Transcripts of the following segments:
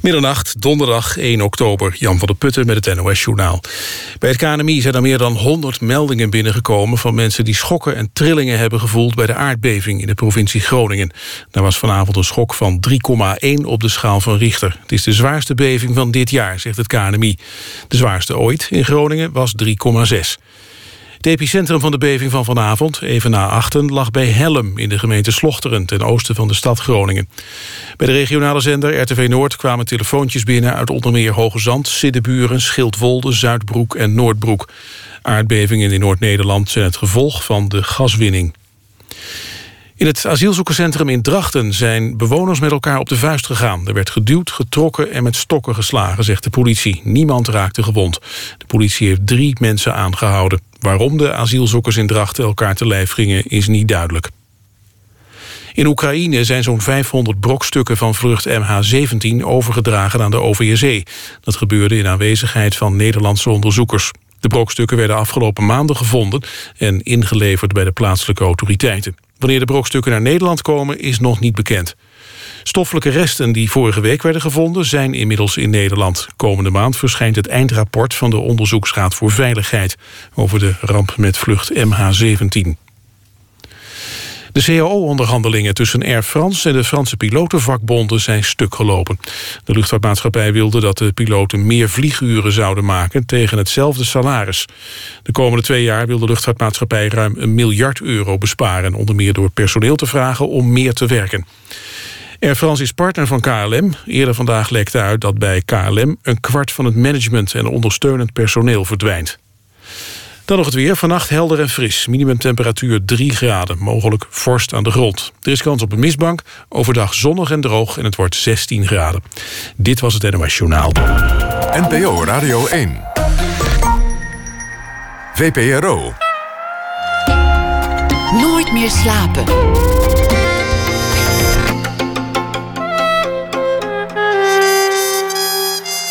Middernacht, donderdag 1 oktober. Jan van der Putten met het NOS-journaal. Bij het KNMI zijn er meer dan 100 meldingen binnengekomen... van mensen die schokken en trillingen hebben gevoeld... bij de aardbeving in de provincie Groningen. Daar was vanavond een schok van 3,1 op de schaal van Richter. Het is de zwaarste beving van dit jaar, zegt het KNMI. De zwaarste ooit in Groningen was 3,6. Het epicentrum van de beving van vanavond, even na achten... lag bij Helm in de gemeente Slochteren... ten oosten van de stad Groningen. Bij de regionale zender RTV Noord kwamen telefoontjes binnen... uit onder meer Hoge Zand, Siddeburen, Schildwolde, Zuidbroek en Noordbroek. Aardbevingen in Noord-Nederland zijn het gevolg van de gaswinning. In het asielzoekerscentrum in Drachten zijn bewoners met elkaar op de vuist gegaan. Er werd geduwd, getrokken en met stokken geslagen, zegt de politie. Niemand raakte gewond. De politie heeft drie mensen aangehouden. Waarom de asielzoekers in Drachten elkaar te lijf gingen is niet duidelijk. In Oekraïne zijn zo'n 500 brokstukken van vlucht MH17 overgedragen aan de OVSE. Dat gebeurde in aanwezigheid van Nederlandse onderzoekers. De brokstukken werden afgelopen maanden gevonden en ingeleverd bij de plaatselijke autoriteiten. Wanneer de brokstukken naar Nederland komen is nog niet bekend. Stoffelijke resten die vorige week werden gevonden zijn inmiddels in Nederland. Komende maand verschijnt het eindrapport van de Onderzoeksraad voor Veiligheid... over de ramp met vlucht MH17. De CAO-onderhandelingen tussen Air France en de Franse pilotenvakbonden zijn stuk gelopen. De luchtvaartmaatschappij wilde dat de piloten meer vlieguren zouden maken tegen hetzelfde salaris. De komende twee jaar wil de luchtvaartmaatschappij ruim een miljard euro besparen, onder meer door personeel te vragen om meer te werken. Air France is partner van KLM. Eerder vandaag lekte uit dat bij KLM een kwart van het management en ondersteunend personeel verdwijnt. Dan nog het weer. Vannacht helder en fris. Minimumtemperatuur 3 graden. Mogelijk vorst aan de grond. Er is kans op een mistbank. Overdag zonnig en droog en het wordt 16 graden. Dit was het NOS Journaal. NPO Radio 1. VPRO. Nooit meer slapen.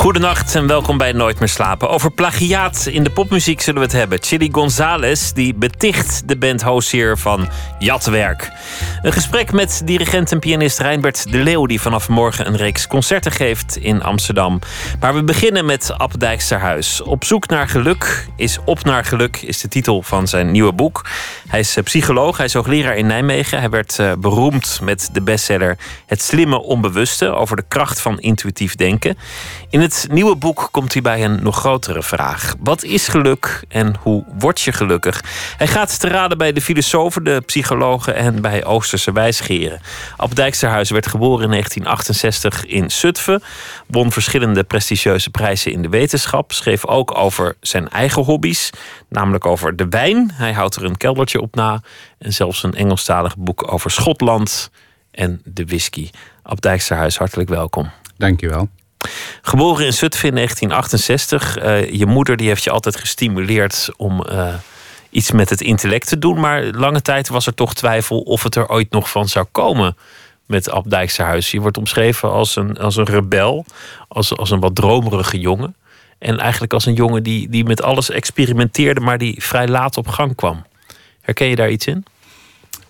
Goedenacht en welkom bij Nooit meer slapen. Over plagiaat in de popmuziek zullen we het hebben. Chili Gonzalez die beticht de band Hozier van jatwerk. Een gesprek met dirigent en pianist Reinbert de Leeuw... die vanaf morgen een reeks concerten geeft in Amsterdam. Maar we beginnen met Ab Dijksterhuis. Op zoek naar geluk is op naar geluk is de titel van zijn nieuwe boek. Hij is eh, psycholoog, hij is hoogleraar in Nijmegen. Hij werd eh, beroemd met de bestseller Het slimme onbewuste... over de kracht van intuïtief denken. In het nieuwe boek komt hij bij een nog grotere vraag. Wat is geluk en hoe word je gelukkig? Hij gaat te raden bij de filosofen, de psychologen en bij Oosterse wijsgeren. Ab Dijksterhuis werd geboren in 1968 in Zutphen. Won verschillende prestigieuze prijzen in de wetenschap. Schreef ook over zijn eigen hobby's, namelijk over de wijn. Hij houdt er een keldertje op na. En zelfs een Engelstalig boek over Schotland en de whisky. Ab Dijksterhuis, hartelijk welkom. Dankjewel. Geboren in Zutphen in 1968. Uh, je moeder die heeft je altijd gestimuleerd om uh, iets met het intellect te doen. Maar lange tijd was er toch twijfel of het er ooit nog van zou komen met Ab Dijksterhuis. Je wordt omschreven als een, als een rebel, als, als een wat dromerige jongen. En eigenlijk als een jongen die, die met alles experimenteerde, maar die vrij laat op gang kwam. Herken je daar iets in?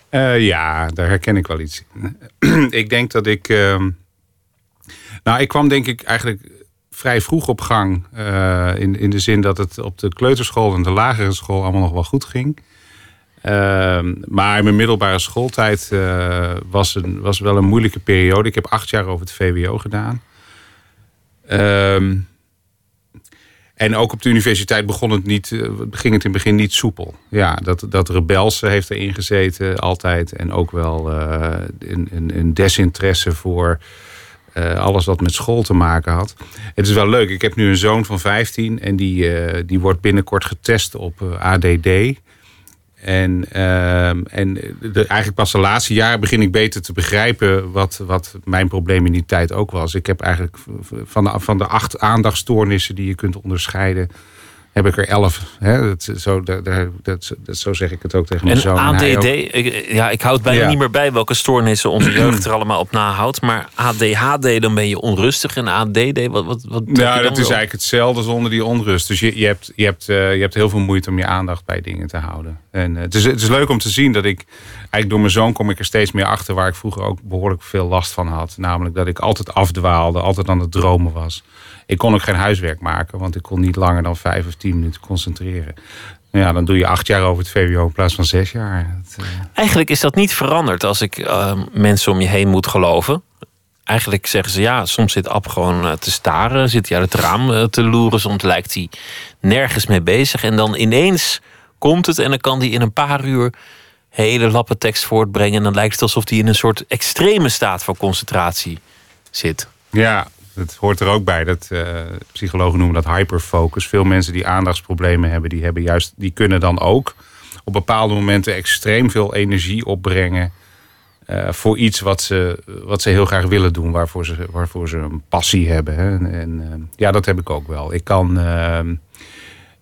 Uh, ja, daar herken ik wel iets in. ik denk dat ik ehm, nou, ik kwam denk ik eigenlijk vrij vroeg op gang. Uh, in, in de zin dat het op de kleuterschool en de lagere school allemaal nog wel goed ging. Uh, maar mijn middelbare schooltijd uh, was, een, was wel een moeilijke periode. Ik heb acht jaar over het VWO gedaan. Ehm, en ook op de universiteit begon het niet, eh, ging het in het begin niet soepel. Ja, dat, dat rebelse heeft erin gezeten altijd. En ook wel een, een, een desinteresse voor uh, alles wat met school te maken had. Het is wel leuk. Ik heb nu een zoon van 15 en die, uh, die wordt binnenkort getest op uh, ADD. En, ehm, en eigenlijk pas de laatste jaren begin ik beter te begrijpen wat, wat mijn probleem in die tijd ook was. Ik heb eigenlijk van de, van de acht aandachtstoornissen die je kunt onderscheiden, heb ik er elf. Hè? Dat, zo, dat, dat, dat, zo zeg ik het ook tegen mijn en zoon. ADD, ik, ja, ik houd bijna Ja. niet meer bij welke stoornissen onze jeugd er allemaal op nahoudt. Maar ADHD, dan ben je onrustig. En ADD, wat, wat, wat Ja, dat is eigenlijk hetzelfde zonder die onrust. Dus je, je, hebt, je, hebt, eh, je hebt heel veel moeite om je aandacht bij dingen te houden. En eh, het, is, het is leuk om te zien dat ik... Eigenlijk door mijn zoon kom ik er steeds meer achter... waar ik vroeger ook behoorlijk veel last van had. Namelijk dat ik altijd afdwaalde, altijd aan het dromen was. Ik kon ook geen huiswerk maken... want ik kon niet langer dan vijf of tien minuten concentreren. Nou Ja, dan doe je acht jaar over het VWO in plaats van zes jaar. Eh, Eigenlijk is dat niet veranderd als ik eh, mensen om je heen moet geloven. Eigenlijk zeggen ze ja, soms zit Ab gewoon eh, te staren, zit hij uit het raam eh, te loeren, soms lijkt hij nergens mee bezig. En dan ineens komt het en dan kan hij in een paar uur hele lappen tekst voortbrengen. En dan lijkt het alsof hij in een soort extreme staat van concentratie zit. Ja, dat hoort er ook bij. Dat, eh, psychologen noemen dat hyperfocus. Veel mensen die aandachtsproblemen hebben, die, hebben juist, die kunnen dan ook op bepaalde momenten extreem veel energie opbrengen. eh, voor iets wat ze, wat ze heel graag willen doen, waarvoor ze, waarvoor ze een passie hebben. Hè. En, eh, ja, dat heb ik ook wel. Ik kan. ehm,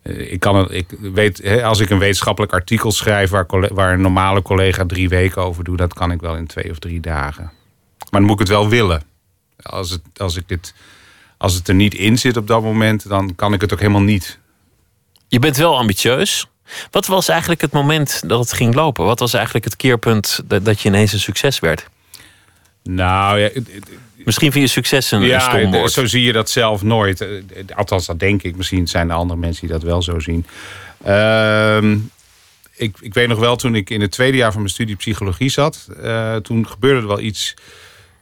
eh, ik kan ik weet, als ik een wetenschappelijk artikel schrijf waar, waar een normale collega drie weken over doet, dat kan ik wel in twee of drie dagen. Maar dan moet ik het wel willen. Als het, als, ik het, als het er niet in zit op dat moment, dan kan ik het ook helemaal niet. Je bent wel ambitieus. Wat was eigenlijk het moment dat het ging lopen? Wat was eigenlijk het keerpunt dat, dat je ineens een succes werd? Nou ja, Misschien vind je succes een, ja stom woord. zo zie je dat zelf nooit. Eh, Althans, dat denk ik. Misschien zijn er andere mensen die dat wel zo zien. Ehm, ik, ik weet nog wel, toen ik in het tweede jaar van mijn studie psychologie zat, eh, toen gebeurde er wel iets,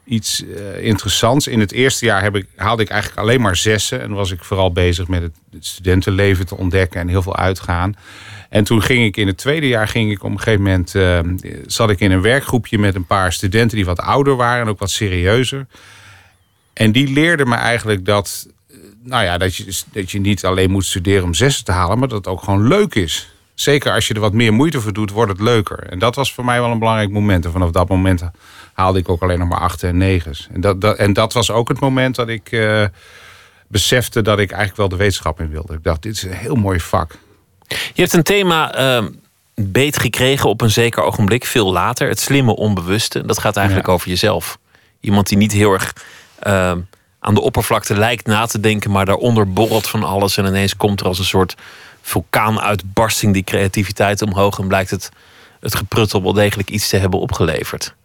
iets eh, interessants. In het eerste jaar heb ik, haalde ik eigenlijk alleen maar zessen. En was ik vooral bezig met het, studentenleven te ontdekken en heel veel uitgaan. En toen ging ik in het tweede jaar, ging ik op een gegeven moment, eh, zat ik in een werkgroepje met een paar studenten die wat ouder waren en ook wat serieuzer. En die leerden me eigenlijk dat, eh, nou ja, dat, je, dat je niet alleen moet studeren om zessen te halen, maar dat het ook gewoon leuk is. Zeker als je er wat meer moeite voor doet, wordt het leuker. En dat was voor mij wel een belangrijk moment. En vanaf dat moment haalde ik ook alleen nog maar achten en negens. En dat, dat, en dat was ook het moment dat ik eh, besefte dat ik eigenlijk wel de wetenschap in wilde. Ik dacht, dit is een heel mooi vak. Je hebt een thema eh, beet gekregen op een zeker ogenblik, veel later. Het slimme onbewuste. Dat gaat eigenlijk Ja. over jezelf. Iemand die niet heel erg eh, aan de oppervlakte lijkt na te denken, maar daaronder borrelt van alles. En ineens komt er als een soort vulkaanuitbarsting die creativiteit omhoog. En blijkt het, het gepruttel wel degelijk iets te hebben opgeleverd.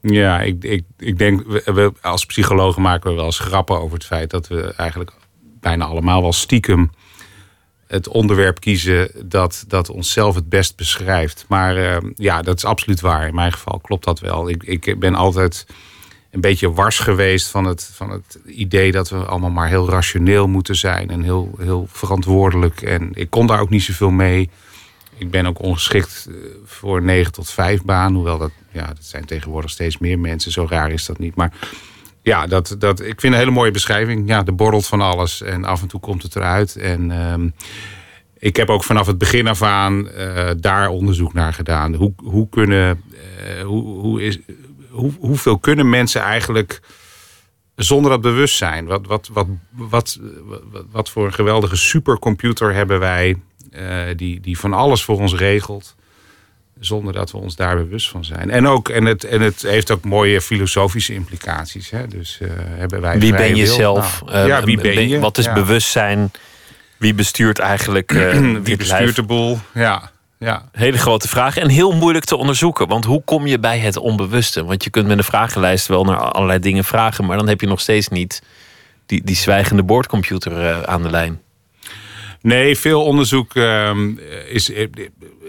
Ja, ik, ik, ik denk, we, als psychologen maken we wel eens grappen over het feit dat we eigenlijk bijna allemaal wel stiekem het onderwerp kiezen dat, dat onszelf het best beschrijft. Maar eh, ja, dat is absoluut waar. In mijn geval klopt dat wel. Ik, ik ben altijd een beetje wars geweest van het, van het idee dat we allemaal maar heel rationeel moeten zijn en heel, heel verantwoordelijk. En ik kon daar ook niet zoveel mee. Ik ben ook ongeschikt eh, voor een 9 tot 5 baan. Hoewel dat, ja, dat zijn tegenwoordig steeds meer mensen. Zo raar is dat niet. Maar ja, dat, dat, ik vind een hele mooie beschrijving. Ja, er borrelt van alles en af en toe komt het eruit. En ehm, ik heb ook vanaf het begin af aan eh, daar onderzoek naar gedaan. Hoe, hoe kunnen, eh, hoe, hoe is, hoe, hoeveel kunnen mensen eigenlijk zonder dat bewustzijn? Wat, wat, wat, wat, wat, wat voor een geweldige supercomputer hebben wij eh, die, die van alles voor ons regelt? Zonder dat we ons daar bewust van zijn. En, ook, en, het, en het heeft ook mooie filosofische implicaties. Hè? Dus eh, hebben wij Wie ben je wil? zelf? Nou, ja, Eh, wie ben je? Wat is Ja. bewustzijn? Wie bestuurt eigenlijk eh, Wie lijf? bestuurt de boel? Ja, ja. Hele grote vraag en heel moeilijk te onderzoeken. Want hoe kom je bij het onbewuste? Want je kunt met een vragenlijst wel naar allerlei dingen vragen, maar dan heb je nog steeds niet die, die zwijgende boordcomputer aan de lijn. Nee, veel onderzoek ehm, is, eh,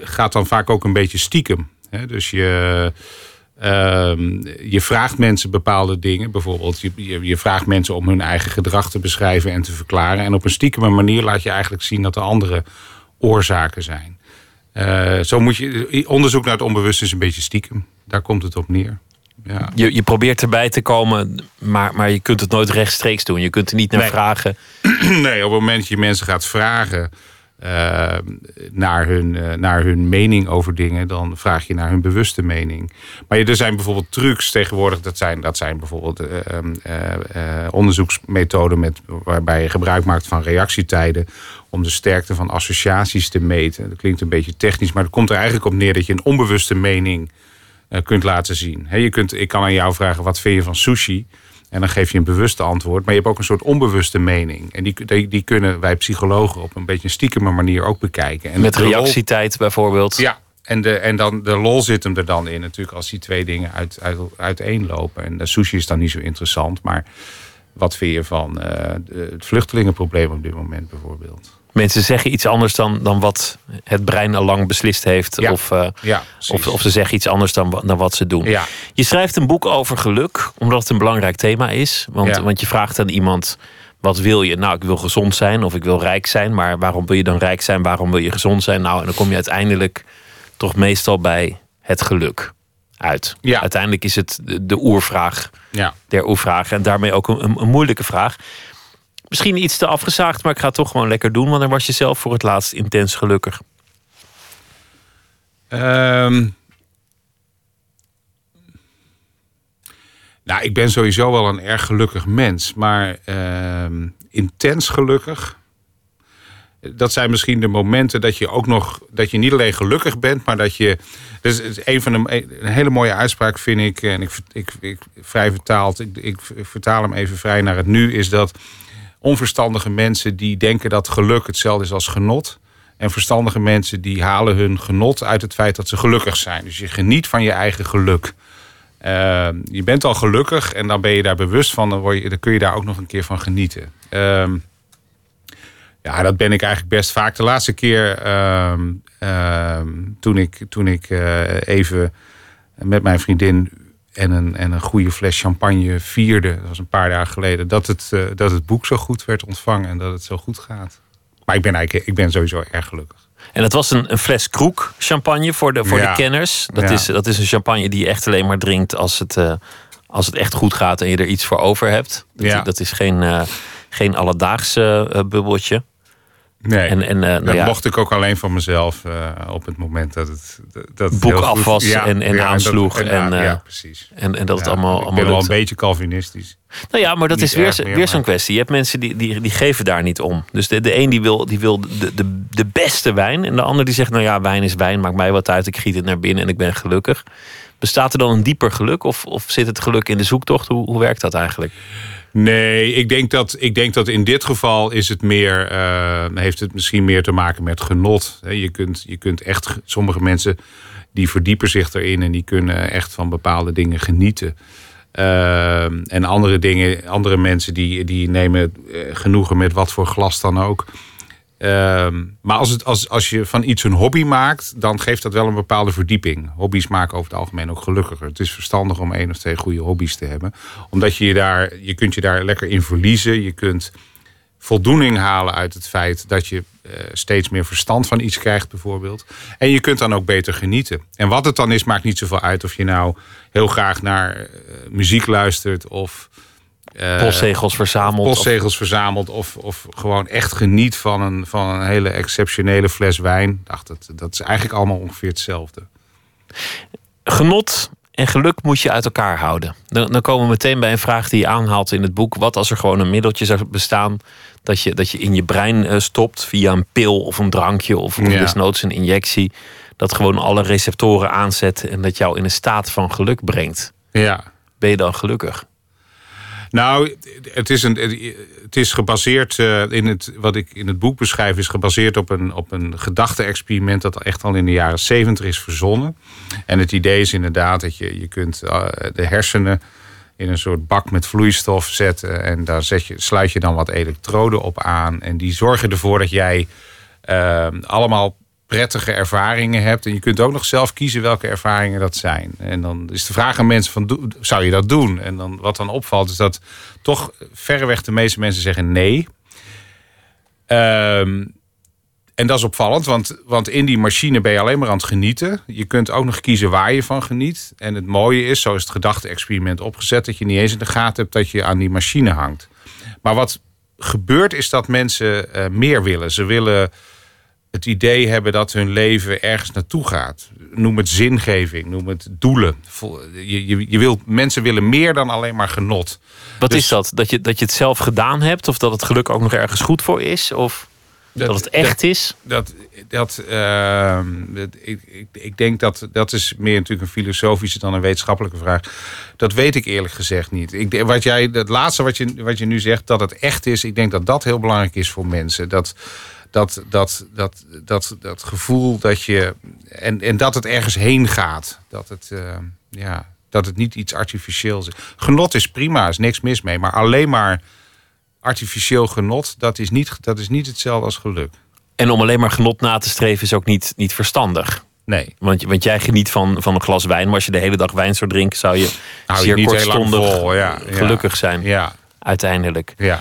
gaat dan vaak ook een beetje stiekem. Hè? Dus je, ehm, je vraagt mensen bepaalde dingen. Bijvoorbeeld, je, je, je vraagt mensen om hun eigen gedrag te beschrijven en te verklaren. En op een stiekeme manier laat je eigenlijk zien dat er andere oorzaken zijn. Eh, zo moet je, onderzoek naar het onbewuste is een beetje stiekem. Daar komt het op neer. Ja. Je, je probeert erbij te komen, maar, maar je kunt het nooit rechtstreeks doen. Je kunt er niet naar Nee. vragen. Nee, op het moment dat je mensen gaat vragen. eh, naar, hun, eh, naar hun mening over dingen, dan vraag je naar hun bewuste mening. Maar er zijn bijvoorbeeld trucs tegenwoordig, dat zijn, dat zijn bijvoorbeeld eh, ehm, eh, eh, onderzoeksmethoden met, waarbij je gebruik maakt van reactietijden om de sterkte van associaties te meten. Dat klinkt een beetje technisch, maar het komt er eigenlijk op neer dat je een onbewuste mening kunt laten zien. He, je kunt, ik kan aan jou vragen, wat vind je van sushi? En dan geef je een bewuste antwoord. Maar je hebt ook een soort onbewuste mening. En die, die, die kunnen wij psychologen op een beetje een stiekeme manier ook bekijken. En Met reactietijd bijvoorbeeld. Ja, en, de, en dan de lol zit hem er dan in natuurlijk als die twee dingen uit, uit, uiteenlopen. En de sushi is dan niet zo interessant. Maar wat vind je van eh, het vluchtelingenprobleem op dit moment bijvoorbeeld? Mensen zeggen iets anders dan, dan wat het brein al lang beslist heeft. Ja. Of, eh, Ja, of, of ze zeggen iets anders dan, dan wat ze doen. Ja. Je schrijft een boek over geluk, omdat het een belangrijk thema is. Want, want je vraagt aan iemand: wat wil je? Nou, ik wil gezond zijn of ik wil rijk zijn. Maar waarom wil je dan rijk zijn? Waarom wil je gezond zijn? Nou, en dan kom je uiteindelijk toch meestal bij het geluk uit. Uiteindelijk is het de, de oervraag Ja. der oervragen. En daarmee ook een, een, een moeilijke vraag. Misschien iets te afgezaagd, maar ik ga het toch gewoon lekker doen. Want dan was je zelf voor het laatst intens gelukkig. Ehm, nou, ik ben sowieso wel een erg gelukkig mens. Maar ehm, intens gelukkig. Dat zijn misschien de momenten dat je ook nog. dat je niet alleen gelukkig bent, maar dat je. Dus een van de. Een hele mooie uitspraak vind ik. En ik, ik, ik vrij vertaald. Ik, ik vertaal hem even vrij naar het nu. Is dat onverstandige mensen die denken dat geluk hetzelfde is als genot. En verstandige mensen die halen hun genot uit het feit dat ze gelukkig zijn. Dus je geniet van je eigen geluk. Uh, je bent al gelukkig en dan ben je daar bewust van. Dan, kun je daar ook nog een keer van genieten. Uh, ja, dat ben ik eigenlijk best vaak. De laatste keer uh, toen ik, toen ik uh, even met mijn vriendin en een, en een goede fles champagne vierde. Dat was een paar dagen geleden. Dat het, uh, dat het boek zo goed werd ontvangen en dat het zo goed gaat. Maar ik ben, eigenlijk, ik ben sowieso erg gelukkig. En dat was een, een fles kroek champagne voor de, voor ja. de kenners. Dat, ja. is, dat is een champagne die je echt alleen maar drinkt als het, uh, als het echt goed gaat en je er iets voor over hebt. Dat, ja. dat is geen, uh, geen alledaagse bubbeltje. Nee, en, en, nou dat mocht ik ook alleen van mezelf op het moment dat het, dat het boek af was ja, en, en aansloeg. En, en, en, ja, precies. En, en dat het allemaal, ik allemaal ben wel een beetje Calvinistisch. Nou ja, maar dat Niet is weer, meer, weer zo'n kwestie. Je hebt mensen die, die, die geven daar niet om. Dus de, de een die wil, die wil de, de, de beste wijn. En de ander die zegt, nou ja, wijn is wijn. Maakt mij wat uit. Ik giet het naar binnen en ik ben gelukkig. Bestaat er dan een dieper geluk? Of, of zit het geluk in de zoektocht? Hoe, hoe werkt dat eigenlijk? Nee, ik denk dat, ik denk dat in dit geval is het meer, uh, heeft het misschien meer te maken met genot. Je kunt, je kunt echt, sommige mensen die verdiepen zich erin en die kunnen echt van bepaalde dingen genieten. Uh, en andere dingen, andere mensen die, die nemen uh, genoegen met wat voor glas dan ook. Uh, maar als, het, als, als je van iets een hobby maakt, dan geeft dat wel een bepaalde verdieping. Hobby's maken over het algemeen ook gelukkiger. Het is verstandig om één of twee goede hobby's te hebben. Omdat je je daar, je kunt je daar lekker in verliezen. Je kunt voldoening halen uit het feit dat je uh, steeds meer verstand van iets krijgt, bijvoorbeeld. En je kunt dan ook beter genieten. En wat het dan is, maakt niet zoveel uit of je nou heel graag naar uh, muziek luistert of. Uh, postzegels verzamelt. Postzegels of... verzamelt. Of, of gewoon echt geniet van een, van een hele exceptionele fles wijn. Dacht, dat, dat is eigenlijk allemaal ongeveer hetzelfde. Genot en geluk moet je uit elkaar houden. Dan, dan komen we meteen bij een vraag die je aanhaalt in het boek. Wat als er gewoon een middeltje zou bestaan dat je, dat je in je brein uh, stopt via een pil of een drankje of, of ja. desnoods een injectie. Dat gewoon alle receptoren aanzet en dat jou in een staat van geluk brengt. Ja. Ben je dan gelukkig? Nou, het is, een, het is gebaseerd uh, in het, wat ik in het boek beschrijf, is gebaseerd op een, op een gedachte-experiment dat echt al in de jaren zeventig is verzonnen. En het idee is inderdaad dat je, je kunt uh, de hersenen in een soort bak met vloeistof zetten. En daar zet je, sluit je dan wat elektroden op aan. En die zorgen ervoor dat jij uh, allemaal prettige ervaringen hebt. En je kunt ook nog zelf kiezen welke ervaringen dat zijn. En dan is de vraag aan mensen van, zou je dat doen? En dan, wat dan opvalt is dat toch verreweg de meeste mensen zeggen nee. Um, en dat is opvallend, want, want in die machine ben je alleen maar aan het genieten. Je kunt ook nog kiezen waar je van geniet. En het mooie is, zo is het gedachte-experiment opgezet... dat je niet eens in de gaten hebt dat je aan die machine hangt. Maar wat gebeurt is dat mensen uh, meer willen. Ze willen het idee hebben dat hun leven ergens naartoe gaat. Noem het zingeving, noem het doelen. Je, je, je wil, mensen willen meer dan alleen maar genot. Wat Dus- is dat? Dat je, dat je het zelf gedaan hebt? Of dat het geluk ook nog ergens goed voor is? Of dat, het echt is? Dat, dat, ehm, dat- ik, ik, ik denk dat dat is meer natuurlijk een filosofische dan een wetenschappelijke vraag. Dat weet ik eerlijk gezegd niet. Ik, wat jij, het laatste wat je, wat je nu zegt, dat het echt is, ik denk dat dat heel belangrijk is voor mensen. Dat, dat, dat, dat, dat, dat gevoel dat je. En, en dat het ergens heen gaat. Dat het, eh, ja, dat het niet iets artificieels is. Genot is prima, is niks mis mee. Maar alleen maar artificieel genot, dat is niet, dat is niet hetzelfde als geluk. En om alleen maar genot na te streven is ook niet, niet verstandig. Nee. Want, want jij geniet van, van een glas wijn. Maar als je de hele dag wijn zou drinken, zou je Hou je zeer niet heel lang kortstondig vol, ja, ja. gelukkig zijn. Ja, Uiteindelijk. ja.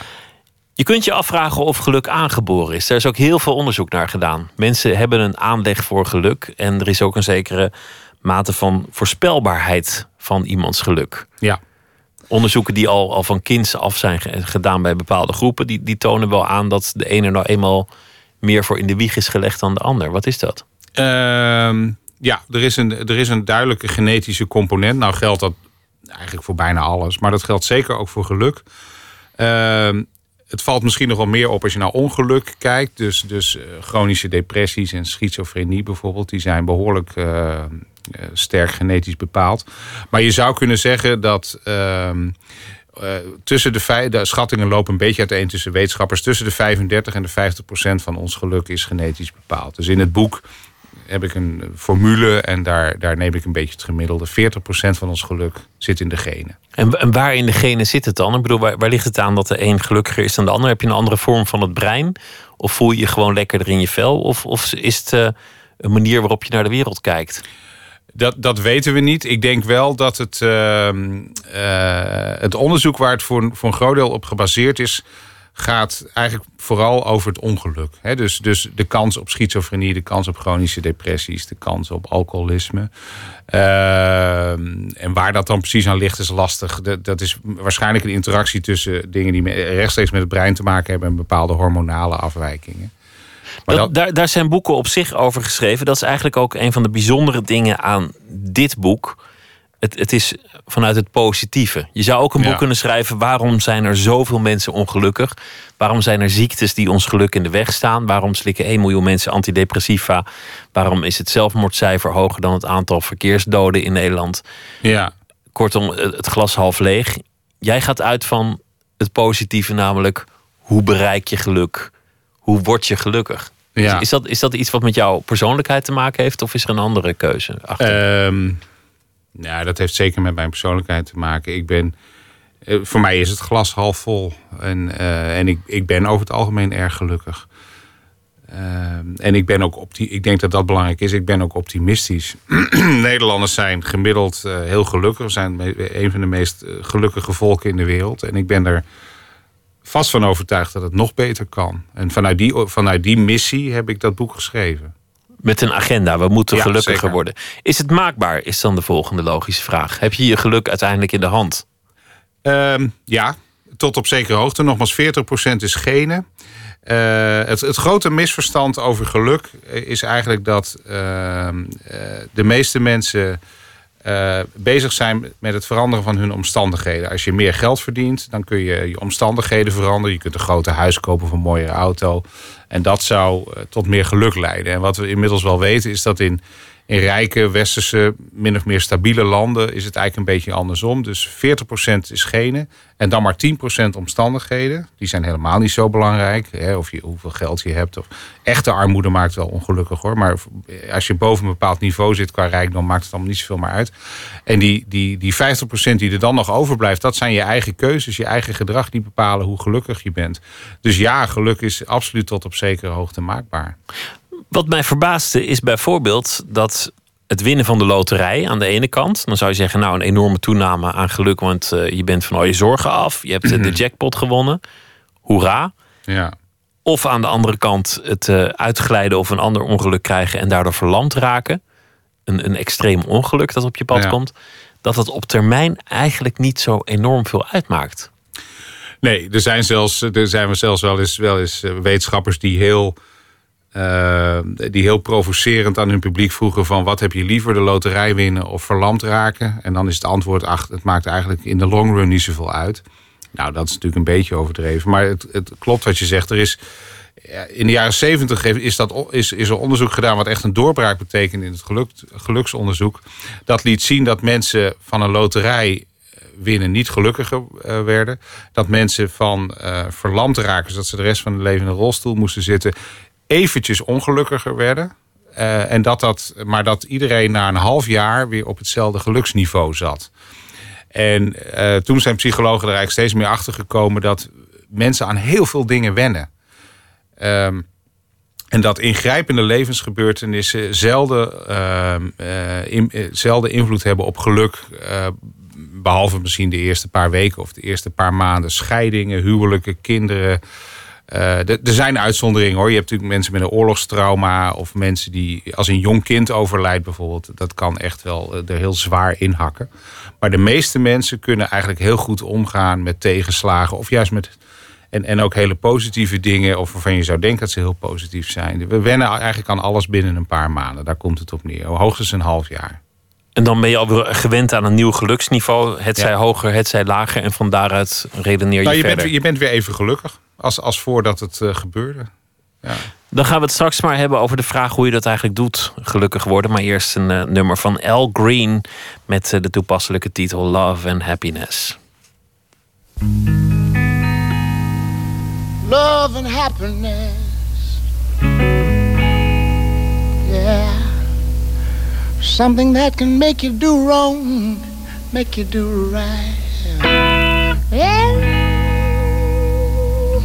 Je kunt je afvragen of geluk aangeboren is. Er is ook heel veel onderzoek naar gedaan. Mensen hebben een aanleg voor geluk. En er is ook een zekere mate van voorspelbaarheid van iemands geluk. ja. Onderzoeken die al, al van kinds af zijn ge- gedaan bij bepaalde groepen, die, die tonen wel aan dat de ene nou eenmaal meer voor in de wieg is gelegd dan de ander. Wat is dat? Ehm, ja, er is, een, er is een duidelijke genetische component. Nou geldt dat eigenlijk voor bijna alles. Maar dat geldt zeker ook voor geluk. Ehm, het valt misschien nog wel meer op als je naar ongeluk kijkt. Dus, dus eh, chronische depressies en schizofrenie bijvoorbeeld. Die zijn behoorlijk eh, eh, sterk genetisch bepaald. Maar je zou kunnen zeggen dat... ehm, eh, tussen de, de schattingen lopen een beetje uiteen tussen wetenschappers. Tussen de 35 en de 50 procent van ons geluk is genetisch bepaald. Dus in het boek heb ik een formule en daar, daar neem ik een beetje het gemiddelde. 40 procent van ons geluk zit in de genen. En, en waar in de genen zit het dan? Ik bedoel, waar, waar ligt het aan dat de een gelukkiger is dan de ander? Heb je een andere vorm van het brein? Of voel je je gewoon lekkerder in je vel? Of, of is het eh, een manier waarop je naar de wereld kijkt? Dat, dat weten we niet. Ik denk wel dat het, ehm, eh, het onderzoek waar het voor, voor een groot deel op gebaseerd is, gaat eigenlijk vooral over het ongeluk. Dus, dus de kans op schizofrenie, de kans op chronische depressies, de kans op alcoholisme. Ehm, en waar dat dan precies aan ligt, is lastig. Dat, dat is waarschijnlijk een interactie tussen dingen die rechtstreeks met het brein te maken hebben en bepaalde hormonale afwijkingen. Maar Dat, dat- daar, daar zijn boeken op zich over geschreven. Dat is eigenlijk ook een van de bijzondere dingen aan dit boek. Het, het is vanuit het positieve. Je zou ook een boek Ja. kunnen schrijven. Waarom zijn er zoveel mensen ongelukkig? Waarom zijn er ziektes die ons geluk in de weg staan? Waarom slikken 1 miljoen mensen antidepressiva? Waarom is het zelfmoordcijfer hoger dan het aantal verkeersdoden in Nederland? ja. Kortom, het glas half leeg. Jij gaat uit van het positieve, namelijk hoe bereik je geluk? Hoe word je gelukkig? Ja. Is, is dat, is dat iets wat met jouw persoonlijkheid te maken heeft? Of is er een andere keuze achter? Ehm ja, dat heeft zeker met mijn persoonlijkheid te maken. Ik ben, eh, voor mij is het glas half vol. En, eh, en ik, ik ben over het algemeen erg gelukkig. Ehm, en ik ben ook opti ik denk dat dat belangrijk is. Ik ben ook optimistisch. Nederlanders zijn gemiddeld eh, heel gelukkig. Zijn een van de meest eh, gelukkige volken in de wereld. En ik ben er vast van overtuigd dat het nog beter kan. En vanuit die, vanuit die missie heb ik dat boek geschreven. Met een agenda, we moeten Ja, gelukkiger zeker. worden. Is het maakbaar, is dan de volgende logische vraag. Heb je je geluk uiteindelijk in de hand? Ehm, ja, tot op zekere hoogte. Nogmaals, 40% is genen. Eh, het, het grote misverstand over geluk eh, is eigenlijk dat ehm, eh, de meeste mensen eh, bezig zijn met het veranderen van hun omstandigheden. Als je meer geld verdient, dan kun je je omstandigheden veranderen. Je kunt een groter huis kopen of een mooiere auto. En dat zou eh, tot meer geluk leiden. En wat we inmiddels wel weten is dat in, in rijke, westerse, min of meer stabiele landen is het eigenlijk een beetje andersom. Dus 40% is genen en dan maar 10% omstandigheden. Die zijn helemaal niet zo belangrijk. Hè, of je, hoeveel geld je hebt. Of, echte armoede maakt wel ongelukkig hoor. Maar als je boven een bepaald niveau zit qua rijkdom, maakt het allemaal niet zoveel meer uit. En die, die, die 50% die er dan nog overblijft, dat zijn je eigen keuzes, je eigen gedrag die bepalen hoe gelukkig je bent. Dus ja, geluk is absoluut tot op zekere hoogte maakbaar. Wat mij verbaasde is bijvoorbeeld dat het winnen van de loterij aan de ene kant. Dan zou je zeggen, nou een enorme toename aan geluk, want eh, je bent van al je zorgen af. Je hebt eh, de jackpot gewonnen. Hoera. Ja. Of aan de andere kant het eh, uitglijden of een ander ongeluk krijgen en daardoor verlamd raken. Een, een extreem ongeluk dat op je pad Ja. komt. Dat het op termijn eigenlijk niet zo enorm veel uitmaakt. Nee, er zijn, zelfs, er zijn we zelfs wel eens, wel eens wetenschappers die heel eh, die heel provocerend aan hun publiek vroegen van wat heb je liever, de loterij winnen of verlamd raken? En dan is het antwoord, ach, het maakt eigenlijk in de long run niet zoveel uit. Nou, dat is natuurlijk een beetje overdreven. Maar het, het klopt wat je zegt. Er is, in de jaren zeventig is, dat, is, is er onderzoek gedaan... wat echt een doorbraak betekent in het geluk, geluksonderzoek. Dat liet zien dat mensen van een loterij winnen niet gelukkiger uh, werden. Dat mensen van uh, verlamd raken, zodat ze de rest van hun leven in een rolstoel moesten zitten... eventjes ongelukkiger werden. Uh, en dat dat, maar dat iedereen na een half jaar weer op hetzelfde geluksniveau zat. En toen zijn psychologen er eigenlijk steeds meer achter gekomen... dat mensen aan heel veel dingen wennen. Um, en dat ingrijpende levensgebeurtenissen zelden, uh, in, zelden invloed hebben op geluk. Behalve misschien de eerste paar weken of de eerste paar maanden. Scheidingen, huwelijken, kinderen. Uh, er zijn uitzonderingen hoor. Je hebt natuurlijk mensen met een oorlogstrauma. Of mensen die als een jong kind overlijdt bijvoorbeeld. Dat kan echt wel er heel zwaar inhakken. Maar de meeste mensen kunnen eigenlijk heel goed omgaan met tegenslagen. Of juist met en, en ook hele positieve dingen, of waarvan je zou denken dat ze heel positief zijn. We wennen eigenlijk aan alles binnen een paar maanden. Daar komt het op neer. Hoogstens een half jaar. En dan ben je alweer gewend aan een nieuw geluksniveau. Het zij hoger, het zij lager. En van daaruit redeneer je, nou, je verder. Bent, je bent weer even gelukkig als, als voordat het uh, gebeurde. Ja. Dan gaan we het straks maar hebben over de vraag hoe je dat eigenlijk doet, gelukkig worden. Maar eerst een uh, nummer van Al Green met uh, de toepasselijke titel Love and Happiness. love and happiness. Yeah. Something that can make you do wrong, make you do right. Yeah.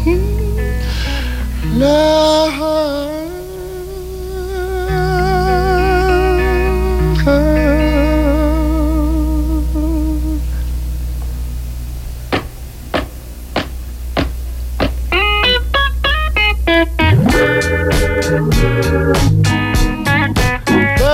Hmm, love.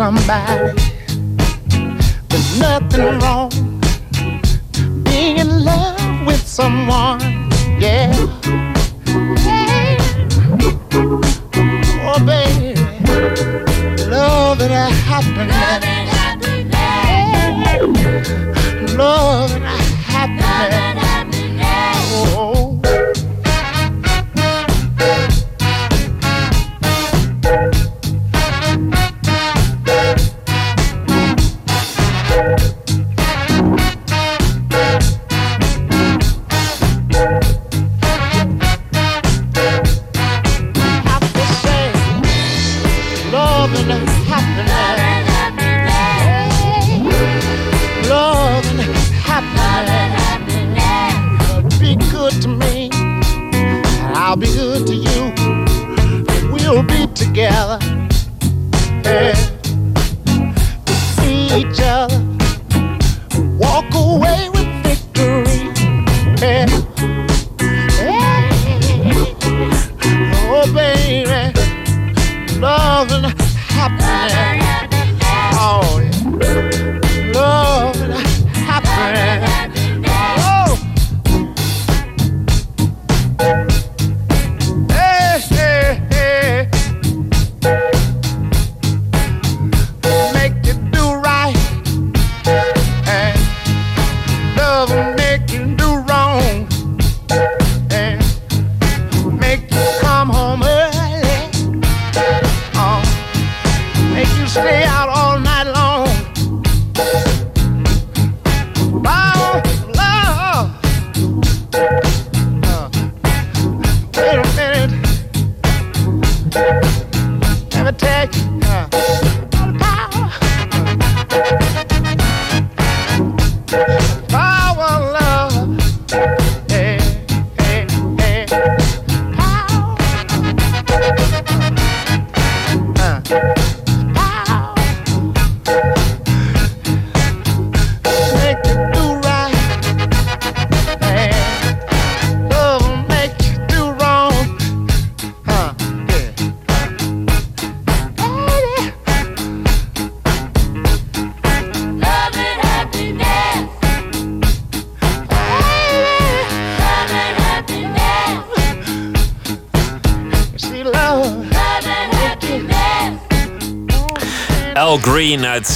somebody. There's nothing wrong being in love with someone. Yeah. Hey. Oh, baby. Love and happiness. Love and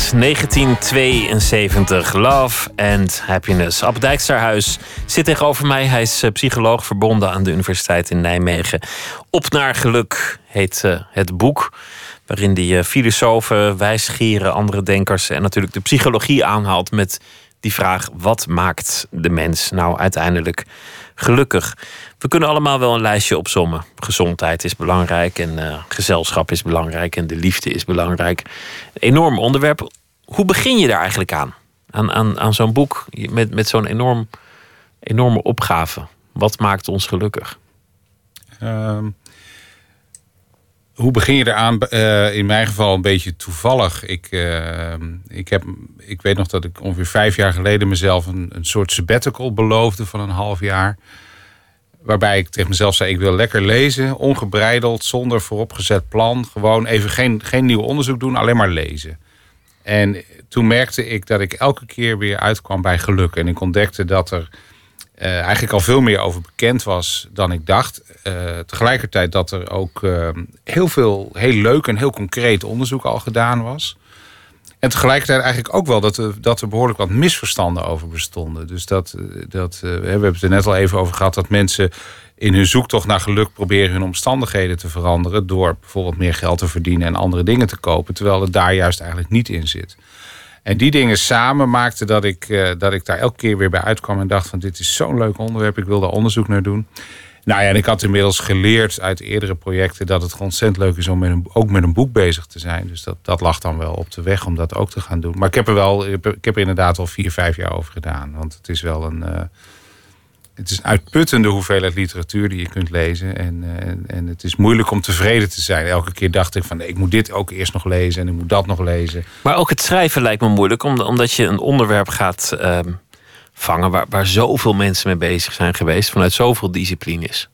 uit 1972. Love and Happiness. Ab Dijksterhuis zit tegenover mij. Hij is eh, psycholoog verbonden aan de Universiteit in Nijmegen. Op naar geluk heet uh, het boek. Waarin die uh, filosofen, wijsgieren, andere denkers en natuurlijk de psychologie aanhaalt met die vraag: wat maakt de mens nou uiteindelijk gelukkig? We kunnen allemaal wel een lijstje opzommen. Gezondheid is belangrijk en uh, gezelschap is belangrijk en de liefde is belangrijk. Enorm onderwerp. Hoe begin je daar eigenlijk aan? Aan, aan, aan zo'n boek met, met zo'n enorm, enorme opgave. Wat maakt ons gelukkig? Um, hoe begin je eraan? Uh, in mijn geval een beetje toevallig. Ik, uh, ik, heb, ik weet nog dat ik ongeveer vijf jaar geleden mezelf een, een soort sabbatical beloofde van een half jaar. Waarbij ik tegen mezelf zei: ik wil lekker lezen, ongebreideld, zonder vooropgezet plan. Gewoon even geen, geen nieuw onderzoek doen, alleen maar lezen. En toen merkte ik dat ik elke keer weer uitkwam bij geluk. En ik ontdekte dat er uh, eigenlijk al veel meer over bekend was dan ik dacht. Uh, tegelijkertijd dat er ook uh, heel veel heel leuk en heel concreet onderzoek al gedaan was. En tegelijkertijd eigenlijk ook wel dat er, dat er behoorlijk wat misverstanden over bestonden. Dus dat, dat we hebben het er net al even over gehad, dat mensen in hun zoektocht naar geluk proberen hun omstandigheden te veranderen. door bijvoorbeeld meer geld te verdienen en andere dingen te kopen. Terwijl het daar juist eigenlijk niet in zit. En die dingen samen maakten dat ik, uh, dat ik daar elke keer weer bij uitkwam en dacht van dit is zo'n leuk onderwerp, ik wil daar onderzoek naar doen. Nou ja, en ik had inmiddels geleerd uit eerdere projecten dat het ontzettend leuk is om met een, ook met een boek bezig te zijn. Dus dat, dat lag dan wel op de weg om dat ook te gaan doen. Maar ik heb er wel, ik heb er inderdaad al vier, vijf jaar over gedaan. Want het is wel een, uh, het is een uitputtende hoeveelheid literatuur die je kunt lezen. En, en, en, het is moeilijk om tevreden te zijn. Elke keer dacht ik van nee, ik moet dit ook eerst nog lezen en ik moet dat nog lezen. Maar ook het schrijven lijkt me moeilijk, omdat je een onderwerp gaat uh, vangen waar, waar zoveel mensen mee bezig zijn geweest, vanuit zoveel disciplines.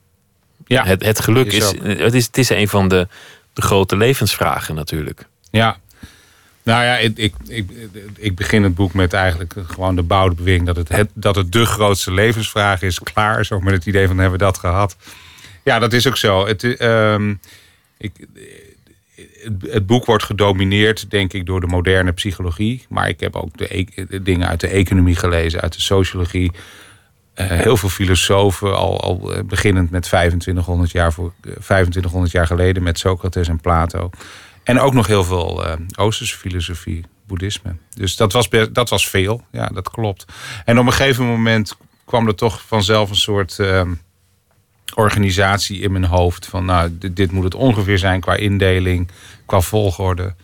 Ja, het, het geluk is, is, het is, het is een van de, de grote levensvragen natuurlijk. Ja, nou ja, ik, ik, ik, ik, begin het boek met eigenlijk gewoon de bouwde bewering dat het, dat het de grootste levensvraag is. Klaar, zo met het idee van hebben we dat gehad. Ja, dat is ook zo. Het, uh, ik, het, boek wordt gedomineerd, denk ik, door de moderne psychologie. Maar ik heb ook de, e-, dingen uit de economie gelezen, uit de sociologie. Uh, heel veel filosofen, al, al beginnend met 2500 jaar, voor, 2500 jaar geleden met Socrates en Plato. En ook nog heel veel uh, Oosterse filosofie, boeddhisme. Dus dat was, dat was veel, ja, dat klopt. En op een gegeven moment kwam er toch vanzelf een soort uh, organisatie in mijn hoofd. Van nou, dit, moet het ongeveer zijn qua indeling, qua volgorde.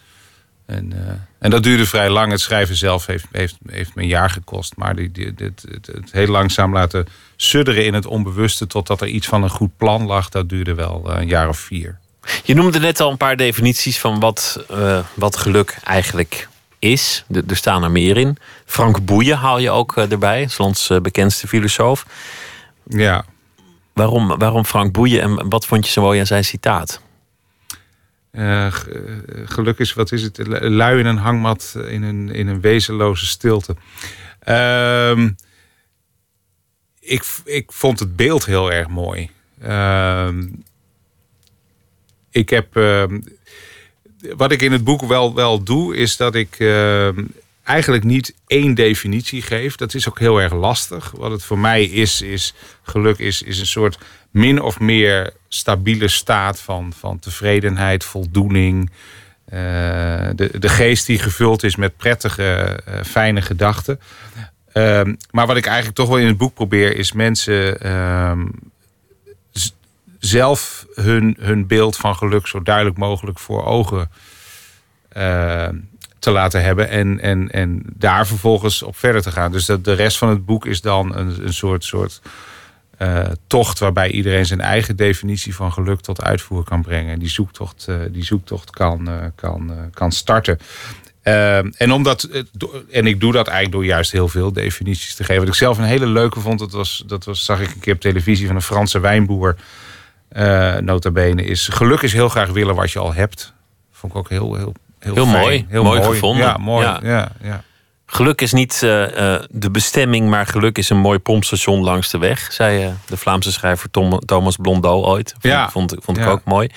En, uh, en dat duurde vrij lang. Het schrijven zelf heeft, heeft, heeft me een jaar gekost. Maar die, dit, het, het heel langzaam laten sudderen in het onbewuste... totdat er iets van een goed plan lag, dat duurde wel een jaar of vier. Je noemde net al een paar definities van wat, uh, wat geluk eigenlijk is. De, er staan er meer in. Frank Boeien haal je ook uh, erbij, ons uh, bekendste filosoof. Ja. Waarom, waarom Frank Boeien en wat vond je zo mooi aan zijn citaat? geluk is, wat is het? Lui in een hangmat in een, in een wezenloze stilte. Ehm, ik, ik vond het beeld heel erg mooi. Ehm, ik heb. Uh, wat ik in het boek wel, wel doe, is dat ik uh, eigenlijk niet één definitie geef. Dat is ook heel erg lastig. Wat het voor mij is, is geluk is, is een soort min of meer stabiele staat van, van tevredenheid, voldoening. Uh, de, de geest die gevuld is met prettige, uh, fijne gedachten. Ehm, maar wat ik eigenlijk toch wel in het boek probeer, is mensen ehm, zelf hun, hun beeld van geluk zo duidelijk mogelijk voor ogen uh, te laten hebben. En, en, en daar vervolgens op verder te gaan. Dus dat de rest van het boek is dan een, een soort, soort uh, tocht waarbij iedereen zijn eigen definitie van geluk tot uitvoer kan brengen. En die zoektocht, uh, die zoektocht kan, kan, kan starten. en, omdat, en ik doe dat eigenlijk door juist heel veel definities te geven. Wat ik zelf een hele leuke vond, dat, was, dat was, zag ik een keer op televisie van een Franse wijnboer uh, nota bene is geluk is heel graag willen wat je al hebt. Vond ik ook heel, heel, heel, heel mooi. Heel mooi, gevonden. Ja, mooi. Ja. Ja, ja. Geluk is niet uh, uh, de bestemming, maar geluk is een mooi pompstation langs de weg, zei de Vlaamse schrijver Tom, Thomas Blondeau ooit. Vond, ja. vond, vond ik ook mooi.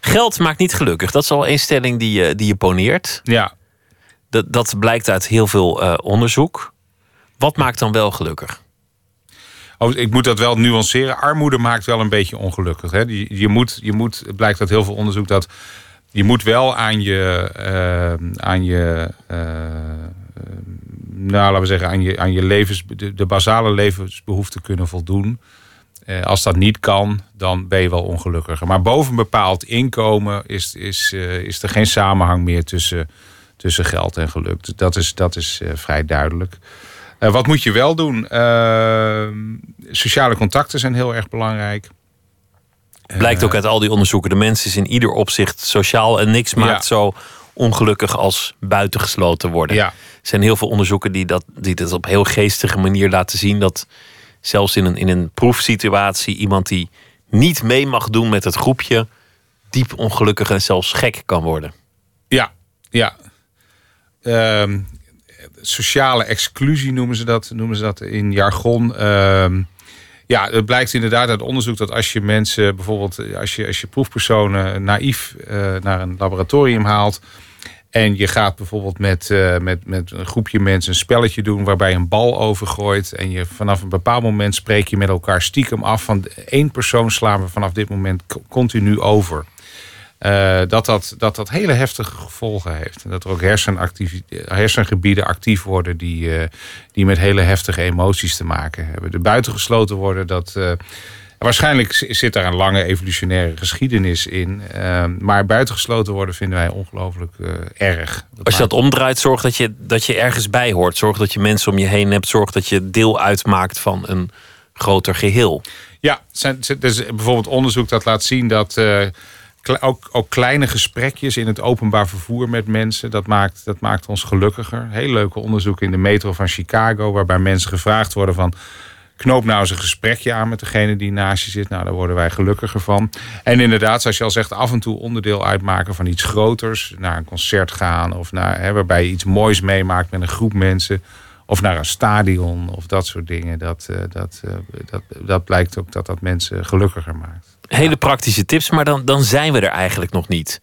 Geld maakt niet gelukkig. Dat is al een stelling die je, die je poneert. Ja. Dat, dat blijkt uit heel veel eh, onderzoek. Wat maakt dan wel gelukkig? Oh, ik moet dat wel nuanceren. Armoede maakt wel een beetje ongelukkig. Hè? Je, je, moet, je moet, het blijkt uit heel veel onderzoek dat je moet wel aan je, uh, aan je uh, nou, laten we zeggen, aan je, aan je levens, de, basale levensbehoeften kunnen voldoen. Uh, als dat niet kan, dan ben je wel ongelukkiger. Maar boven een bepaald inkomen is, is, is er geen samenhang meer tussen, tussen geld en geluk. Dat is, dat is vrij duidelijk. Uh, wat moet je wel doen? Uh, sociale contacten zijn heel erg belangrijk. Blijkt ook uit al die onderzoeken. De mens is in ieder opzicht sociaal en niks maakt ja. zo ongelukkig als buitengesloten worden. Ja. Er zijn heel veel onderzoeken die dat, die dat op heel geestige manier laten zien. Dat zelfs in een, in een proefsituatie iemand die niet mee mag doen met het groepje, diep ongelukkig en zelfs gek kan worden. Ja, ja. Um, sociale exclusie noemen ze dat, noemen ze dat in jargon. Um, ja, het blijkt inderdaad uit onderzoek dat als je mensen, bijvoorbeeld als je, als je proefpersonen naïef uh, naar een laboratorium haalt. En je gaat bijvoorbeeld met, uh, met, met een groepje mensen een spelletje doen waarbij je een bal overgooit. En je vanaf een bepaald moment spreek je met elkaar stiekem af van één persoon slaan we vanaf dit moment continu over. Uh, dat, dat, dat dat hele heftige gevolgen heeft. En dat er ook hersengebieden actief worden die, uh, die met hele heftige emoties te maken hebben. De buitengesloten worden, dat. Uh, waarschijnlijk zit daar een lange evolutionaire geschiedenis in. maar buitengesloten worden vinden wij ongelooflijk erg. Dat Als je dat omdraait, zorg dat je, dat je ergens bij hoort. Zorg dat je mensen om je heen hebt. Zorg dat je deel uitmaakt van een groter geheel. Ja, er is bijvoorbeeld onderzoek dat laat zien dat ook, ook kleine gesprekjes in het openbaar vervoer met mensen. Dat maakt, dat maakt ons gelukkiger. Heel leuke onderzoeken in de metro van Chicago. Waarbij mensen gevraagd worden van... knoop nou eens een gesprekje aan met degene die naast je zit. Nou, daar worden wij gelukkiger van. En inderdaad, zoals je al zegt, af en toe onderdeel uitmaken van iets groters. Naar een concert gaan. Of naar, hè, waarbij je iets moois meemaakt met een groep mensen. Of naar een stadion of dat soort dingen. Dat, uh, dat, uh, dat, dat blijkt ook dat dat mensen gelukkiger maakt. Hele praktische tips, maar dan, dan zijn we er eigenlijk nog niet.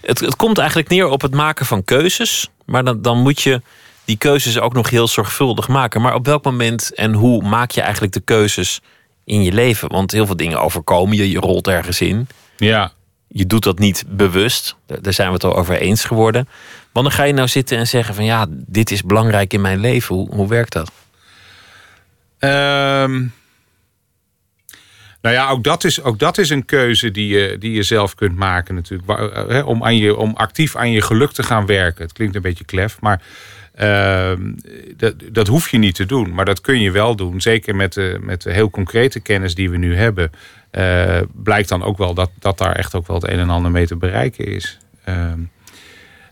Het, het komt eigenlijk neer op het maken van keuzes. Maar dan, dan moet je die keuzes ook nog heel zorgvuldig maken. Maar op welk moment en hoe maak je eigenlijk de keuzes in je leven? Want heel veel dingen overkomen je, je rolt ergens in. Ja. Je doet dat niet bewust. Daar zijn we het al over eens geworden. Wanneer ga je nou zitten en zeggen van ja, dit is belangrijk in mijn leven? Hoe, hoe werkt dat? Um, nou ja, ook dat is, ook dat is een keuze die je, die je zelf kunt maken natuurlijk. Waar, om, aan je, om actief aan je geluk te gaan werken. Het klinkt een beetje klef, maar uh, dat, dat hoef je niet te doen. Maar dat kun je wel doen. Zeker met de, met de heel concrete kennis die we nu hebben. Uh, blijkt dan ook wel dat, dat daar echt ook wel het een en ander mee te bereiken is. Uh,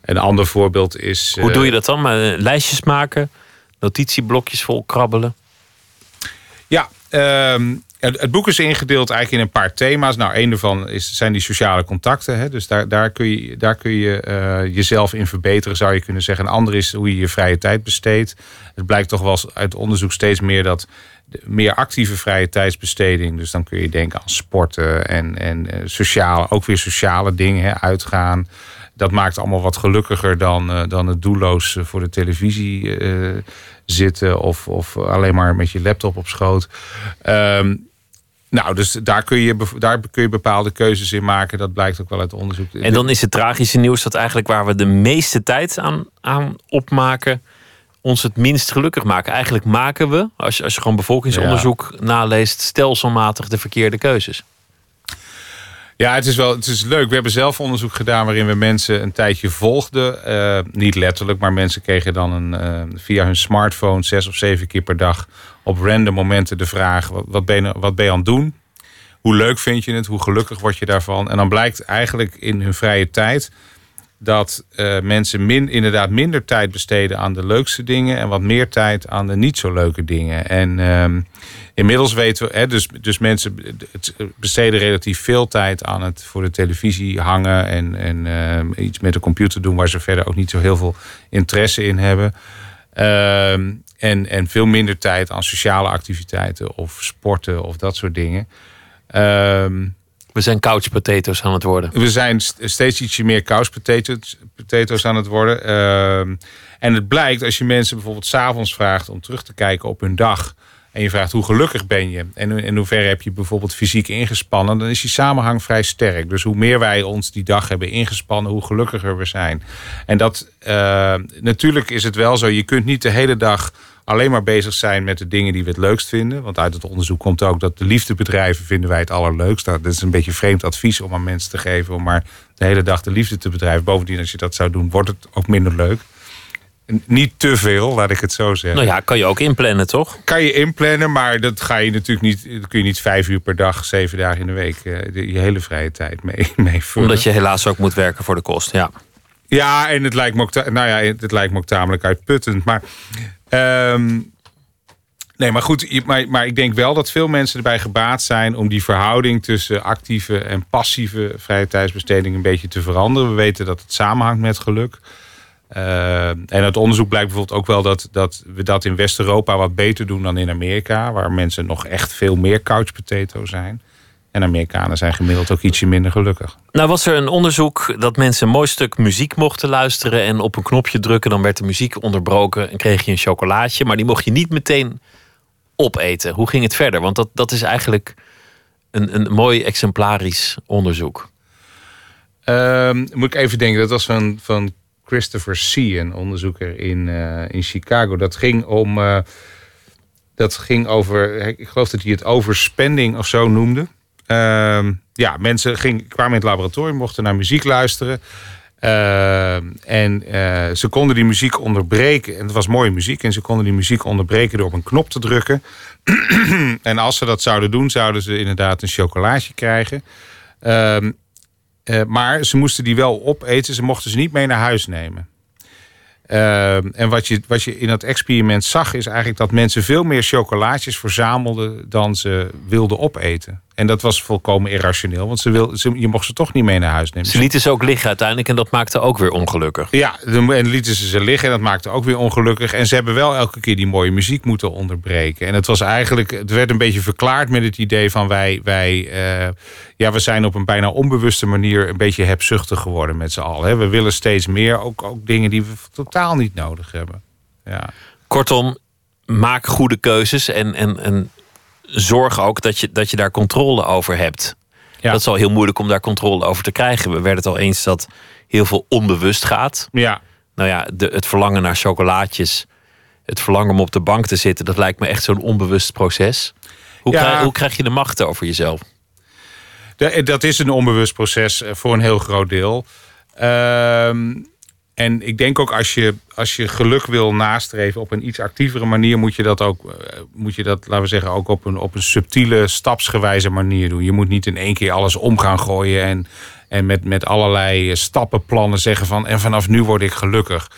een ander voorbeeld is... Hoe doe je dat dan? Maar lijstjes maken? Notitieblokjes vol krabbelen? Ja, um, het boek is ingedeeld eigenlijk in een paar thema's. Nou, een daarvan is, zijn die sociale contacten. Hè? Dus daar, daar kun je, daar kun je uh, jezelf in verbeteren, zou je kunnen zeggen. Een ander is hoe je je vrije tijd besteedt. Het blijkt toch wel uit onderzoek steeds meer dat meer actieve vrije tijdsbesteding. Dus dan kun je denken aan sporten en, en uh, sociale, ook weer sociale dingen, hè? uitgaan. Dat maakt allemaal wat gelukkiger dan, uh, dan het doelloos voor de televisie zitten of, of alleen maar met je laptop op schoot. Um, nou, dus daar kun, je, daar kun je bepaalde keuzes in maken. Dat blijkt ook wel uit onderzoek. En dan is het tragische nieuws dat eigenlijk waar we de meeste tijd aan, aan opmaken, ons het minst gelukkig maken. Eigenlijk maken we, als je, als je gewoon bevolkingsonderzoek ja. naleest, stelselmatig de verkeerde keuzes. Ja, het is wel het is leuk. We hebben zelf onderzoek gedaan waarin we mensen een tijdje volgden. Uh, niet letterlijk, maar mensen kregen dan een, uh, via hun smartphone zes of zeven keer per dag op random momenten de vraag: wat, ben wat ben je aan het doen? Hoe leuk vind je het? Hoe gelukkig word je daarvan? En dan blijkt eigenlijk in hun vrije tijd dat uh, mensen min, inderdaad minder tijd besteden aan de leukste dingen en wat meer tijd aan de niet zo leuke dingen. En uh, inmiddels weten we, hè, dus, dus mensen besteden relatief veel tijd aan het voor de televisie hangen en, en uh, iets met de computer doen waar ze verder ook niet zo heel veel interesse in hebben. Ehm, en, en veel minder tijd aan sociale activiteiten of sporten of dat soort dingen. Ehm, We zijn couch potatoes aan het worden. We zijn st- steeds ietsje meer couch potatoes, aan het worden. Ehm, en het blijkt als je mensen bijvoorbeeld s'avonds vraagt om terug te kijken op hun dag. En je vraagt hoe gelukkig ben je en in hoeverre heb je bijvoorbeeld fysiek ingespannen. Dan is die samenhang vrij sterk. Dus hoe meer wij ons die dag hebben ingespannen, hoe gelukkiger we zijn. En dat eh, natuurlijk is het wel zo. Je kunt niet de hele dag alleen maar bezig zijn met de dingen die we het leukst vinden. Want uit het onderzoek komt ook dat de liefdebedrijven vinden wij het allerleukst. Nou, dat is een beetje vreemd advies om aan mensen te geven om maar de hele dag de liefde te bedrijven. Bovendien, als je dat zou doen, wordt het ook minder leuk. Niet te veel, laat ik het zo zeggen. Nou ja, kan je ook inplannen, toch? Kan je inplannen, maar dat ga je natuurlijk niet. Dat kun je niet vijf uur per dag, zeven dagen in de week, eh, je hele vrije tijd mee, mee vullen. Omdat je helaas ook moet werken voor de kost. Ja. Ja, en het lijkt me ook, nou ja, het lijkt me ook tamelijk uitputtend. Maar, ehm, nee, maar goed, maar, maar ik denk wel dat veel mensen erbij gebaat zijn om die verhouding tussen actieve en passieve vrije tijdsbesteding een beetje te veranderen. We weten dat het samenhangt met geluk. Eh, en uit onderzoek blijkt bijvoorbeeld ook wel dat, dat we dat in West-Europa wat beter doen dan in Amerika, waar mensen nog echt veel meer couch potato zijn. En Amerikanen zijn gemiddeld ook ietsje minder gelukkig. Nou was er een onderzoek dat mensen een mooi stuk muziek mochten luisteren... en op een knopje drukken, dan werd de muziek onderbroken... en kreeg je een chocolaatje, maar die mocht je niet meteen opeten. Hoe ging het verder? Want dat, dat is eigenlijk een, een mooi exemplarisch onderzoek. Ehm, moet ik even denken, dat was van, van Christopher C., een onderzoeker in, eh, in Chicago. Dat ging om. eh, dat ging over. Ik geloof dat hij het overspending of zo noemde. Ehm, ja, mensen kwamen in het laboratorium, mochten naar muziek luisteren. Ehm, en eh, ze konden die muziek onderbreken. En het was mooie muziek. En ze konden die muziek onderbreken door op een knop te drukken. en als ze dat zouden doen, zouden ze inderdaad een chocolaatje krijgen. Ehm, eh, maar ze moesten die wel opeten. Ze mochten ze niet mee naar huis nemen. En wat je, wat je in dat experiment zag, is eigenlijk dat mensen veel meer chocolaatjes verzamelden dan ze wilden opeten. En dat was volkomen irrationeel, want ze wil, ze, je mocht ze toch niet mee naar huis nemen. Ze lieten ze ook liggen uiteindelijk en dat maakte ook weer ongelukkig. Ja, en lieten ze ze liggen en dat maakte ook weer ongelukkig. En ze hebben wel elke keer die mooie muziek moeten onderbreken. En het was eigenlijk, het werd een beetje verklaard met het idee van wij, wij eh, ja, we zijn op een bijna onbewuste manier een beetje hebzuchtig geworden met z'n allen. hè. We willen steeds meer, ook, ook dingen die we totaal niet nodig hebben. Ja. Kortom, maak goede keuzes en, en, en zorg ook dat je, dat je daar controle over hebt. Ja. Dat is al heel moeilijk om daar controle over te krijgen. We werden het al eens dat heel veel onbewust gaat. Ja. Nou ja, de, het verlangen naar chocolaatjes, het verlangen om op de bank te zitten, dat lijkt me echt zo'n onbewust proces. Hoe, Ja. krijg, hoe krijg je de macht over jezelf? Da- Dat is een onbewust proces eh, voor een heel groot deel. Ehm, en ik denk ook als je, als je geluk wil nastreven op een iets actievere manier, moet je dat ook, eh, moet je dat, laten we zeggen, ook op een, op een subtiele, stapsgewijze manier doen. Je moet niet in één keer alles om gaan gooien en, en met, met allerlei eh, stappenplannen zeggen van en vanaf nu word ik gelukkig.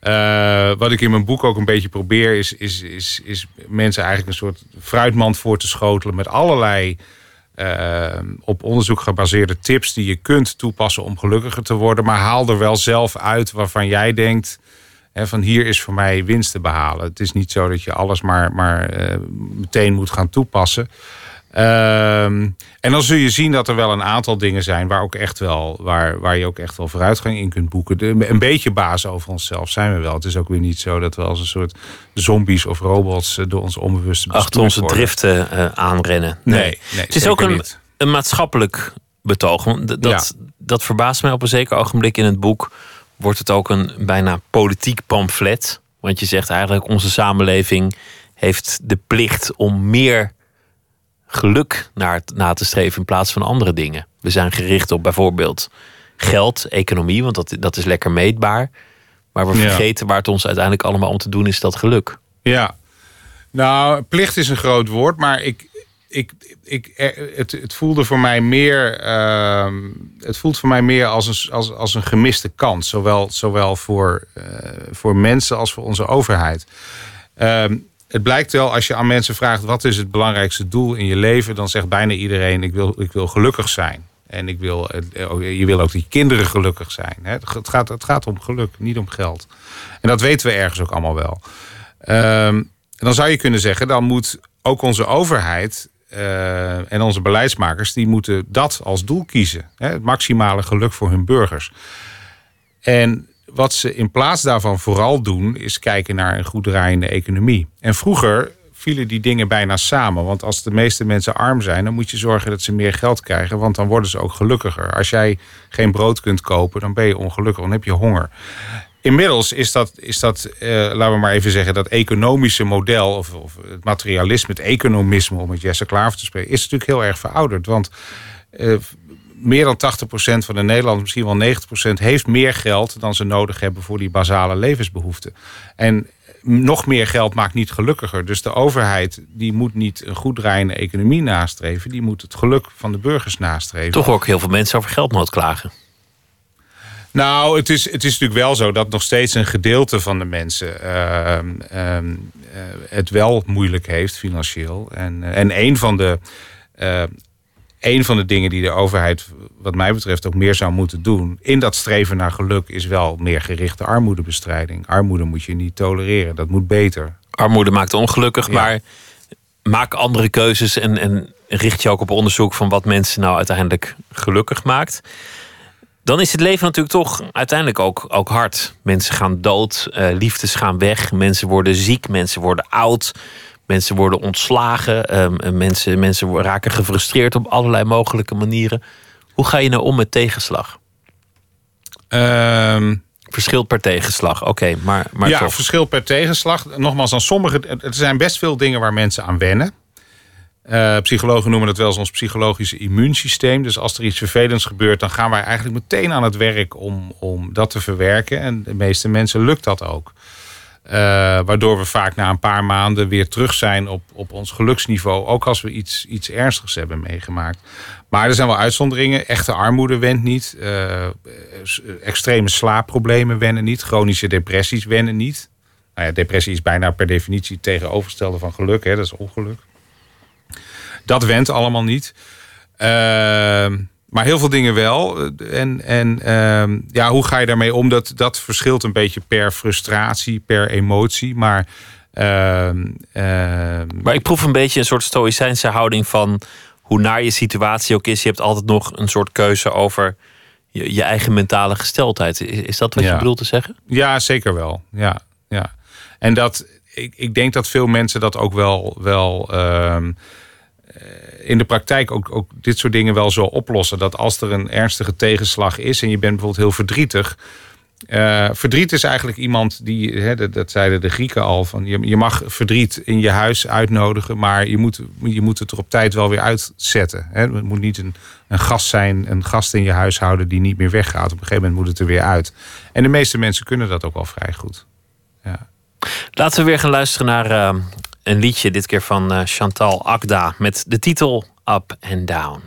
Eh, wat ik in mijn boek ook een beetje probeer, is, is, is, is mensen eigenlijk een soort fruitmand voor te schotelen met allerlei eh, op onderzoek gebaseerde tips die je kunt toepassen om gelukkiger te worden. Maar haal er wel zelf uit waarvan jij denkt. Hè, van hier is voor mij winst te behalen. Het is niet zo dat je alles maar, maar eh, meteen moet gaan toepassen. Ehm, en dan zul je zien dat er wel een aantal dingen zijn waar, ook echt wel, waar, waar je ook echt wel vooruitgang in kunt boeken. De, een beetje baas over onszelf zijn we wel. Het is ook weer niet zo dat we als een soort zombies of robots eh, door ons onbewuste Achter onze worden. driften eh, aanrennen. Nee, nee, het is ook een, niet. een maatschappelijk betoog. Dat, dat verbaast mij op een zeker ogenblik in het boek. Wordt het ook een bijna politiek pamflet. Want je zegt eigenlijk onze samenleving heeft de plicht om meer geluk naar, na te streven in plaats van andere dingen. We zijn gericht op bijvoorbeeld geld, economie, want dat, dat is lekker meetbaar. Maar we Ja. vergeten waar het ons uiteindelijk allemaal om te doen is dat geluk. Ja, nou, plicht is een groot woord, maar ik, ik, ik, het, het voelde voor mij meer, ehm, het voelt voor mij meer als een, als, als een gemiste kans, zowel, zowel voor, eh, voor mensen als voor onze overheid. Ehm, het blijkt wel, als je aan mensen vraagt wat is het belangrijkste doel in je leven, dan zegt bijna iedereen: ik wil, ik wil gelukkig zijn. En ik wil, eh, je wil ook je kinderen gelukkig zijn. Het gaat, het gaat om geluk, niet om geld. En dat weten we ergens ook allemaal wel. Ehm, dan zou je kunnen zeggen, dan moet ook onze overheid eh, en onze beleidsmakers, die moeten dat als doel kiezen. Hè, het maximale geluk voor hun burgers. En wat ze in plaats daarvan vooral doen, is kijken naar een goed draaiende economie. En vroeger vielen die dingen bijna samen. Want als de meeste mensen arm zijn, dan moet je zorgen dat ze meer geld krijgen. Want dan worden ze ook gelukkiger. Als jij geen brood kunt kopen, dan ben je ongelukkig. Dan heb je honger. Inmiddels is dat, is dat eh, laten we maar even zeggen, dat economische model, of, of het materialisme, het economisme, om met Jesse Klaver te spreken, is natuurlijk heel erg verouderd. Want eh, meer dan 80% van de Nederlanders, misschien wel 90%, heeft meer geld dan ze nodig hebben voor die basale levensbehoeften. En nog meer geld maakt niet gelukkiger. Dus de overheid die moet niet een goed draaiende economie nastreven. Die moet het geluk van de burgers nastreven. Toch ook heel veel mensen over geldnood klagen. Nou, het is, het is natuurlijk wel zo dat nog steeds een gedeelte van de mensen uh, uh, het wel moeilijk heeft financieel. En, uh, en een van de eh, een van de dingen die de overheid, wat mij betreft, ook meer zou moeten doen. in dat streven naar geluk is wel meer gerichte armoedebestrijding. Armoede moet je niet tolereren, dat moet beter. Armoede maakt ongelukkig, maar maak andere keuzes en, en richt je ook op onderzoek van wat mensen nou uiteindelijk gelukkig maakt. Dan is het leven natuurlijk toch uiteindelijk ook, ook hard. Mensen gaan dood, uh, liefdes gaan weg, mensen worden ziek, mensen worden oud. Mensen worden ontslagen. Um, mensen, mensen raken gefrustreerd op allerlei mogelijke manieren. Hoe ga je nou om met tegenslag? Um, verschilt per tegenslag, oké. maar, maar ja, toch. verschilt per tegenslag. Nogmaals, aan sommige. Er zijn best veel dingen waar mensen aan wennen. Uh, psychologen noemen dat wel eens ons psychologische immuunsysteem. Dus als er iets vervelends gebeurt, dan gaan wij eigenlijk meteen aan het werk om, om dat te verwerken. En de meeste mensen lukt dat ook. Uh, waardoor we vaak na een paar maanden weer terug zijn op, op ons geluksniveau. Ook als we iets, iets ernstigs hebben meegemaakt. Maar er zijn wel uitzonderingen. Echte armoede went niet. Uh, extreme slaapproblemen wennen niet. Chronische depressies wennen niet. Nou ja, depressie is bijna per definitie tegenovergestelde van geluk. Hè? Dat is ongeluk. Dat went allemaal niet. Uh, maar heel veel dingen wel. En, en uh, ja, hoe ga je daarmee om? Dat, dat verschilt een beetje per frustratie, per emotie. Maar, uh, maar ik proef een beetje een soort stoïcijnse houding van hoe naar je situatie ook is. Je hebt altijd nog een soort keuze over je, je eigen mentale gesteldheid. Is, is dat wat ja. je bedoelt te zeggen? Ja, zeker wel. Ja, ja. En dat, ik, ik denk dat veel mensen dat ook wel. wel in de praktijk ook, ook dit soort dingen wel zo oplossen. Dat als er een ernstige tegenslag is en je bent bijvoorbeeld heel verdrietig. Uh, verdriet is eigenlijk iemand die, hè, dat, zeiden de Grieken al, van je, je, mag verdriet in je huis uitnodigen, maar je moet, je moet het er op tijd wel weer uitzetten. Hè. Het moet niet een, een gast zijn, een gast in je huishouden die niet meer weggaat. Op een gegeven moment moet het er weer uit. En de meeste mensen kunnen dat ook wel vrij goed. Ja. Laten we weer gaan luisteren naar uh, een liedje, dit keer van uh, Chantal Akda, met de titel Up and Down.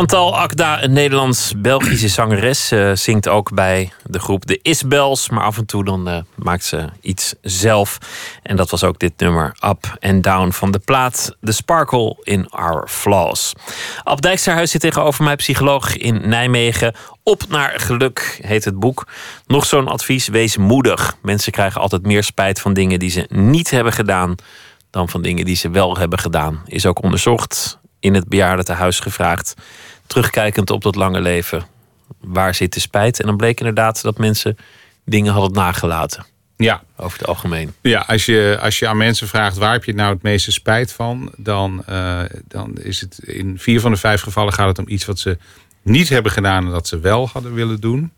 Chantal Akda, een Nederlands-Belgische zangeres, uh, zingt ook bij de groep de Isbels. Maar af en toe dan uh, maakt ze iets zelf. En dat was ook dit nummer Up and Down van de plaat The Sparkle in Our Flaws. Ab Dijksterhuis zit tegenover mij, psycholoog in Nijmegen. Op naar geluk heet het boek. Nog zo'n advies, wees moedig. Mensen krijgen altijd meer spijt van dingen die ze niet hebben gedaan... dan van dingen die ze wel hebben gedaan. Is ook onderzocht in het bejaardentehuis gevraagd. Terugkijkend op dat lange leven. Waar zit de spijt? En dan bleek inderdaad dat mensen dingen hadden nagelaten. Ja. Over het algemeen. Ja, als je, als je aan mensen vraagt waar heb je nou het meeste spijt van, dan, uh, dan is het in vier van de vijf gevallen gaat het om iets wat ze niet hebben gedaan en dat ze wel hadden willen doen.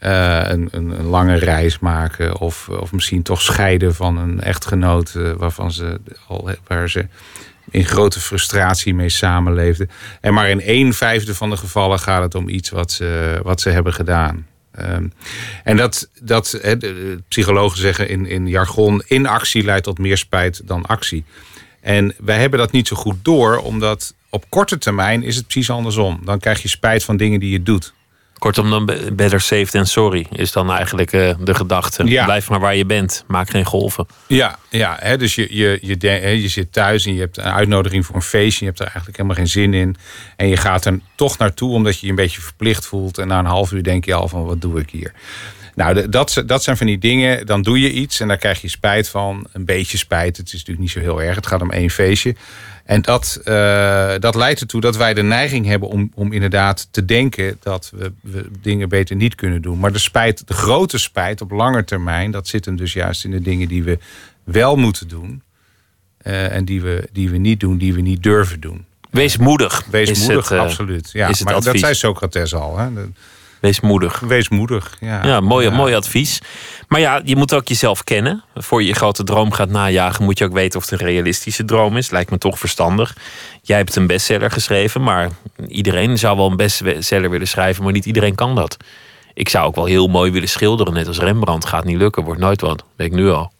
Uh, een, een, een, lange reis maken of, of misschien toch scheiden van een echtgenoot uh, waarvan ze al waar ze in grote frustratie mee samenleefden. En maar in een vijfde van de gevallen gaat het om iets wat ze, wat ze hebben gedaan. Um, en dat, dat psychologen zeggen in, in jargon: inactie leidt tot meer spijt dan actie. En wij hebben dat niet zo goed door, omdat op korte termijn is het precies andersom. Dan krijg je spijt van dingen die je doet. Kortom, dan better safe than sorry is dan eigenlijk uh, de gedachte. Ja. Blijf maar waar je bent. Maak geen golven. Ja, ja hè, dus je, je, je, hè, je zit thuis en je hebt een uitnodiging voor een feestje. Je hebt er eigenlijk helemaal geen zin in. En je gaat er toch naartoe omdat je je een beetje verplicht voelt. En na een half uur denk je al van wat doe ik hier. Nou, dat, dat zijn van die dingen. Dan doe je iets en daar krijg je spijt van. Een beetje spijt. Het is natuurlijk niet zo heel erg. Het gaat om één feestje. En dat, uh, dat leidt ertoe dat wij de neiging hebben om, om inderdaad te denken dat we, we, dingen beter niet kunnen doen. Maar de spijt, de grote spijt op lange termijn, dat zit hem dus juist in de dingen die we wel moeten doen. Uh, en die we, die we niet doen, die we niet durven doen. Wees moedig. Wees is moedig, het, uh, absoluut. Ja, maar advies. dat zei Socrates al. Hè? Wees moedig. Wees moedig, ja. Ja, mooi, mooi advies. Maar ja, je moet ook jezelf kennen. Voor je je grote droom gaat najagen, moet je ook weten of het een realistische droom is. Lijkt me toch verstandig. Jij hebt een bestseller geschreven, maar iedereen zou wel een bestseller willen schrijven, maar niet iedereen kan dat. Ik zou ook wel heel mooi willen schilderen, net als Rembrandt. Gaat niet lukken, wordt nooit wat. Weet ik nu al.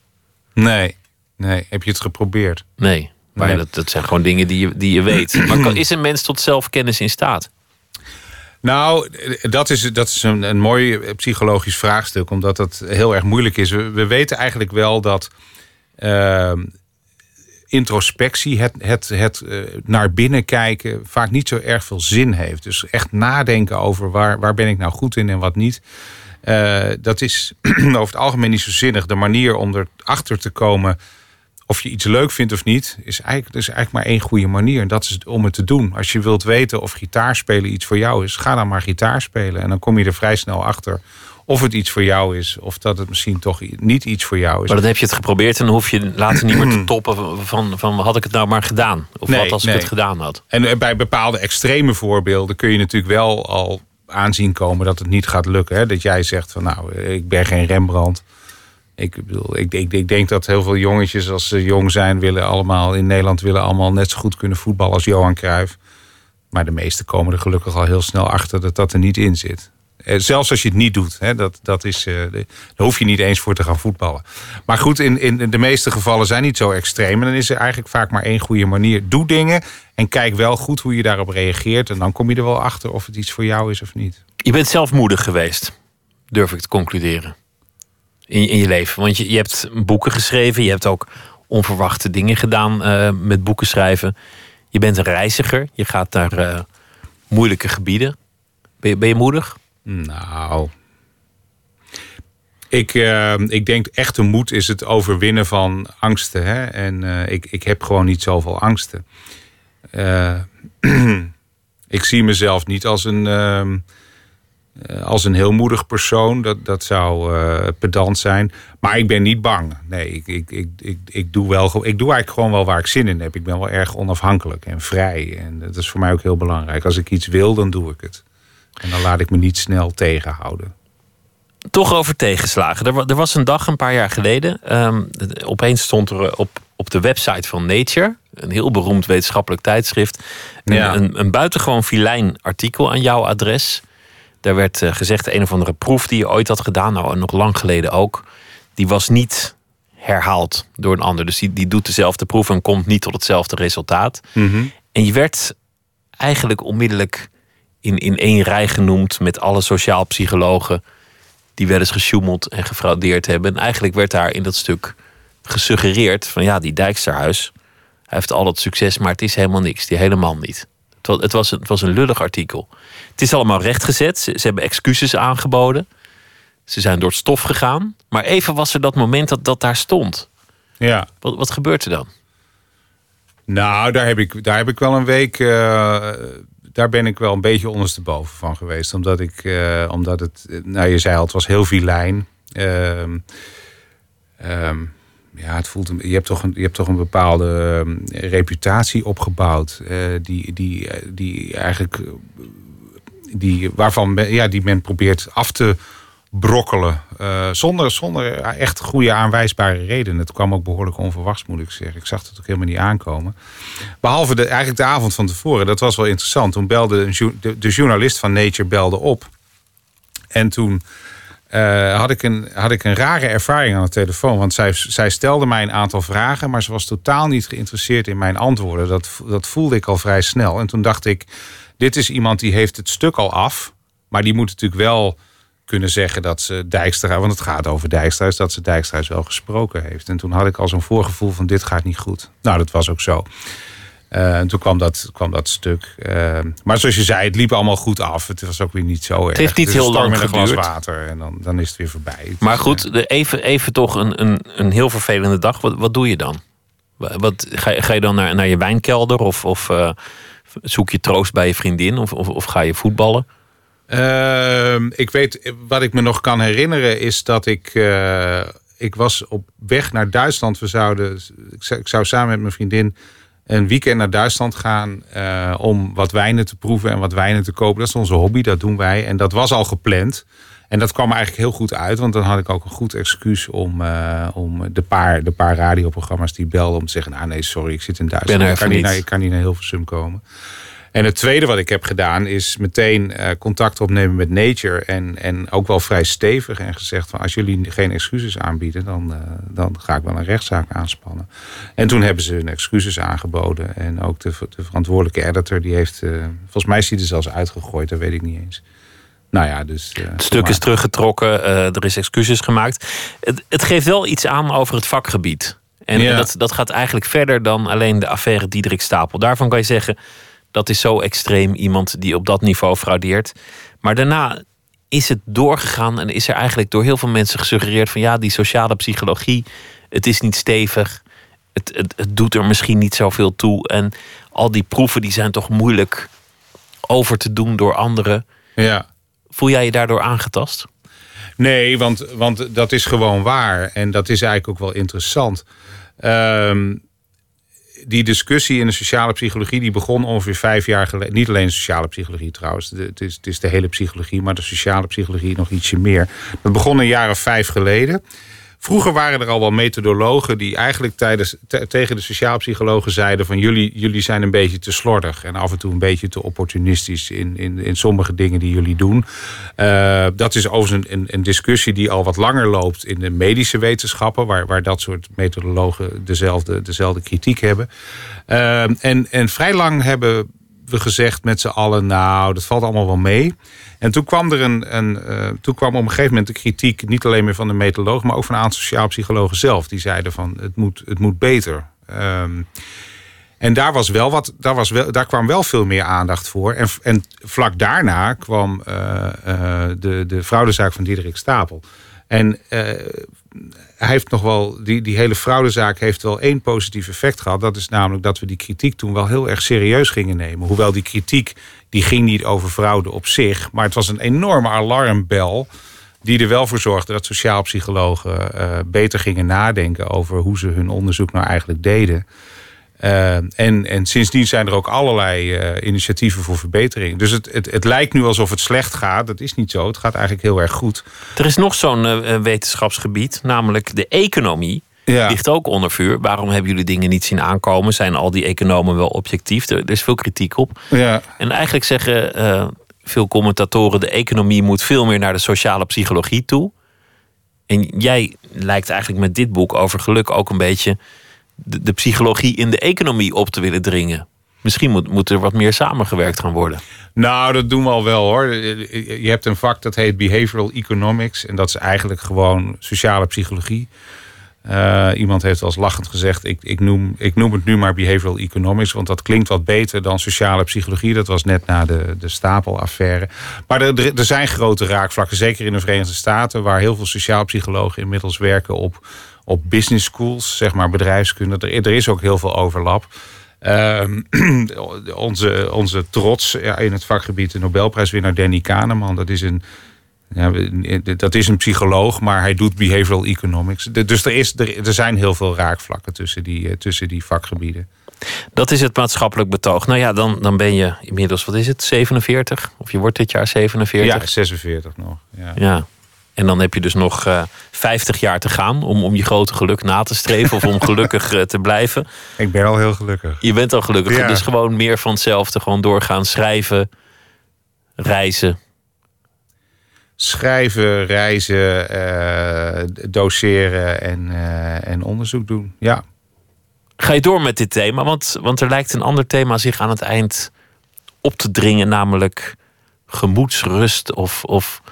Nee, nee. Heb je het geprobeerd? Nee. Maar Nee. dat, dat zijn gewoon dingen die je, die je weet. Maar kan- is een mens tot zelfkennis in staat? Nou, dat is, dat is een, een mooi psychologisch vraagstuk, omdat dat heel erg moeilijk is. We, we weten eigenlijk wel dat uh, introspectie, het, het, het uh, naar binnen kijken, vaak niet zo erg veel zin heeft. Dus echt nadenken over waar, waar ben ik nou goed in en wat niet. Uh, dat is over het algemeen niet zo zinnig. De manier om erachter te komen of je iets leuk vindt of niet, is eigenlijk, is eigenlijk maar één goede manier. En dat is om het te doen. Als je wilt weten of gitaarspelen iets voor jou is, ga dan maar gitaar spelen. En dan kom je er vrij snel achter of het iets voor jou is, of dat het misschien toch niet iets voor jou is. Maar dan heb je het geprobeerd en dan hoef je later niet meer te toppen van, van had ik het nou maar gedaan? Of Nee, wat als nee. ik het gedaan had? En eh, bij bepaalde extreme voorbeelden kun je natuurlijk wel al aanzien komen dat het niet gaat lukken. Hè? Dat jij zegt van nou, ik ben geen Rembrandt. Ik, ik, ik, denk dat heel veel jongetjes als ze jong zijn willen allemaal in Nederland willen allemaal net zo goed kunnen voetballen als Johan Cruijff. Maar de meesten komen er gelukkig al heel snel achter dat dat er niet in zit. Eh, Zelfs als je het niet doet, hè, dat, dat is, eh, daar hoef je niet eens voor te gaan voetballen. Maar goed, in, in de meeste gevallen zijn niet zo extreem. En dan is er eigenlijk vaak maar één goede manier. Doe dingen en kijk wel goed hoe je daarop reageert. En dan kom je er wel achter of het iets voor jou is of niet. Je bent zelf moedig geweest, durf ik te concluderen. In, je leven. Want je, je hebt boeken geschreven, je hebt ook onverwachte dingen gedaan eh, met boeken schrijven. Je bent een reiziger, je gaat naar eh, moeilijke gebieden. Ben je, ben je moedig? Nou. Ik, eh, ik denk echte moed is het overwinnen van angsten. Hè? En ik, ik heb gewoon niet zoveel angsten. Ik zie mezelf niet als een, ehm, eh, als een heel moedig persoon. Dat, dat zou eh, pedant zijn. Maar ik ben niet bang. Nee, ik, ik, ik, ik, ik, doe wel, ik doe eigenlijk gewoon wel waar ik zin in heb. Ik ben wel erg onafhankelijk en vrij. En dat is voor mij ook heel belangrijk. Als ik iets wil, dan doe ik het. En dan laat ik me niet snel tegenhouden. Toch over tegenslagen. Er, er was een dag een paar jaar geleden. ehm, opeens stond er eh, op, op de website van Nature, een heel beroemd wetenschappelijk tijdschrift, een, Ja. een, een buitengewoon filijn artikel aan jouw adres. Daar werd eh, gezegd, een of andere proef die je ooit had gedaan, nou nog lang geleden ook, die was niet herhaald door een ander. Dus die, die doet dezelfde proef en komt niet tot hetzelfde resultaat. En je werd eigenlijk onmiddellijk in, in één rij genoemd met alle sociaal psychologen die wel eens gesjoemeld en gefraudeerd hebben. En eigenlijk werd daar in dat stuk gesuggereerd van ja, die Dijksterhuis, hij heeft al dat succes, maar het is helemaal niks. Die helemaal niet. Het was, een, het was een lullig artikel. Het is allemaal rechtgezet. Ze, ze hebben excuses aangeboden. Ze zijn door het stof gegaan. Maar even was er dat moment dat dat daar stond. Ja. Wat, wat gebeurt er dan? Nou, daar heb ik, daar heb ik wel een week. eh, daar ben ik wel een beetje ondersteboven van geweest. Omdat ik, eh, omdat het, eh, nou je zei al, het was heel vilijn. Ehm, ja, het voelt, een- je, hebt toch een, je hebt toch een bepaalde ehm, reputatie opgebouwd. eh, die, die, eh, die eigenlijk. eh, Die, waarvan men- ja, die men probeert af te brokkelen. zonder, zonder echt goede aanwijsbare redenen. Het kwam ook behoorlijk onverwachts, moet ik zeggen. Ik zag het ook helemaal niet aankomen. Behalve de, eigenlijk de avond van tevoren. Dat was wel interessant. Toen belde de, de journalist van Nature belde op. En toen eh, had, ik een, had ik een rare ervaring aan de telefoon. Want zij, zij stelde mij een aantal vragen, maar ze was totaal niet geïnteresseerd in mijn antwoorden. Dat, dat voelde ik al vrij snel. En toen dacht ik, dit is iemand die heeft het stuk al af. Maar die moet natuurlijk wel kunnen zeggen dat ze Dijkstra, want het gaat over Dijkstra, dat ze Dijkstra wel gesproken heeft. En toen had ik al zo'n voorgevoel van dit gaat niet goed. Nou, dat was ook zo. Eh, en toen kwam dat, kwam dat stuk. Eh, maar zoals je zei, het liep allemaal goed af. Het was ook weer niet zo erg. heeft niet Het is een heel lang met een glas water en dan, dan is het weer voorbij. Het Maar goed, even, even toch een, een, een heel vervelende dag. Wat, wat doe je dan? Wa- Wat, ga, je- ga je dan naar, naar je wijnkelder? Of, of eh, zoek je troost bij je vriendin? Of, of, of ga je voetballen? Ehm, ik weet, wat ik me nog kan herinneren is dat ik... ik was op weg naar Duitsland. We zouden, ik, zou, ik zou samen met mijn vriendin een weekend naar Duitsland gaan... eh, om wat wijnen te proeven en wat wijnen te kopen. Dat is onze hobby, dat doen wij. En dat was al gepland. En dat kwam eigenlijk heel goed uit. Want dan had ik ook een goed excuus om, eh, om de, paar, de paar radioprogramma's die belden... om te zeggen, nou nee, sorry, ik zit in Duitsland. ik, kan niet. naar, ik kan niet naar Hilversum komen. En het tweede wat ik heb gedaan is meteen eh, contact opnemen met Nature. En, en ook wel vrij stevig en gezegd van als jullie geen excuses aanbieden, dan, eh, dan ga ik wel een rechtszaak aanspannen. En toen hebben ze hun excuses aangeboden. En ook de, de verantwoordelijke editor, die heeft, eh, volgens mij is er zelfs uitgegooid, dat weet ik niet eens. Nou ja, dus. Het stuk is teruggetrokken, er is excuses gemaakt. Het, het geeft wel iets aan over het vakgebied. En Ja. dat, dat gaat eigenlijk verder dan alleen de affaire Diederik Stapel. Daarvan kan je zeggen, dat is zo extreem iemand die op dat niveau fraudeert. Maar daarna is het doorgegaan en is er eigenlijk door heel veel mensen gesuggereerd van ja, die sociale psychologie, het is niet stevig. Het, het, het doet er misschien niet zoveel toe. En al die proeven die zijn toch moeilijk over te doen door anderen. Ja. Voel jij je daardoor aangetast? Nee, want, want dat is gewoon waar. En dat is eigenlijk ook wel interessant. Ehm, die discussie in de sociale psychologie die begon ongeveer vijf jaar geleden. Niet alleen sociale psychologie trouwens. Het is, het is de hele psychologie, maar de sociale psychologie nog ietsje meer. Dat begon een jaar of vijf geleden. Vroeger waren er al wel methodologen die eigenlijk tijdens, te- tegen de sociaal psychologen zeiden van jullie, jullie zijn een beetje te slordig en af en toe een beetje te opportunistisch in, in, in sommige dingen die jullie doen. Eh, dat is overigens een, een, een discussie die al wat langer loopt in de medische wetenschappen, waar, waar dat soort methodologen dezelfde, dezelfde kritiek hebben. Eh, en, en vrij lang hebben gezegd met z'n allen, nou, dat valt allemaal wel mee. En toen kwam er een, een eh, toen kwam op een gegeven moment de kritiek, niet alleen meer van de methodoloog, maar ook van een aantal sociaal psychologen zelf. Die zeiden van het moet, het moet beter. Ehm, en daar, was wel wat, daar, was wel, daar kwam wel veel meer aandacht voor. En, en vlak daarna kwam eh, eh, de, de fraudezaak van Diederik Stapel. En hij heeft nog wel, die, die hele fraudezaak heeft wel één positief effect gehad. Dat is namelijk dat we die kritiek toen wel heel erg serieus gingen nemen. Hoewel die kritiek, die ging niet over fraude op zich. Maar het was een enorme alarmbel. Die er wel voor zorgde dat sociaal psychologen eh, beter gingen nadenken over hoe ze hun onderzoek nou eigenlijk deden. Eh, en, en sindsdien zijn er ook allerlei eh, initiatieven voor verbetering. Dus het, het, het lijkt nu alsof het slecht gaat. Dat is niet zo. Het gaat eigenlijk heel erg goed. Er is nog zo'n eh, wetenschapsgebied, namelijk de economie. Ja. Ligt ook onder vuur. Waarom hebben jullie dingen niet zien aankomen? Zijn al die economen wel objectief? Er, er is veel kritiek op. Ja. En eigenlijk zeggen veel commentatoren: de economie moet veel meer naar de sociale psychologie toe. En jij lijkt eigenlijk met dit boek over geluk ook een beetje de, psychologie in de economie op te willen dringen. Misschien moet, moet er wat meer samengewerkt gaan worden. Nou, dat doen we al wel hoor. Je hebt een vak dat heet Behavioral Economics. En dat is eigenlijk gewoon sociale psychologie. Eh, iemand heeft eens lachend gezegd: ik, ik, noem, ik noem het nu maar behavioral economics, want dat klinkt wat beter dan sociale psychologie. Dat was net na de, de stapelaffaire. Maar er, er zijn grote raakvlakken, zeker in de Verenigde Staten, waar heel veel sociaal psychologen inmiddels werken op, op business schools, zeg maar bedrijfskunde. Er, er is ook heel veel overlap. Ehm, onze, onze trots in het vakgebied, de Nobelprijswinnaar Danny Kahneman, dat is een ja, dat is een psycholoog, maar hij doet behavioral economics. Dus er, is, er, er zijn heel veel raakvlakken tussen die, eh, tussen die vakgebieden. Dat is het maatschappelijk betoog. Nou ja, dan, dan ben je inmiddels, wat is het, 47? Of je wordt dit jaar 47? Ja, 46 nog. Ja. Ja. En dan heb je dus nog eh 50 jaar te gaan om, om je grote geluk na te streven of om gelukkig eh, te blijven. Ik ben al heel gelukkig. Je bent al gelukkig. Ja. Dus gewoon meer van hetzelfde. Gewoon doorgaan schrijven, reizen. Schrijven, reizen, eh, doseren en, en onderzoek doen. Ja. Ga je door met dit thema? Want, want er lijkt een ander thema zich aan het eind op te dringen, namelijk gemoedsrust of, of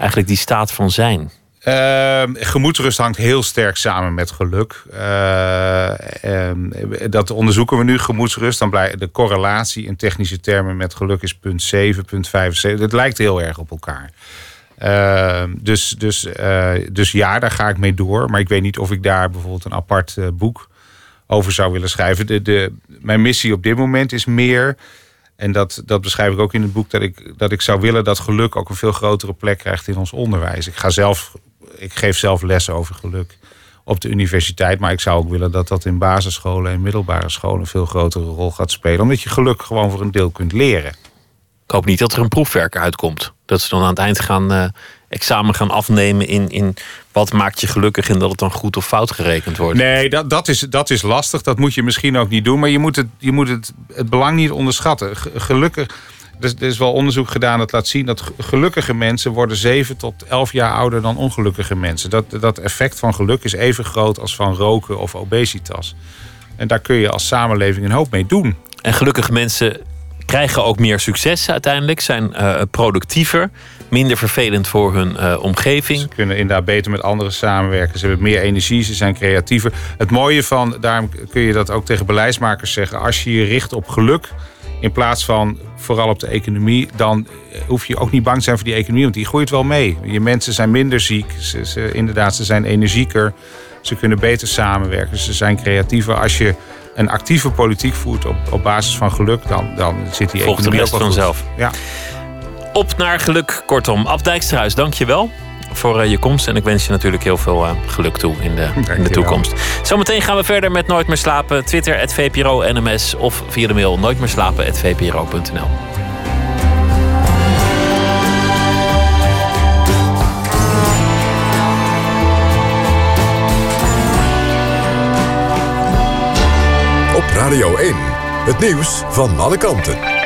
eigenlijk die staat van zijn. Ehm, gemoedsrust hangt heel sterk samen met geluk. Eh, ehm, dat onderzoeken we nu, gemoedsrust. Dan blijft de correlatie in technische termen met geluk is punt 7, punt 75. Het lijkt heel erg op elkaar. Ehm, dus, dus, eh, dus ja, daar ga ik mee door. Maar ik weet niet of ik daar bijvoorbeeld een apart eh, boek over zou willen schrijven. De, de, mijn missie op dit moment is meer... En dat, dat beschrijf ik ook in het boek, dat ik, dat ik zou willen dat geluk ook een veel grotere plek krijgt in ons onderwijs. Ik, ga zelf, ik geef zelf lessen over geluk op de universiteit, maar ik zou ook willen dat dat in basisscholen en middelbare scholen een veel grotere rol gaat spelen. Omdat je geluk gewoon voor een deel kunt leren. Ik hoop niet dat er een proefwerk uitkomt. Dat ze dan aan het eind gaan eh, examen gaan afnemen in, in wat maakt je gelukkig en dat het dan goed of fout gerekend wordt. Nee, dat, dat, is, dat is lastig. Dat moet je misschien ook niet doen. Maar je moet het, je moet het, het belang niet onderschatten. Ge- Gelukkig, er is, er is wel onderzoek gedaan dat laat zien dat ge- gelukkige mensen worden 7 tot 11 jaar ouder dan ongelukkige mensen. Dat, dat effect van geluk is even groot als van roken of obesitas. En daar kun je als samenleving een hoop mee doen. En gelukkige mensen krijgen ook meer succes uiteindelijk, zijn eh, productiever, minder vervelend voor hun eh, omgeving. Ze kunnen inderdaad beter met anderen samenwerken. Ze hebben meer energie, ze zijn creatiever. Het mooie van, daarom kun je dat ook tegen beleidsmakers zeggen. Als je je richt op geluk, in plaats van vooral op de economie, dan eh, hoef je ook niet bang te zijn voor die economie, want die groeit wel mee. Je mensen zijn minder ziek, ze, ze, inderdaad, ze zijn energieker, ze kunnen beter samenwerken, ze zijn creatiever. Als je een actieve politiek voert op, op basis van geluk, dan, dan zit die Volgt economie ook wel vanzelf. Ja. Op naar geluk, kortom. Ab Dijksterhuis, dank je wel voor eh, je komst. En ik wens je natuurlijk heel veel eh, geluk toe in de, in de toekomst. Zometeen gaan we verder met Nooit meer slapen. Twitter, at VPRO NMS of via de mail nooit meer slapen, at VPRO.nl. Op Radio 1. Het nieuws van alle kanten.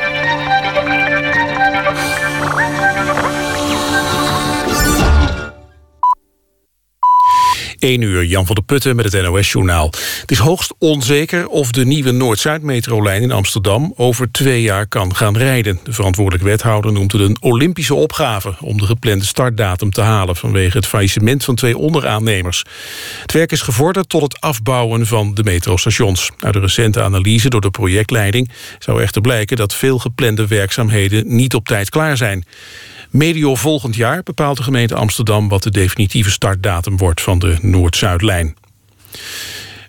1 uur, Jan van der Putten met het NOS-journaal. Het is hoogst onzeker of de nieuwe Noord-Zuid-metrolijn in Amsterdam... over twee jaar kan gaan rijden. De verantwoordelijk wethouder noemt het een Olympische opgave... om de geplande startdatum te halen... vanwege het faillissement van twee onderaannemers. Het werk is gevorderd tot het afbouwen van de metrostations. Uit de recente analyse door de projectleiding... zou echter blijken dat veel geplande werkzaamheden niet op tijd klaar zijn. Medio volgend jaar bepaalt de gemeente Amsterdam... wat de definitieve startdatum wordt van de Noord-Zuidlijn.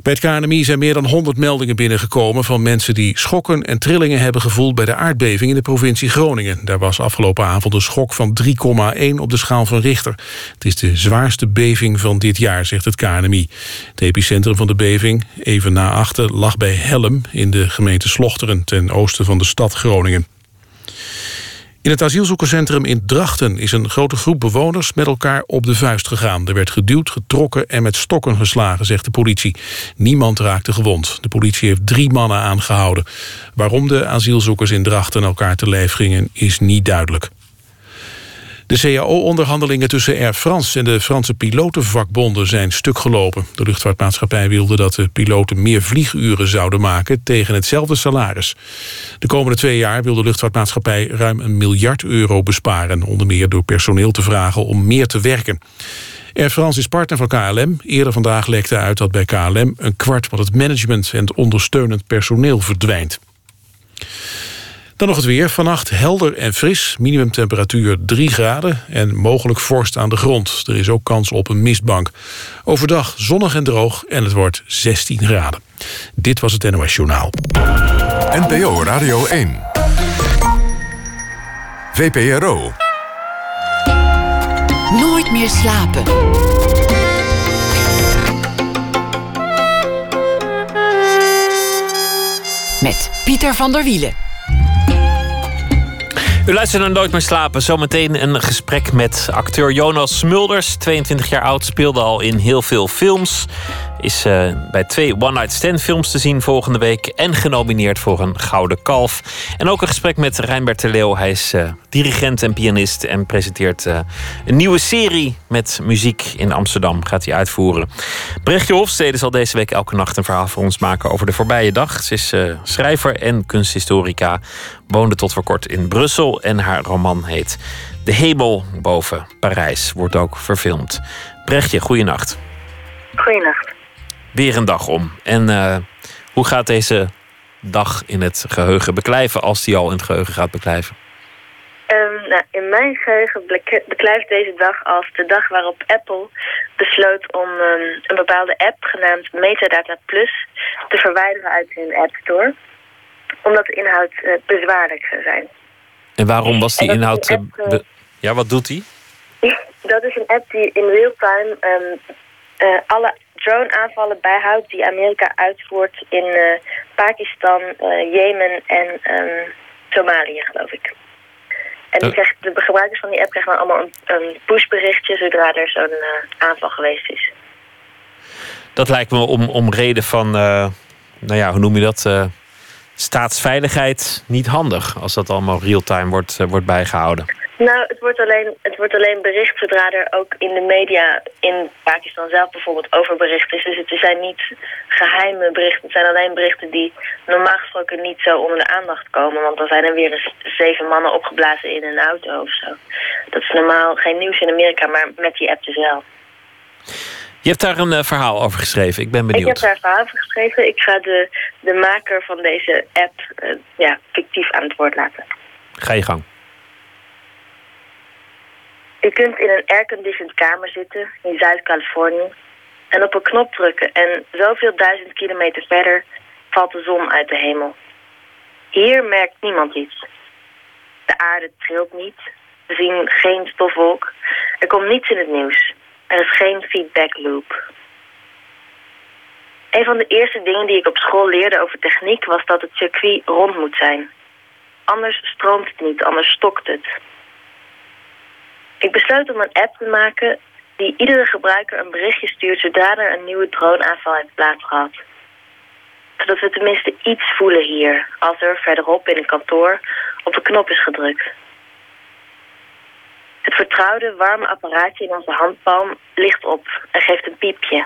Bij het KNMI zijn meer dan 100 meldingen binnengekomen... van mensen die schokken en trillingen hebben gevoeld... bij de aardbeving in de provincie Groningen. Daar was afgelopen avond een schok van 3,1 op de schaal van Richter. Het is de zwaarste beving van dit jaar, zegt het KNMI. Het epicentrum van de beving, even na achter, lag bij Helm... in de gemeente Slochteren, ten oosten van de stad Groningen. In het asielzoekerscentrum in Drachten is een grote groep bewoners met elkaar op de vuist gegaan. Er werd geduwd, getrokken en met stokken geslagen, zegt de politie. Niemand raakte gewond. De politie heeft drie mannen aangehouden. Waarom de asielzoekers in Drachten elkaar te lijf gingen is niet duidelijk. De CAO-onderhandelingen tussen Air France en de Franse pilotenvakbonden zijn stuk gelopen. De luchtvaartmaatschappij wilde dat de piloten meer vlieguren zouden maken tegen hetzelfde salaris. De komende twee jaar wil de luchtvaartmaatschappij ruim een miljard euro besparen. Onder meer door personeel te vragen om meer te werken. Air France is partner van KLM. Eerder vandaag lekte uit dat bij KLM een kwart van het management en het ondersteunend personeel verdwijnt. Dan nog het weer. Vannacht helder en fris. Minimumtemperatuur 3 graden en mogelijk vorst aan de grond. Er is ook kans op een mistbank. Overdag zonnig en droog en het wordt 16 graden. Dit was het NOS Journaal. NPO Radio 1. VPRO. Nooit meer slapen. Met Pieter van der Wielen. U luistert naar Nooit meer slapen. Zometeen een gesprek met acteur Jonas Smulders. 22 jaar oud, speelde al in heel veel films. Is uh, bij twee One Night Stand films te zien volgende week. En genomineerd voor een Gouden Kalf. En ook een gesprek met Reinbert de Leeuw. Hij is uh, dirigent en pianist. En presenteert uh, een nieuwe serie met muziek in Amsterdam. Gaat hij uitvoeren. Brechtje Hofstede zal deze week elke nacht een verhaal voor ons maken over de voorbije dag. Ze is schrijver en kunsthistorica. Woonde tot voor kort in Brussel. En haar roman heet De Hemel boven Parijs. Wordt ook verfilmd. Brechtje, goeienacht. Goeienacht weer een dag om. En uh, hoe gaat deze dag in het geheugen beklijven als die al in het geheugen gaat beklijven? Um, nou, in mijn geheugen beklijft deze dag als de dag waarop Apple besloot om um, een bepaalde app genaamd Metadata Plus te verwijderen uit hun App Store. Omdat de inhoud uh, bezwaarlijk zou zijn. En waarom was die inhoud... App, uh, ja, wat doet die? Dat is een app die in real time um, alle drone-aanvallen bijhoudt die Amerika uitvoert in uh, Pakistan, uh, Jemen en um, Somalië, geloof ik. En die krijgt, de gebruikers van die app krijgen dan allemaal een, een pushberichtje zodra er zo'n uh, aanval geweest is. Dat lijkt me om, om reden van, nou ja, hoe noem je dat? staatsveiligheid niet handig als dat allemaal real-time wordt, wordt bijgehouden. Nou, het wordt, alleen, het wordt alleen bericht zodra er ook in de media in Pakistan zelf bijvoorbeeld over bericht is. Dus het zijn niet geheime berichten. Het zijn alleen berichten die normaal gesproken niet zo onder de aandacht komen. Want dan zijn er weer zeven mannen opgeblazen in een auto of zo. Dat is normaal geen nieuws in Amerika, maar met die app dus wel. Je hebt daar een uh, verhaal over geschreven. Ik ben benieuwd. Ik heb daar een verhaal over geschreven. Ik ga de, de maker van deze app uh, ja, fictief aan het woord laten. Ga je gang. Je kunt in een airconditioned kamer zitten in Zuid-Californië en op een knop drukken en zoveel duizend kilometer verder valt de zon uit de hemel. Hier merkt niemand iets. De aarde trilt niet. We zien geen stofwolk. Er komt niets in het nieuws. Er is geen feedback loop. Een van de eerste dingen die ik op school leerde over techniek was dat het circuit rond moet zijn. Anders stroomt het niet, anders stokt het. Ik besloot om een app te maken die iedere gebruiker een berichtje stuurt zodra er een nieuwe droneaanval heeft plaatsgehad. Zodat we tenminste iets voelen hier, als er verderop in een kantoor op een knop is gedrukt. Het vertrouwde, warme apparaatje in onze handpalm ligt op en geeft een piepje.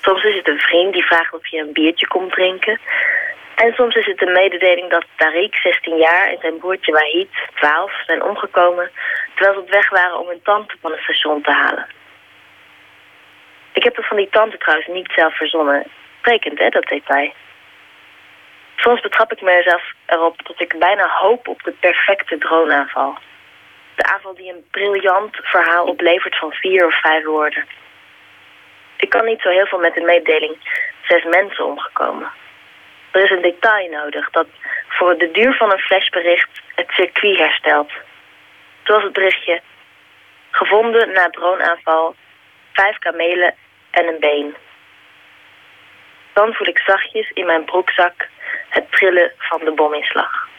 Soms is het een vriend die vraagt of je een biertje komt drinken. En soms is het de mededeling dat Tariq, 16 jaar, en zijn broertje Wahid, 12, zijn omgekomen terwijl ze op weg waren om hun tante van het station te halen. Ik heb er van die tante trouwens niet zelf verzonnen. Sprekend, hè, dat detail. Soms betrap ik mezelf erop dat ik bijna hoop op de perfecte droneaanval. De aanval die een briljant verhaal oplevert van vier of vijf woorden. ik kan niet zo heel veel met de mededeling zes mensen omgekomen. Er is een detail nodig dat voor de duur van een flashbericht het circuit herstelt. Zoals het berichtje gevonden na droneaanval, vijf kamelen en een been. Dan voel ik zachtjes in mijn broekzak het trillen van de bominslag.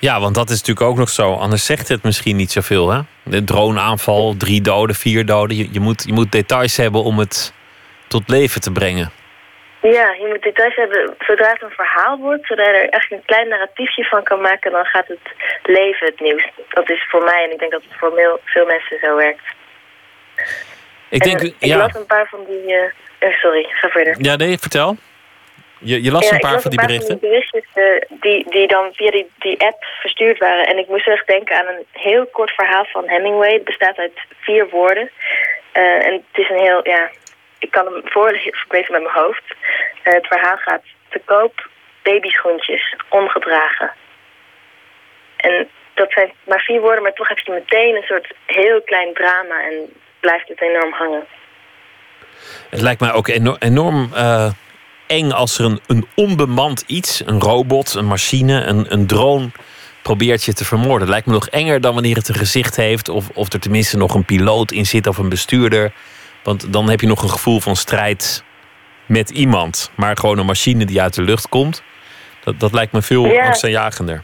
Ja, want dat is natuurlijk ook nog zo. Anders zegt het misschien niet zoveel. Hè? De droneaanval, drie doden, vier doden. Je, je, moet, je moet details hebben om het tot leven te brengen. Ja, je moet details hebben. Zodra het een verhaal wordt, zodra je er echt een klein narratiefje van kan maken, dan gaat het leven het nieuws. Dat is voor mij en ik denk dat het voor veel, veel mensen zo werkt. Ik En, denk, eh, ik ja. las een paar van die. eh, eh, sorry, ga verder. Ja, nee, vertel. Je, je las Ja, een paar las van die berichten. die berichtjes die, die dan via die, die app verstuurd waren. En ik moest echt denken aan een heel kort verhaal van Hemingway. Het bestaat uit vier woorden. En het is een heel, ja, ik kan hem voorlezen met mijn hoofd. Eh, het verhaal gaat te koop babyschoentjes, omgedragen. En dat zijn maar vier woorden, maar toch heb je meteen een soort heel klein drama en blijft het enorm hangen. Het lijkt mij ook eno- enorm eh, eng als er een, een onbemand iets, een robot, een machine, een, een drone probeert je te vermoorden. Lijkt me nog enger dan wanneer het een gezicht heeft of, of er tenminste nog een piloot in zit of een bestuurder. Want dan heb je nog een gevoel van strijd met iemand. Maar gewoon een machine die uit de lucht komt, dat, dat lijkt me veel Ja. angstaanjagender.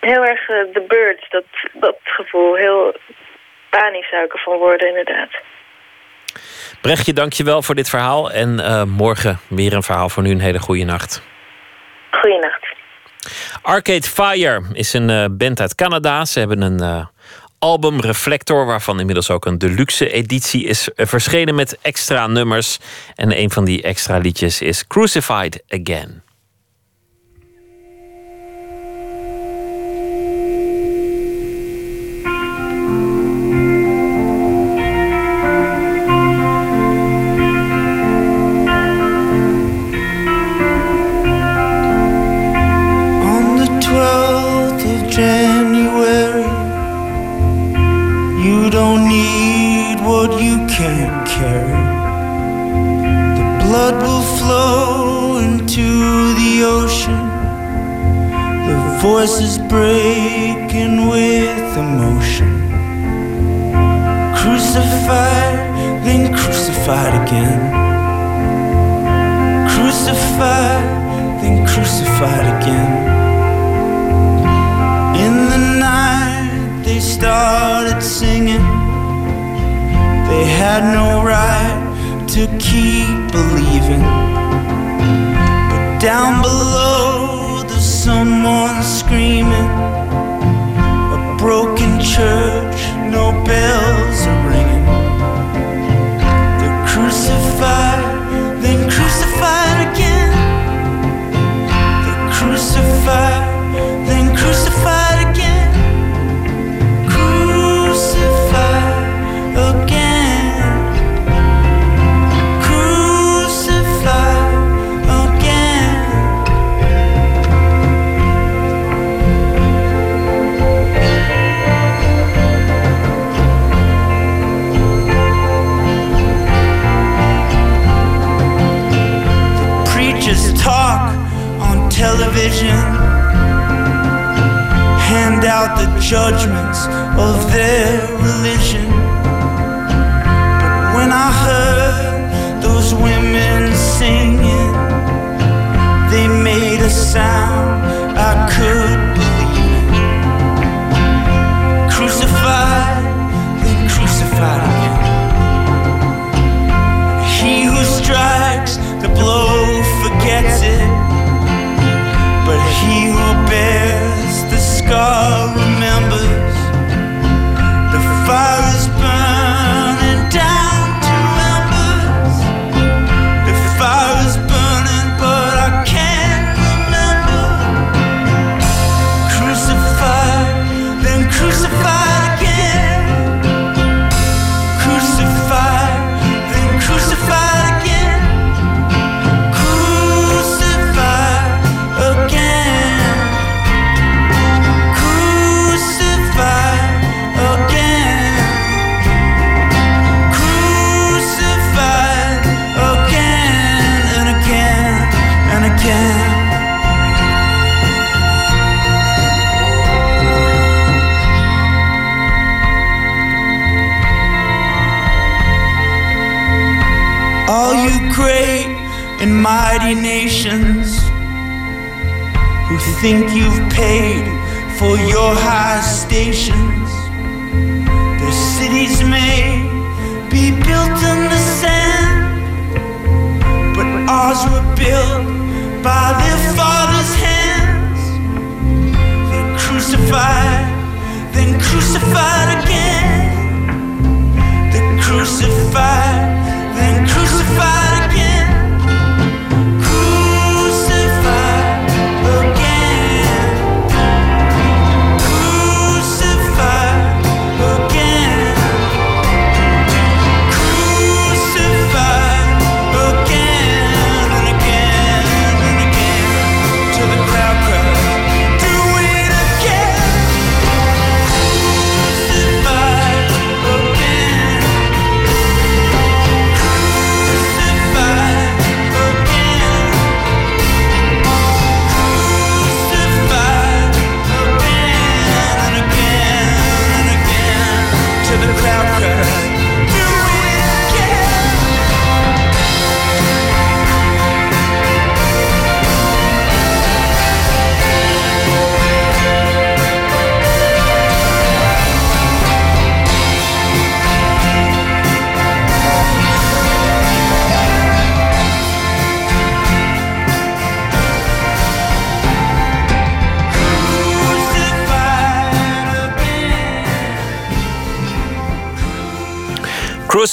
Heel erg eh, The Birds, dat, dat gevoel. Heel panisch zou ik ervan worden, inderdaad. Brechtje, dank je wel voor dit verhaal. En eh, morgen weer een verhaal voor nu. Een hele goede nacht. Goeienacht. Arcade Fire is een eh, band uit Canada. Ze hebben een album Reflector, waarvan inmiddels ook een deluxe editie is eh, verschenen met extra nummers. En een van die extra liedjes is Crucified Again. Down judgments of their religion. But when I heard those women singing, they made a sound I could mighty nations who think you've paid for your high stations. Their cities may be built in the sand, but ours were built by their father's hands. They're crucified, then crucified again.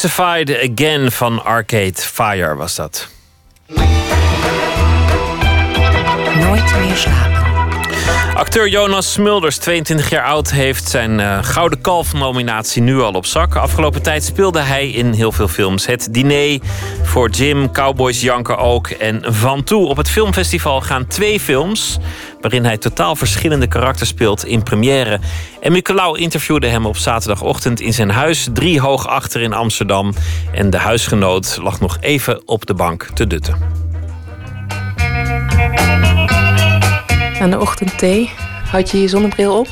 Crucified Again van Arcade Fire was dat. Nooit meer slapen. Acteur Jonas Smulders, 22 jaar oud, heeft zijn eh, Gouden Kalf-nominatie nu al op zak. Afgelopen tijd speelde hij in heel veel films. Het Diner voor Jim, Cowboys Janken ook en Van Toe. Op het filmfestival gaan twee films... waarin hij totaal verschillende karakters speelt in première. En Mikkelau interviewde hem op zaterdagochtend in zijn huis... drie hoog achter in Amsterdam. En de huisgenoot lag nog even op de bank te dutten. Aan de ochtendthee had je je zonnebril op?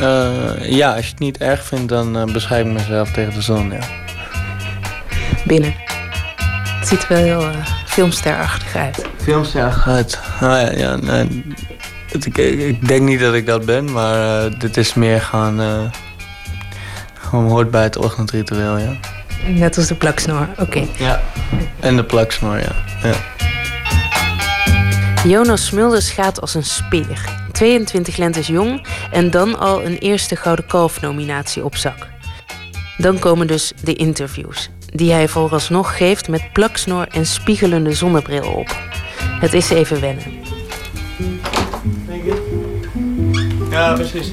Eh, ja, als je het niet erg vindt, dan eh, bescherm ik mezelf tegen de zon, ja. Binnen. Het ziet er wel heel eh, filmsterachtig uit. Filmster uit. Nou ja, ja nee, ik, ik denk niet dat ik dat ben, maar eh, dit is meer gewoon... eh, gewoon hoort bij het ochtendritueel, ja. Net als de plaksnor, oké. Ja. En de plaksnor, ja. ja. Jonas Smulders gaat als een speer. 22 lentes jong en dan al een eerste Gouden Kalf-nominatie op zak. Dan komen dus de interviews, die hij vooralsnog geeft met plaksnor en spiegelende zonnebril op. Het is even wennen. Ja, precies.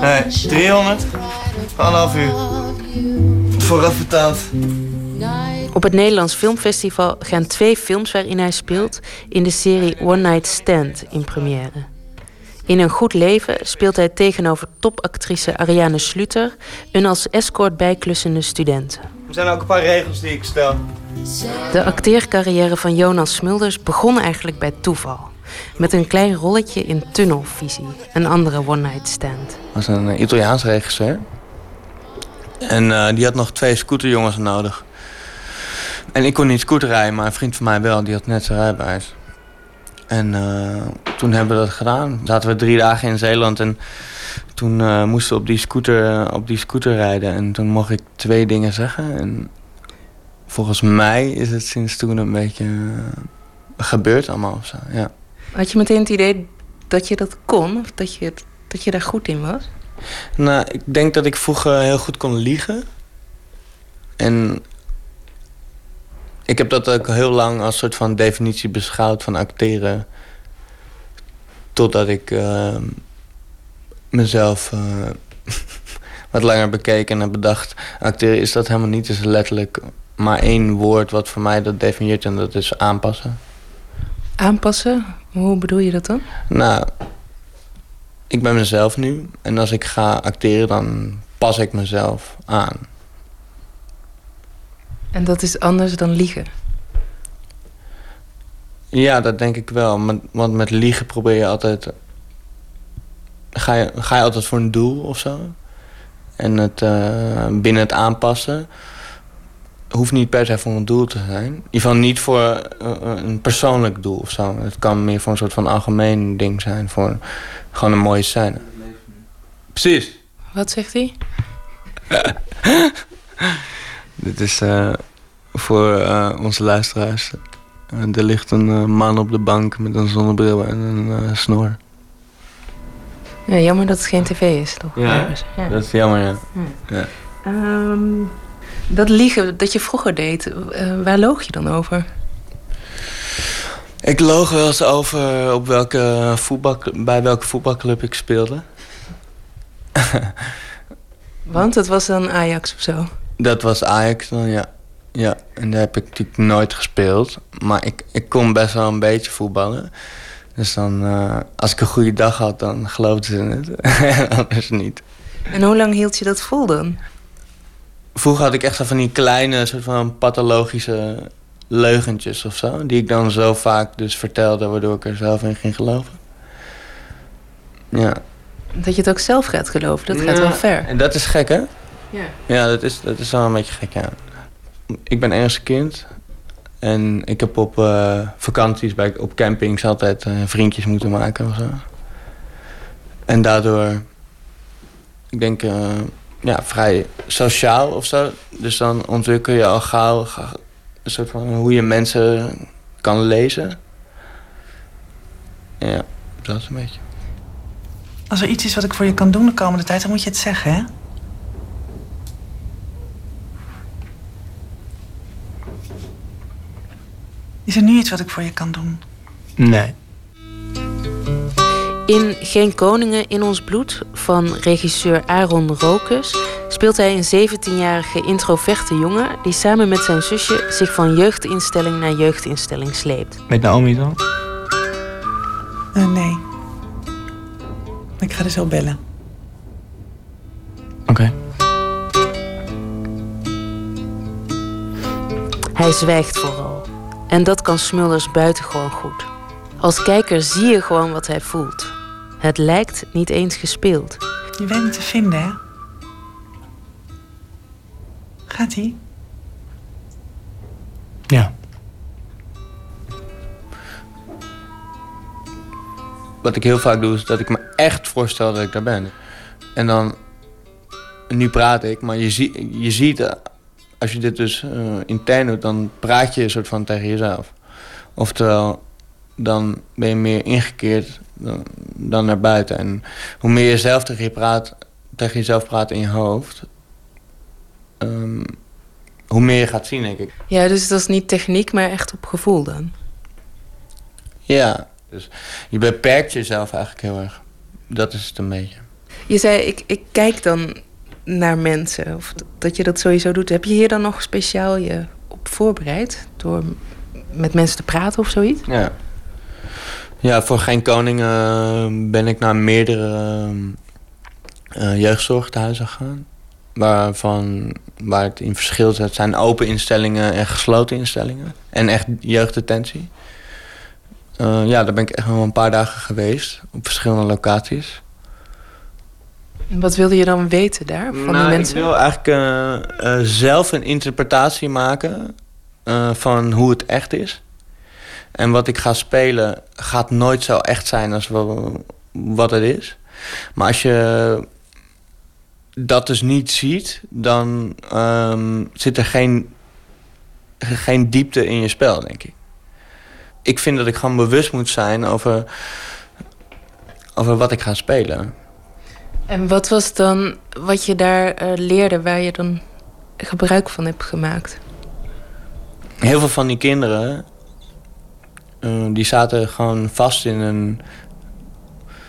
Nee, 300. Anderhalf uur. Vooraf betaald. Op het Nederlands Filmfestival gaan twee films waarin hij speelt in de serie One Night Stand in première. In Een Goed Leven speelt hij tegenover topactrice Ariane Sluter een als escort bijklussende student. Er zijn ook een paar regels die ik stel. De acteercarrière van Jonas Smulders begon eigenlijk bij toeval. Met een klein rolletje in Tunnelvisie, een andere one-night stand. Dat was een eh, Italiaans regisseur. En eh, die had nog twee scooterjongens nodig. En ik kon niet scooter rijden, maar een vriend van mij wel. Die had net zijn rijbewijs. En eh, toen hebben we dat gedaan. Zaten we drie dagen in Zeeland en toen moesten we op die, scooter, op die scooter rijden. En toen mocht ik twee dingen zeggen. En volgens mij is het sinds toen een beetje gebeurd allemaal of zo. Ja. Had je meteen het idee dat je dat kon? Of dat je, dat je daar goed in was? Nou, ik denk dat ik vroeger heel goed kon liegen. En ik heb dat ook heel lang als soort van definitie beschouwd van acteren. Totdat ik eh, mezelf eh, wat langer bekeek en heb bedacht... acteren is dat helemaal niet. Is letterlijk maar één woord wat voor mij dat definieert en dat is aanpassen. Aanpassen? Hoe bedoel je dat dan? Nou, ik ben mezelf nu. En als ik ga acteren, dan pas ik mezelf aan. En dat is anders dan liegen. Ja, dat denk ik wel. Want met liegen probeer je altijd... Ga je, ga je altijd voor een doel of zo. En het, eh, binnen het aanpassen... hoeft niet per se voor een doel te zijn. In ieder geval niet voor eh, een persoonlijk doel of zo. Het kan meer voor een soort van algemeen ding zijn. Voor gewoon een mooie scène. Precies. Wat zegt hij? Dit is eh, voor eh, onze luisteraars. Eh, er ligt een eh, man op de bank met een zonnebril en een eh, snor. Ja, jammer dat het geen tv is, toch? Ergens. Ja. dat is jammer, ja. Ja. ja. Ehm, dat liegen dat je vroeger deed, eh, waar loog je dan over? Ik loog wel eens over op welke voetbal, bij welke voetbalclub ik speelde. Want het was dan Ajax of zo. Dat was Ajax dan, ja. Ja, en daar heb ik natuurlijk nooit gespeeld. Maar ik, ik kon best wel een beetje voetballen. Dus dan, eh, als ik een goede dag had, dan geloofden ze het. Anders niet. En hoe lang hield je dat vol dan? Vroeger had ik echt zo van die kleine, soort van pathologische leugentjes of zo. Die ik dan zo vaak dus vertelde, waardoor ik er zelf in ging geloven. Ja. Dat je het ook zelf gaat geloven, dat gaat Ja, wel ver. En dat is gek, hè? Ja. Ja, dat is, dat is wel een beetje gek, ja. Ik ben Engelse kind. En ik heb op eh, vakanties bij, op campings altijd eh, vriendjes moeten maken of zo. En daardoor, ik denk, eh, ja, vrij sociaal of zo. Dus dan ontwikkel je al gauw, gauw een soort van hoe je mensen kan lezen. Ja, dat is een beetje. Als er iets is wat ik voor je kan doen de komende tijd, dan moet je het zeggen, hè? Is er nu iets wat ik voor je kan doen? Nee. In Geen Koningen in ons bloed van regisseur Aaron Rokus speelt hij een 17-jarige introverte jongen die samen met zijn zusje zich van jeugdinstelling naar jeugdinstelling sleept. Met Naomi dan? Eh, nee. Ik ga er zo bellen. Oké. Hij zwijgt vooral. En dat kan Smulders buitengewoon goed. Als kijker zie je gewoon wat hij voelt. Het lijkt niet eens gespeeld. Je weet me te vinden, hè? Gaat ie? Ja. Wat ik heel vaak doe, is dat ik me echt voorstel dat ik daar ben. En dan, nu praat ik, maar je, zie, je ziet, eh, als je dit dus eh, intern doet, dan praat je een soort van tegen jezelf. Oftewel, dan ben je meer ingekeerd dan, dan naar buiten. En hoe meer je zelf tegen, je praat, tegen jezelf praat in je hoofd, ehm, hoe meer je gaat zien, denk ik. Ja, dus dat is niet techniek, maar echt op gevoel dan. Ja, dus je beperkt jezelf eigenlijk heel erg. Dat is het een beetje. Je zei, ik, ik kijk dan naar mensen, of dat je dat sowieso doet. Heb je hier dan nog speciaal je op voorbereid? Door met mensen te praten of zoiets? Ja. Ja, voor Geen Koning eh, ben ik naar meerdere jeugdzorgtehuizen gegaan. Waarvan, waar het in verschilt. Het zijn open instellingen en gesloten instellingen. En echt jeugddetentie. Ja, daar ben ik echt wel een paar dagen geweest. Op verschillende locaties. Wat wilde je dan weten daar van Nou, die mensen? Ik wil eigenlijk zelf een interpretatie maken van hoe het echt is. En wat ik ga spelen gaat nooit zo echt zijn als wa- wat het is. Maar als je dat dus niet ziet, dan ehm, zit er geen, geen diepte in je spel, denk ik. Ik vind dat ik gewoon bewust moet zijn over, over wat ik ga spelen. En wat was dan wat je daar eh, leerde, waar je dan gebruik van hebt gemaakt? heel veel van die kinderen... eh, die zaten gewoon vast in een...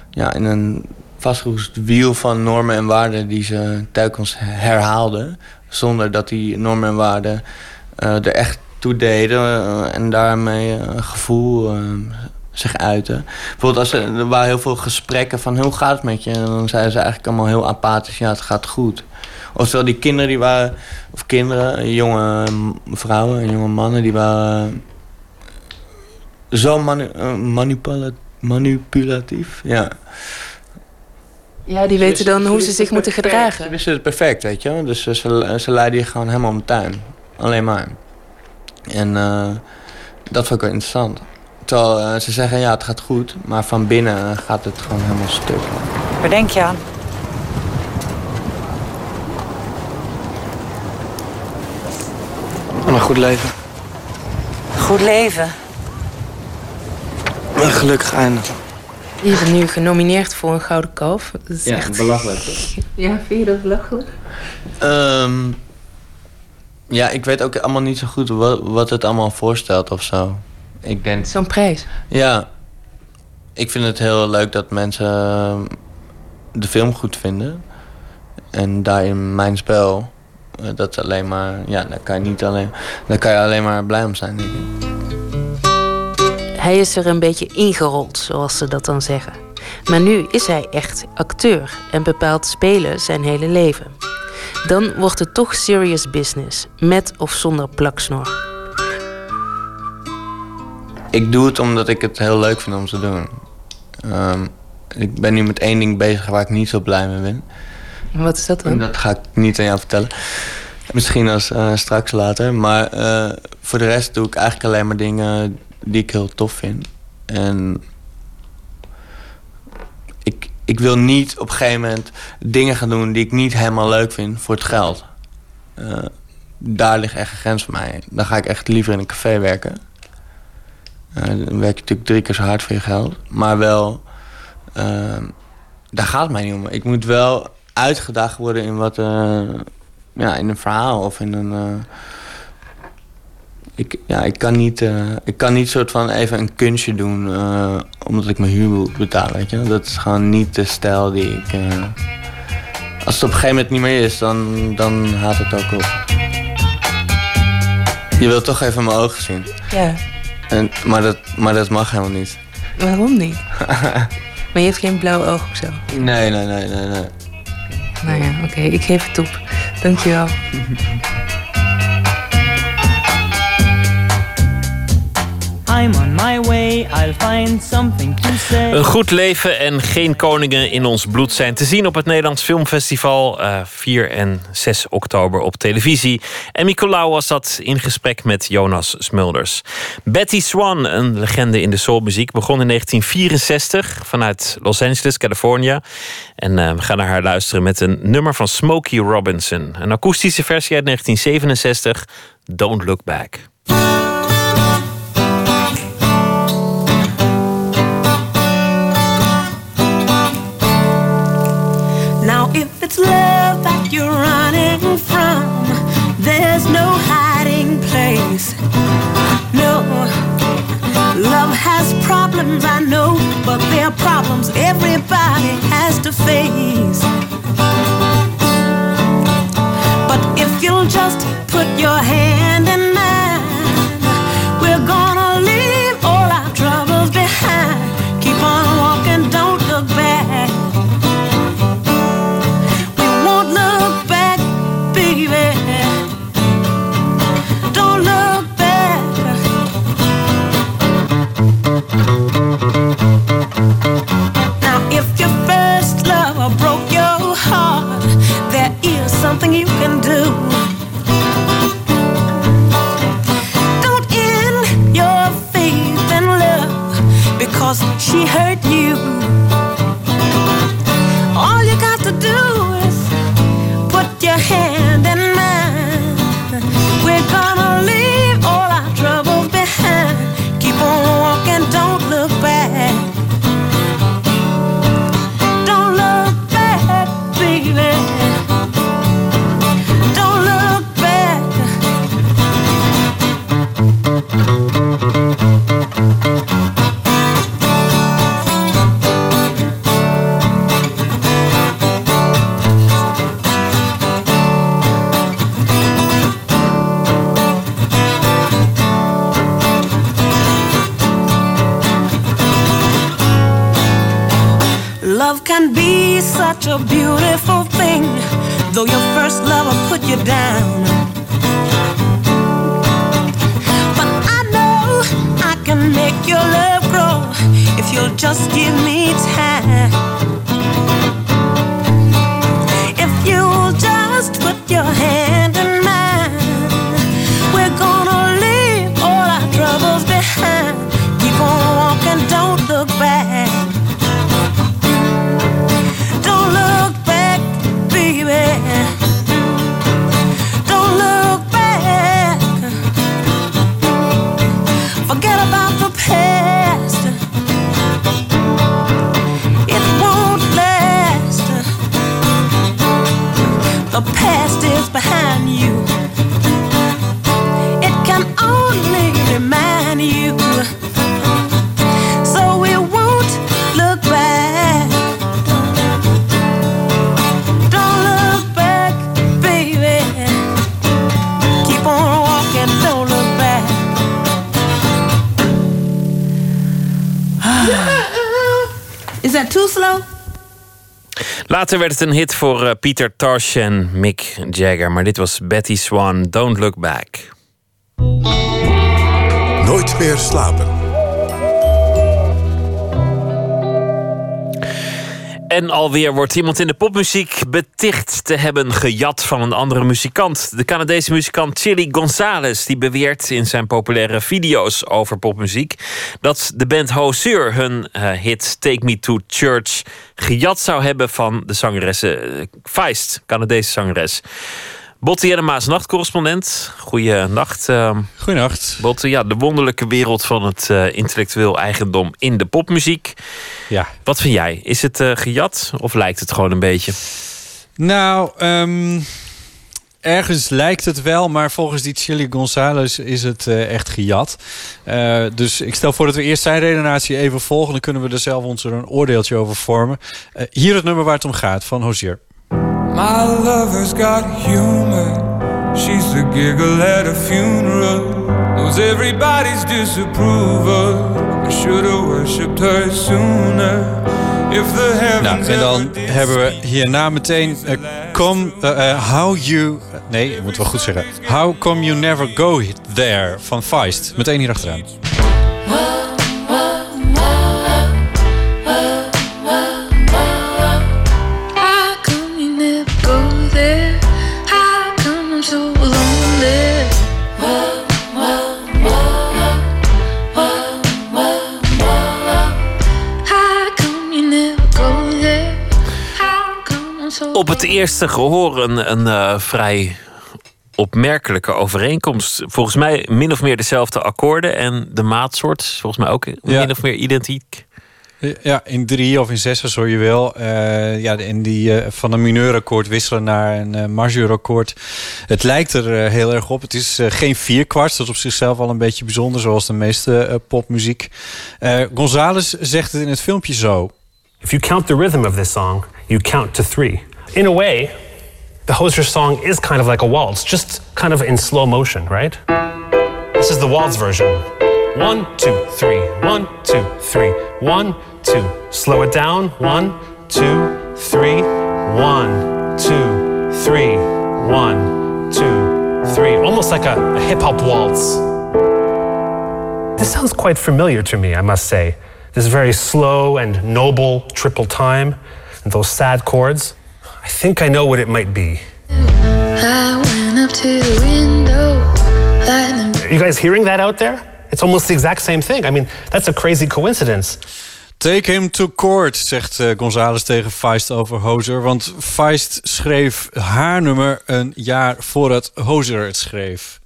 Ja, in een vastgeroest wiel van normen en waarden... die ze telkens herhaalden. Zonder dat die normen en waarden eh, er echt toe deden... eh, en daarmee een gevoel zich uiten. Bijvoorbeeld als er, er waren heel veel gesprekken van... hoe gaat het met je? En dan zeiden ze eigenlijk allemaal heel apathisch... ja, het gaat goed. Oftewel, die kinderen die waren... of kinderen, jonge vrouwen en jonge mannen... die waren zo manu- eh, manipula- manipulatief. Ja. Ja, die weten dan hoe ze zich moeten Ze gedragen. wisten het perfect, weet je wel. Dus ze, ze, ze leidden je gewoon helemaal om de tuin. Alleen maar. En eh, dat vond ik wel interessant. Terwijl eh, ze zeggen ja, het gaat goed, maar van binnen gaat het gewoon helemaal stuk. Waar denk je aan? Aan een goed leven. Goed leven. Een gelukkig einde. Je bent nu genomineerd voor een Gouden Kalf. Dat is Ja, echt... belachelijk. Ja, vind je dat belachelijk? Ehm, ja, ik weet ook allemaal niet zo goed wat, wat het allemaal voorstelt of zo. Ik denk... Zo'n prijs. Ja, ik vind het heel leuk dat mensen ehm, de film goed vinden. En daarin mijn spel, eh, dat is alleen maar... Ja, daar kan je niet alleen... Daar kan je alleen maar blij om zijn, denk ik. Hij is er een beetje ingerold, zoals ze dat dan zeggen. Maar nu is hij echt acteur en bepaalt spelen zijn hele leven. Dan wordt het toch serious business, met of zonder plaksnor. Ik doe het omdat ik het heel leuk vind om te doen. Ehm, ik ben nu met één ding bezig waar ik niet zo blij mee ben. Wat is dat dan? En dat ga ik niet aan jou vertellen. Misschien als eh, straks later. Maar eh, voor de rest doe ik eigenlijk alleen maar dingen die ik heel tof vind. En ik, ik wil niet op een gegeven moment dingen gaan doen die ik niet helemaal leuk vind voor het geld. Eh, daar ligt echt een grens voor mij. Dan ga ik echt liever in een café werken. Eh, dan werk je natuurlijk drie keer zo hard voor je geld. Maar wel, ehm, daar gaat het mij niet om. Ik moet wel uitgedaagd worden in wat, ja, in een verhaal of in een. Ik, ja, ik kan niet, eh, ik kan niet soort van even een kunstje doen eh, omdat ik mijn huur moet betalen, weet je. Dat is gewoon niet de stijl die ik. eh, als het op een gegeven moment niet meer is, dan, dan haalt het ook op. Je wilt toch even mijn ogen zien. Ja, En, maar, dat, maar dat mag helemaal niet. waarom niet? Maar je hebt geen blauw oog of zo. Nee, nee, nee, nee, nee. Nou ja, oké, ik geef het op. Dankjewel. I'm on my way, I'll find something to say. Een goed leven en geen koningen in ons bloed zijn te zien op het Nederlands Filmfestival. eh 4 en 6 oktober op televisie. En Nicolaou was dat in gesprek met Jonas Smulders. Betty Swan, een legende in de soulmuziek, begon in 1964 vanuit Los Angeles, Californië. En eh, we gaan naar haar luisteren met een nummer van Smokey Robinson. Een akoestische versie uit 1967, Don't Look Back. It's love that you're running from, there's no hiding place. No, love has problems, I know, but they're problems everybody has to face. But if you'll just put your hand in such a beautiful thing, though your first lover put you down. But I know I can make your love grow if you'll just give me time. If you'll just put your hand behind you. Later werd het een hit voor eh, Peter Tosh en Mick Jagger. Maar dit was Betty Swan, Don't Look Back. Nooit meer slapen. En alweer wordt iemand in de popmuziek beticht te hebben gejat van een andere muzikant. De Canadese muzikant Chili Gonzalez die beweert in zijn populaire video's over popmuziek dat de band Hozier hun eh, hit Take Me to Church gejat zou hebben van de zangeres uh, Feist, Canadese zangeres. Botte Jellema's nachtcorrespondent. Goeienacht. Uh, Goeienacht. Botte, ja, de wonderlijke wereld van het uh, intellectueel eigendom in de popmuziek. Ja. Wat vind jij? Is het uh, gejat of lijkt het gewoon een beetje? Nou, um, ergens lijkt het wel, maar volgens die Chili Gonzalez is het uh, echt gejat. Uh, dus ik stel voor dat we eerst zijn redenatie even volgen. Dan kunnen we er zelf ons er een oordeeltje over vormen. Hier het nummer waar het om gaat van Hozier. My lover's got humor. She's the giggle at a funeral. Knows everybody's disapproval. I should have worshipped her sooner. If the heavens nou, en dan hebben we hierna meteen uh, come, uh, How You... Nee, ik moet wel goed zeggen. How Come You Never Go There van Feist. Meteen hier achteraan. Op het eerste gehoor een, een uh, vrij opmerkelijke overeenkomst. Volgens mij min of meer dezelfde akkoorden en de maatsoort is volgens mij ook ja. min of meer identiek. Ja, in drie of in zes, zo je wil. Uh, ja, en die uh, van een mineurakkoord wisselen naar een uh, majeurakkoord. Het lijkt er heel erg op. Het is geen vierkwarts. Dat is op zichzelf al een beetje bijzonder, zoals de meeste popmuziek. Gonzales zegt het in het filmpje zo. If you count the rhythm of this song, you count to three. In a way, the Hozier song is kind of like a waltz, just kind of in slow motion, right? This is the waltz version. One, two, three. One, two, three. One, two. Slow it down. One, two, three. One, two, three. One, two, three. Almost like a, a hip hop waltz. This sounds quite familiar to me, I must say. This very slow and noble triple time, and those sad chords. I think I know what it might be. I went up to the window. Are you guys hearing that out there? It's almost the exact same thing. I mean, that's a crazy coincidence. Take him to court, zegt uh, Gonzales tegen Feist over Hozer. Want Feist schreef haar nummer een jaar voordat Hozer het schreef.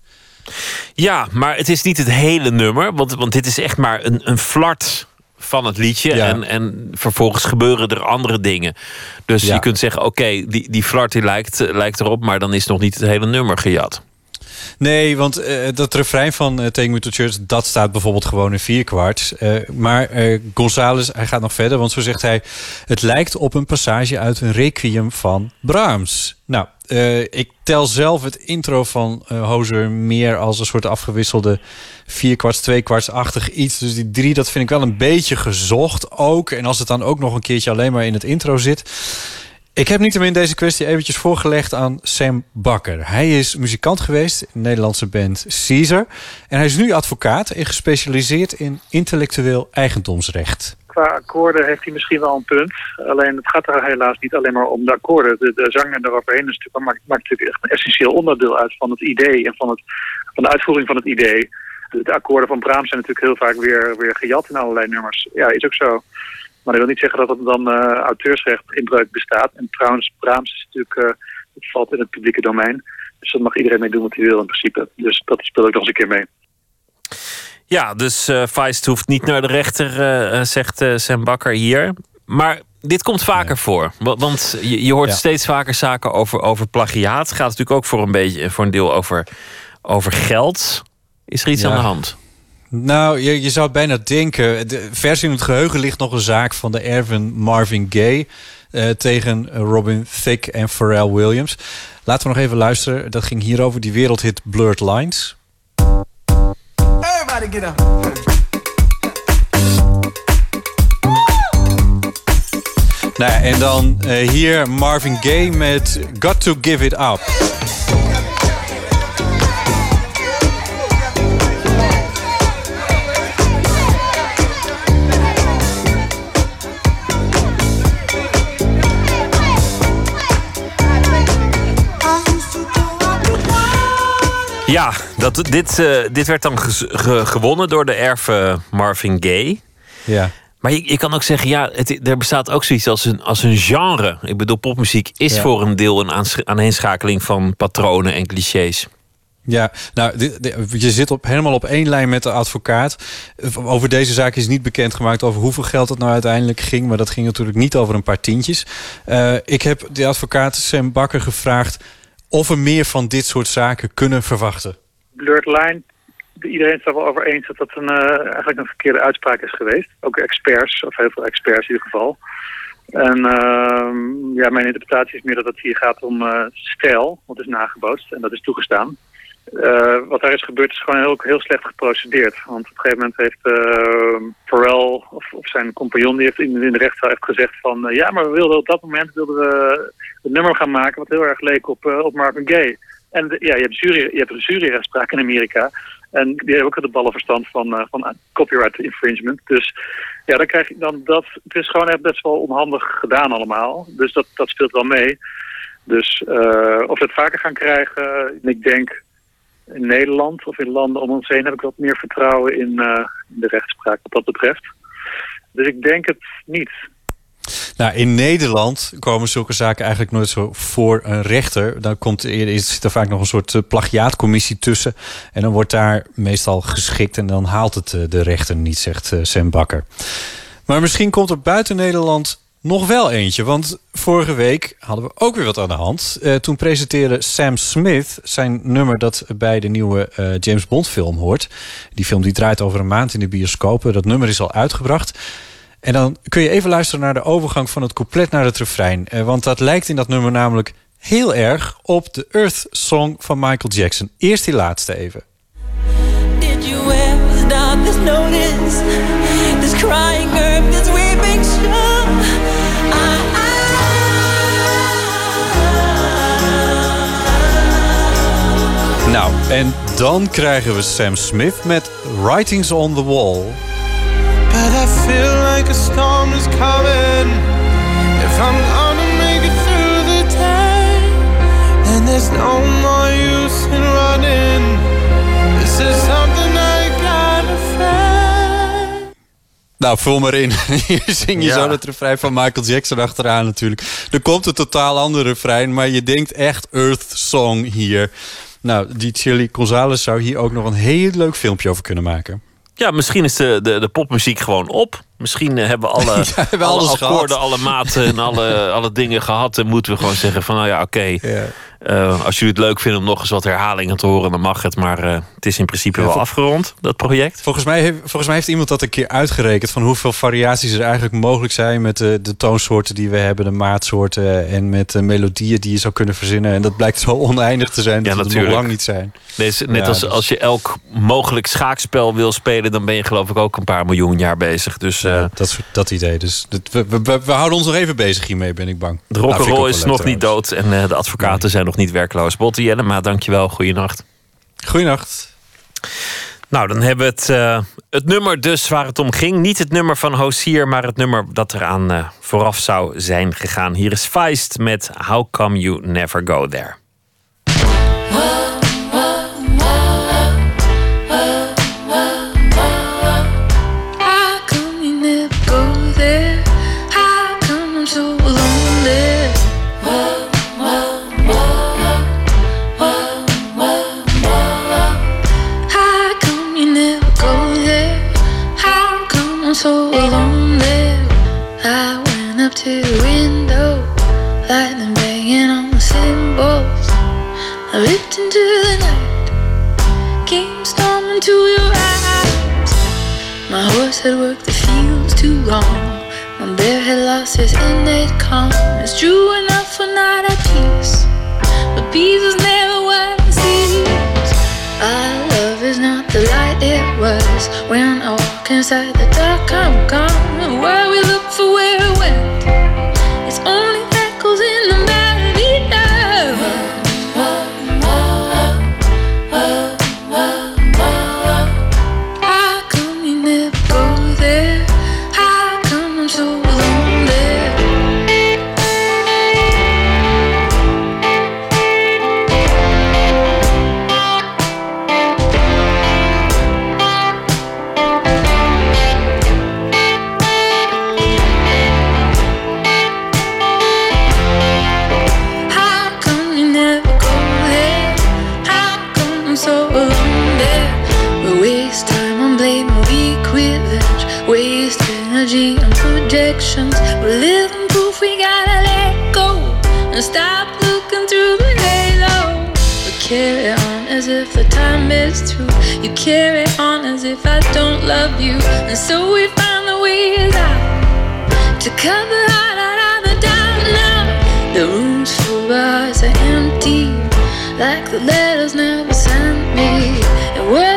Ja, maar het is niet het hele nummer. Want, want dit is echt maar een, een flart van het liedje. Ja. En, en vervolgens gebeuren er andere dingen. Dus ja. je kunt zeggen, oké, okay, die, die flart die lijkt, lijkt erop... maar dan is nog niet het hele nummer gejat. Nee, want uh, dat refrein van uh, Take Me to Church... dat staat bijvoorbeeld gewoon in vierkwart. Uh, maar Gonzales, hij gaat nog verder, want zo zegt hij... het lijkt op een passage uit een requiem van Brahms. Nou, ik tel zelf het intro van Hozer meer als een soort afgewisselde... vierkwarts, tweekwarts-achtig iets. Dus die drie, dat vind ik wel een beetje gezocht ook. En als het dan ook nog een keertje alleen maar in het intro zit... Ik heb niettemin deze kwestie eventjes voorgelegd aan Sam Bakker. Hij is muzikant geweest in de Nederlandse band Caesar. En hij is nu advocaat en gespecialiseerd in intellectueel eigendomsrecht. Qua akkoorden heeft hij misschien wel een punt. Alleen het gaat er helaas niet alleen maar om de akkoorden. De, de zang en eroverheen is natuurlijk, maakt, maakt natuurlijk echt een essentieel onderdeel uit van het idee en van, het, van de uitvoering van het idee. De, de akkoorden van Brahms zijn natuurlijk heel vaak weer, weer gejat in allerlei nummers. Ja, is ook zo. Maar dat wil niet zeggen dat er dan uh, auteursrecht inbreuk bestaat. En trouwens, Brahms is natuurlijk, uh, het valt in het publieke domein. Dus dat mag iedereen mee doen wat hij wil in principe. Dus dat speelt ook nog eens een keer mee. Ja, dus uh, Feist hoeft niet naar de rechter, zegt Sam Bakker hier. Maar dit komt vaker nee. voor. Want je, je hoort ja. steeds vaker zaken over, over plagiaat. Het gaat natuurlijk ook voor een, beetje, voor een deel over, over geld. Is er iets ja. aan de hand? Nou, je, je zou bijna denken. De versie in het geheugen ligt nog een zaak van de erven Marvin Gaye. Uh, tegen Robin Thicke en Pharrell Williams. Laten we nog even luisteren. Dat ging hier over die wereldhit Blurred Lines. Everybody get up. Nou ja, en dan eh, hier Marvin Gaye met Got to Give It Up. Ja, dat, dit, eh, dit werd dan ge- gewonnen door de erf Marvin Gaye. Ja. Maar je, je kan ook zeggen, ja, het, er bestaat ook zoiets als een, als een genre. Ik bedoel, popmuziek is Ja. voor een deel een aaneenschakeling van patronen en clichés. Ja, nou, je zit op, helemaal op één lijn met de advocaat. Over deze zaak is niet bekendgemaakt over hoeveel geld het nou uiteindelijk ging. Maar dat ging natuurlijk niet over een paar tientjes. Eh, ik heb de advocaat Sam Bakker gevraagd of we meer van dit soort zaken kunnen verwachten. Blurred Line, iedereen is het er wel over eens dat dat een, eh, eigenlijk een verkeerde uitspraak is geweest. Ook experts, of heel veel experts in ieder geval. En ehm, ja, mijn interpretatie is meer dat het hier gaat om eh, stijl, wat is nagebootst en dat is toegestaan. Eh, wat daar is gebeurd is gewoon heel, heel slecht geprocedeerd. Want op een gegeven moment heeft uh, Pharrell of, of zijn compagnon die heeft in, de rechtszaal heeft gezegd van... ja, maar we wilden op dat moment wilden we het nummer gaan maken wat heel erg leek op, eh, op Marvin Gaye. En ja, je hebt, jury, je hebt een juryrechtspraak in Amerika. En die hebben ook de ballenverstand van, eh, van copyright infringement. Dus ja, dan krijg je dan dat. Het is gewoon echt best wel onhandig gedaan allemaal. Dus dat, dat speelt wel mee. Dus eh, of we het vaker gaan krijgen, ik denk in Nederland of in landen om ons heen heb ik wat meer vertrouwen in, eh, in de rechtspraak wat dat betreft. Dus ik denk het niet. Nou, in Nederland komen zulke zaken eigenlijk nooit zo voor een rechter. Dan komt er zit er vaak nog een soort eh, plagiaatcommissie tussen. En dan wordt daar meestal geschikt en dan haalt het eh, de rechter niet, zegt eh, Sam Bakker. Maar misschien komt er buiten Nederland nog wel eentje. Want vorige week hadden we ook weer wat aan de hand. Toen presenteerde Sam Smith zijn nummer dat bij de nieuwe James Bond film hoort. Die film die draait over een maand in de bioscopen. Dat nummer is al uitgebracht. En dan kun je even luisteren naar de overgang van het couplet naar het refrein. Eh, want dat lijkt in dat nummer namelijk heel erg op de Earth Song van Michael Jackson. Eerst die laatste even. Did you ever stop this notice? This crying earth, this weeping. Nou, en dan krijgen we Sam Smith met Writings on the Wall. But I feel like a storm is coming. If I'm gonna make it through the day, then there's no more use in running. This is something I gotta face. Nou, vul maar in. Hier zing je Ja. zo het refrein van Michael Jackson achteraan natuurlijk. Er komt een totaal ander refrein, maar je denkt echt Earth Song hier. Nou, die Chili Gonzalez zou hier ook nog een heel leuk filmpje over kunnen maken. Ja, misschien is de, de, de popmuziek gewoon op. Misschien eh, hebben we alle, Ja, we alle akkoorden, gehad. alle maten en alle, alle dingen gehad. En moeten we gewoon zeggen van, nou ja, oké. Eh, als jullie het leuk vinden om nog eens wat herhalingen te horen, dan mag het. Maar eh, het is in principe wel afgerond, dat project. Volgens mij, heeft, volgens mij heeft iemand dat een keer uitgerekend... van hoeveel variaties er eigenlijk mogelijk zijn... met de, de toonsoorten die we hebben, de maatsoorten... en met de melodieën die je zou kunnen verzinnen. En dat blijkt zo oneindig te zijn dat Ja, het nog lang niet zijn. Deze, net Ja, als, dus- als je elk mogelijk schaakspel wil spelen, dan ben je geloof ik ook een paar miljoen jaar bezig. Dus eh, Dat, dat idee. Dus dat, we, we, we- we houden ons nog even bezig hiermee, ben ik bang. de Nou, rock'n'roll wel is nog niet dood en eh, de advocaten zijn nog niet werkloos. Botte Jellema, dankjewel. Goeienacht. Goeienacht. Nou, dan hebben we het, eh, het nummer dus waar het om ging. Niet het nummer van Hoosier, maar het nummer dat eraan eh vooraf zou zijn gegaan. Hier is Feist met How Come You Never Go There. My horse had worked the fields too long. My bear had lost his innate calm. It's true enough for not at peace, but peace is never what it seems. Our love is not the light it was when I walk inside the dark. I'm gone. Where we look for where it went. Carry on as if the time is through. You carry on as if I don't love you. And so we find the ways out to cover light out of the dark now. The rooms of us are empty, like the letters never sent me. And words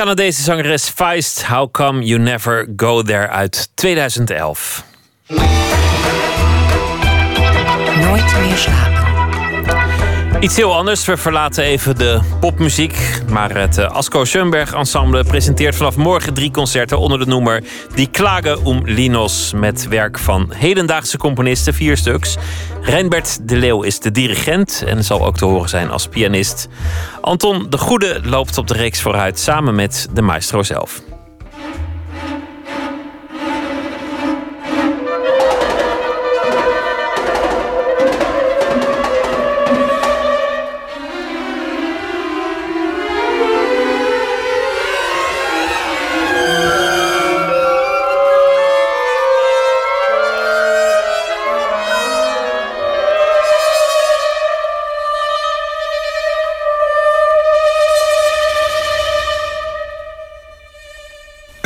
Canadese zangeres Feist, How Come You Never Go There uit 2011. Nooit meer. Iets heel anders. We verlaten even de popmuziek. Maar het eh, Asko Schoenberg Ensemble presenteert vanaf morgen drie concerten onder de noemer Die Klagen um Linos. Met werk van hedendaagse componisten, vier stuks. Reinbert de Leeuw is de dirigent en zal ook te horen zijn als pianist. Anton de Goede loopt op de reeks vooruit samen met de maestro zelf.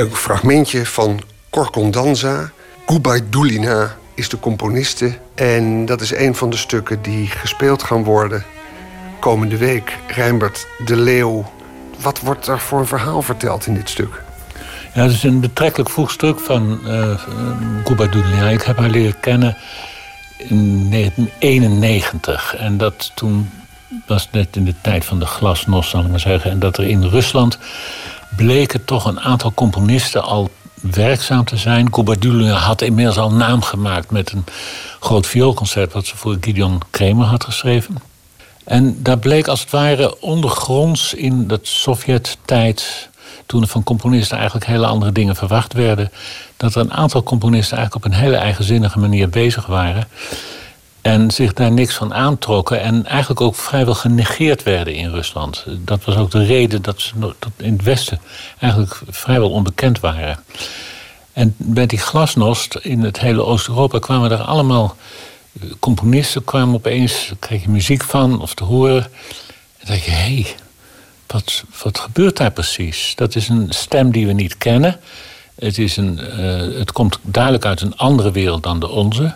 Een fragmentje van Corcondanza. Gubaidulina is de componiste. En dat is een van de stukken die gespeeld gaan worden komende week. Rijnbert de Leeuw. Wat wordt er voor een verhaal verteld in dit stuk? Ja, het is een betrekkelijk vroeg stuk van uh, Gubaidulina. Ik heb haar leren kennen in 1991. En dat toen was net in de tijd van de glasnost, zal ik maar zeggen. En dat er in Rusland bleken toch een aantal componisten al werkzaam te zijn. Gubaidulina had inmiddels al naam gemaakt met een groot vioolconcert... wat ze voor Gideon Kremer had geschreven. En daar bleek als het ware ondergronds in dat Sovjet-tijd... toen er van componisten eigenlijk hele andere dingen verwacht werden... dat er een aantal componisten eigenlijk op een hele eigenzinnige manier bezig waren... En zich daar niks van aantrokken. En eigenlijk ook vrijwel genegeerd werden in Rusland. Dat was ook de reden dat ze in het Westen eigenlijk vrijwel onbekend waren. En bij die glasnost in het hele Oost-Europa kwamen er allemaal componisten. kwamen opeens, kreeg je muziek van of te horen. En dacht je, hé, hey, wat, wat gebeurt daar precies? Dat is een stem die we niet kennen. Het, is een, uh, het komt duidelijk uit een andere wereld dan de onze.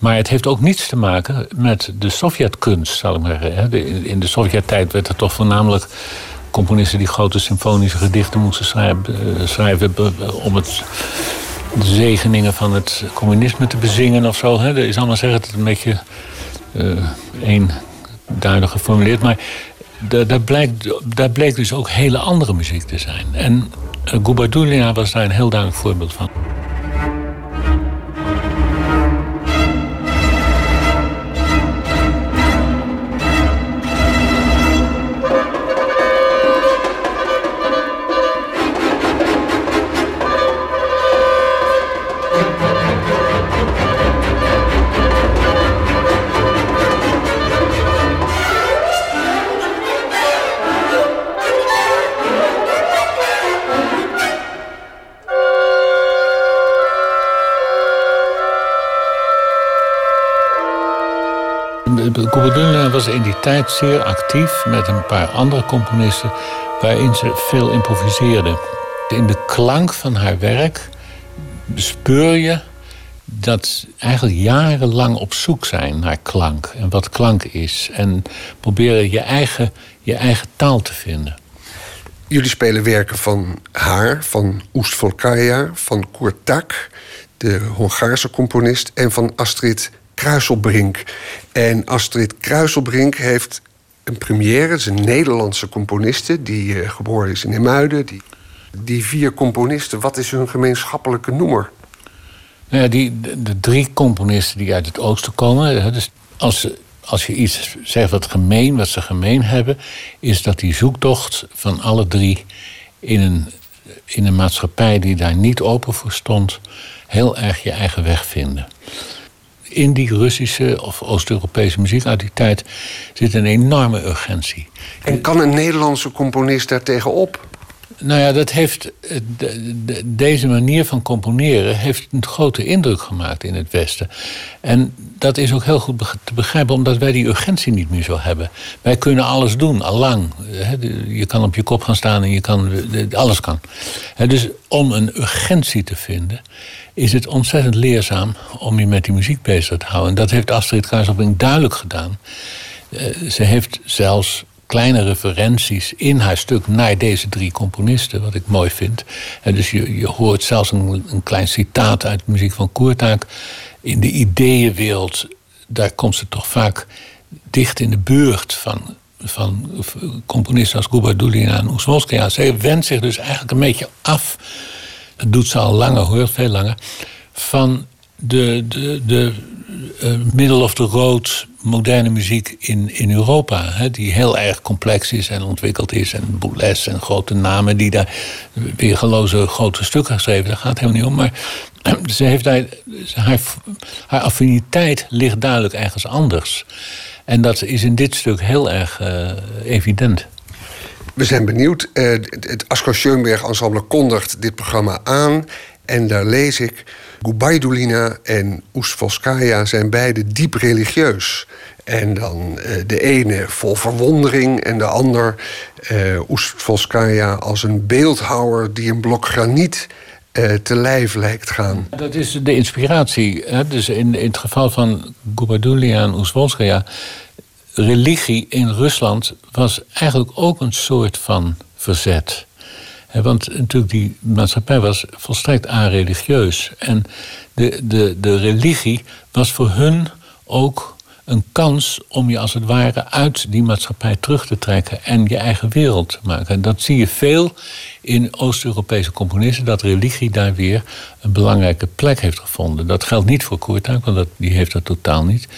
Maar het heeft ook niets te maken met de Sovjetkunst, zal ik maar zeggen. In de Sovjet-tijd werd er toch voornamelijk componisten die grote symfonische gedichten moesten schrijven, schrijven om het, de zegeningen van het communisme te bezingen of zo. Dat is allemaal zeggen het een beetje uh, eenduidig geformuleerd. Maar daar, blijkt, daar bleek dus ook hele andere muziek te zijn. En uh, was daar een heel duidelijk voorbeeld van. Was in die tijd zeer actief met een paar andere componisten waarin ze veel improviseerde. In de klank van haar werk bespeur je dat eigenlijk jarenlang op zoek zijn naar klank en wat klank is. En proberen je eigen, je eigen taal te vinden. Jullie spelen werken van haar, van Oest Volkaya, van Kurtak, de Hongaarse componist, en van Astrid Kruiselbrink. En Astrid Kruiselbrink heeft een première, het is een Nederlandse componiste die eh, geboren is in Emuiden. Die, die vier componisten, wat is hun gemeenschappelijke noemer? Nou ja, die, de, drie componisten die uit het oosten komen. Dus als, als je iets zegt wat gemeen, wat ze gemeen hebben, is dat die zoektocht van alle drie in een, in een maatschappij die daar niet open voor stond, heel erg je eigen weg vinden. In die Russische of Oost-Europese muziek uit die tijd zit een enorme urgentie. En kan een Nederlandse componist daar tegenop? Nou ja, dat heeft, eh, de- de- deze manier van componeren heeft een grote indruk gemaakt in het Westen. En dat is ook heel goed te begrijpen, omdat wij die urgentie niet meer zo hebben. Wij kunnen alles doen, allang. Je kan op je kop gaan staan en je kan, alles kan. Dus om een urgentie te vinden, is het ontzettend leerzaam om je met die muziek bezig te houden. En dat heeft Astrid Kruiselbrink duidelijk gedaan. Eh, ze heeft zelfs kleine referenties in haar stuk naar deze drie componisten, wat ik mooi vind. En dus je, hoort zelfs een, klein citaat uit de muziek van Koertaak. In de ideeënwereld, daar komt ze toch vaak dicht in de buurt van, van componisten als Gubardulina en Oeswolskaya. Ze wendt zich dus eigenlijk een beetje af dat doet ze al langer hoor, veel langer. Van de, de, de eh, middle of the road moderne muziek in, in Europa. Hè, die heel erg complex is en ontwikkeld is. En Boulez en grote namen die daar weergeloze grote stukken geschreven. Daar gaat het helemaal niet om. Maar ze heeft daar, haar, haar affiniteit ligt duidelijk ergens anders. En dat is in dit stuk heel erg eh, evident. We zijn benieuwd. Eh, het Asko Schoenberg Ensemble kondigt dit programma aan. En daar lees ik... Gubaidulina en Oestvolskaya zijn beide diep religieus. En dan eh, de ene vol verwondering en de ander... Oestvolskaya als een beeldhouwer die een blok graniet te lijf lijkt gaan. Dat is de inspiratie. Hè? Dus in, in het geval van Gubadulia en Oezwolskaya... religie in Rusland was eigenlijk ook een soort van verzet. Want natuurlijk die maatschappij was volstrekt areligieus. En de, de, de religie was voor hun ook een kans om je als het ware uit die maatschappij terug te trekken en je eigen wereld te maken. En dat zie je veel in Oost-Europese componisten, dat religie daar weer een belangrijke plek heeft gevonden. Dat geldt niet voor Koertaak, want dat, die heeft dat totaal niet.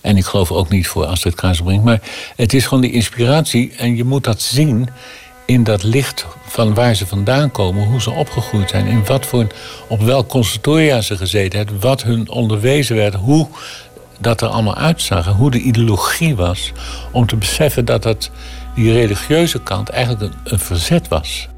En ik geloof ook niet voor Astrid Kruisbrink. Maar het is gewoon die inspiratie en je moet dat zien in dat licht van waar ze vandaan komen, hoe ze opgegroeid zijn, in wat voor, op welk conservatoria ze gezeten hebben, wat hun onderwezen werd, hoe dat er allemaal uitzag, en hoe de ideologie was, om te beseffen dat dat, die religieuze kant eigenlijk een verzet was.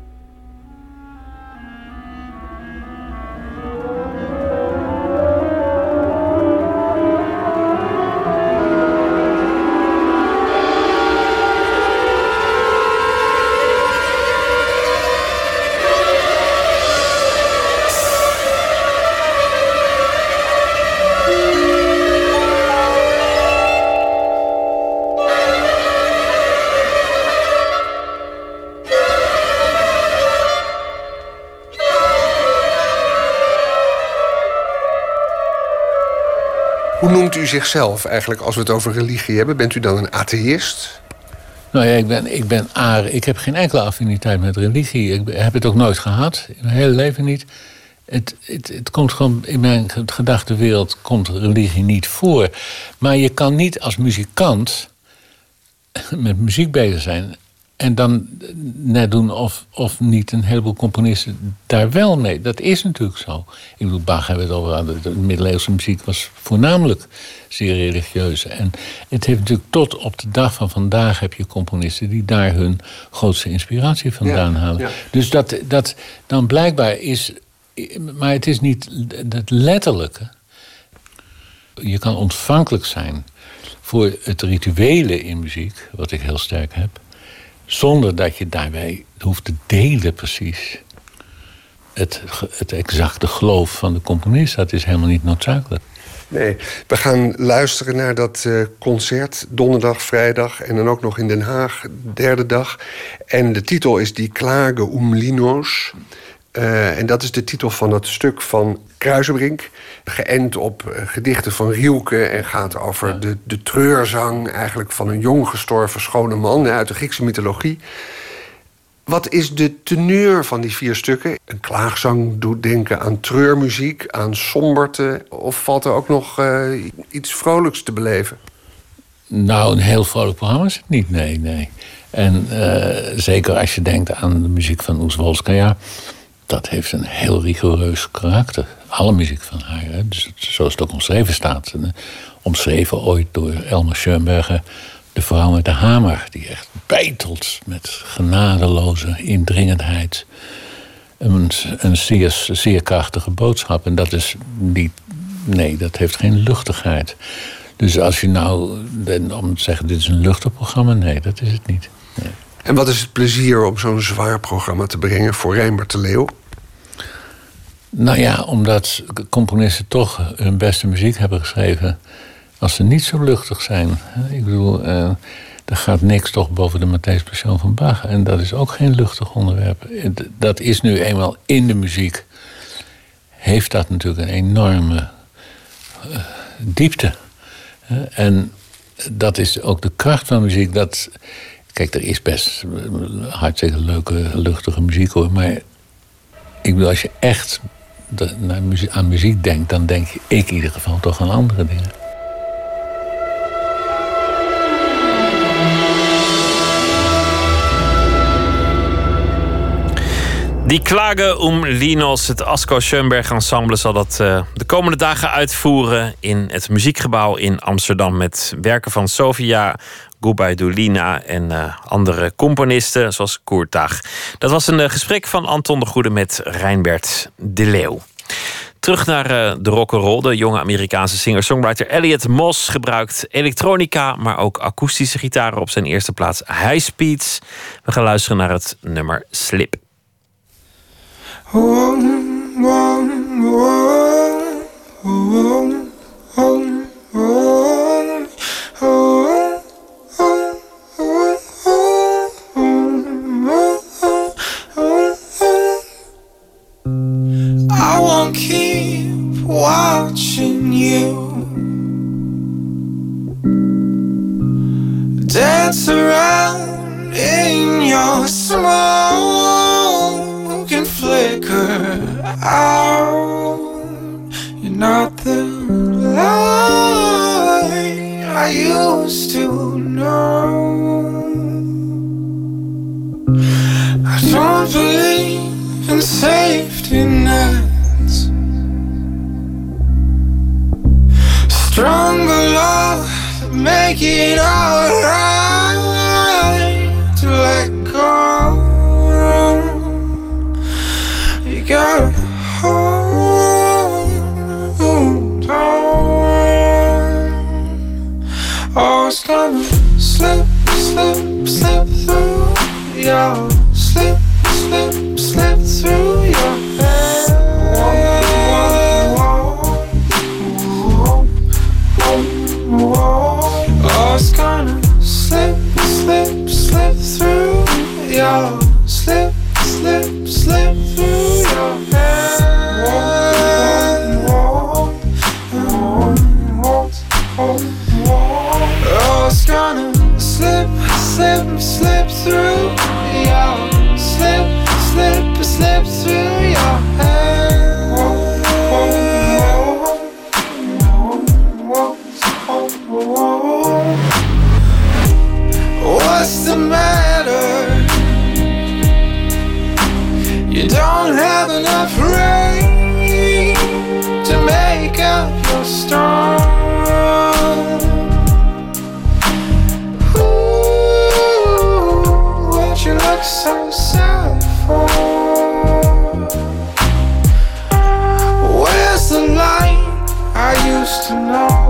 U zichzelf eigenlijk als we het over religie hebben? Bent u dan een atheïst? Nou ja, ik ben, ik ben aar. Ik heb geen enkele affiniteit met religie. Ik heb het ook nooit gehad, in mijn hele leven niet. Het, het, het komt gewoon, in mijn gedachtenwereld komt religie niet voor. Maar je kan niet als muzikant met muziek bezig zijn... en dan net doen of, of niet een heleboel componisten daar wel mee. Dat is natuurlijk zo. Ik bedoel, Bach hebben we het over. De middeleeuwse muziek was voornamelijk zeer religieus. En het heeft natuurlijk tot op de dag van vandaag heb je componisten... die daar hun grootste inspiratie vandaan halen. ja. Dus dat, dat dan blijkbaar is... Maar het is niet het letterlijke. Je kan ontvankelijk zijn voor het rituele in muziek, wat ik heel sterk heb, zonder dat je daarbij hoeft te delen precies. Het, het exacte geloof van de componist, dat is helemaal niet noodzakelijk. Nee, we gaan luisteren naar dat eh, concert donderdag, vrijdag en dan ook nog in Den Haag, derde dag. En de titel is Die Klage um Linos. Eh, en dat is de titel van het stuk van Kruisenbrink. Geënt op eh, gedichten van Rielke en gaat over de, de treurzang eigenlijk van een jong gestorven schone man uit de Griekse mythologie. Wat is de teneur van die vier stukken? Een klaagzang doet denken aan treurmuziek, aan somberte. Of valt er ook nog uh, iets vrolijks te beleven? Nou, een heel vrolijk programma is het niet, nee, nee. En uh, zeker als je denkt aan de muziek van Oezwolskaya... dat heeft een heel rigoureus karakter. Alle muziek van haar? Dus, zoals het ook omschreven staat. En, omschreven ooit door Elmer Schoenberger de vrouw met de hamer, die echt beitelt met genadeloze indringendheid. Een, een zeer, zeer krachtige boodschap. En dat is niet. Nee, dat heeft geen luchtigheid. Dus als je nou. om te zeggen, dit is een luchtig programma, nee, dat is het niet. En wat is het plezier om zo'n zwaar programma te brengen voor Rijnbert de Leeuw? Nou ja, omdat componisten toch hun beste muziek hebben geschreven als ze niet zo luchtig zijn. Ik bedoel, uh, er gaat niks toch boven de Matthäus Passion van Bach. En dat is ook geen luchtig onderwerp. Dat is nu eenmaal in de muziek. Heeft dat natuurlijk een enorme uh, diepte. En dat is ook de kracht van muziek. Dat, kijk, er is best hartstikke leuke, luchtige muziek hoor. Maar ik bedoel, als je echt naar muziek, aan muziek denkt, dan denk ik in ieder geval toch aan andere dingen. Die klagen om Linos, het Asko Schoenberg Ensemble, zal dat uh, de komende dagen uitvoeren in het muziekgebouw in Amsterdam. Met werken van Sofia Gubaidulina en uh, andere componisten, zoals Koertag. Dat was een uh, gesprek van Anton de Goede met Reinbert de Leeuw. Terug naar uh, de rock'n'roll. De jonge Amerikaanse singer-songwriter Elliot Moss gebruikt elektronica, maar ook akoestische gitaren op zijn eerste plaats high speeds. We gaan luisteren naar het nummer Slip. Smoke and flicker out. You're not the light I used to know. I don't believe in safety nets. Stronger love, make it alright Gotta hold on. Oh, it's gonna slip, slip, slip through your slip, slip, slip through your Oh, it's gonna slip, slip, slip through your slip, slip, slip through your slip, slip, slip through your head What's the matter? You don't have enough rain to make up your storm. personal.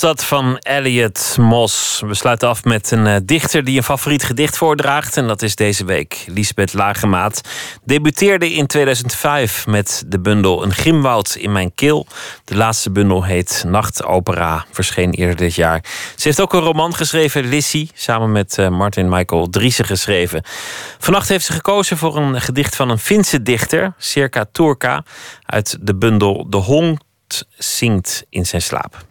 Was dat van Elliot Moss. We sluiten af met een eh, dichter die een favoriet gedicht voordraagt. En dat is deze week Lisbeth Lagemaat. Debuteerde in 2005 met de bundel Een Grimwoud in mijn keel. De laatste bundel heet Nachtopera. Verscheen eerder dit jaar. Ze heeft ook een roman geschreven, Lissy. Samen met eh, Martin Michael Driessen geschreven. Vannacht heeft ze gekozen voor een gedicht van een Finse dichter. Circa Turka. Uit de bundel De Hond zingt in zijn slaap.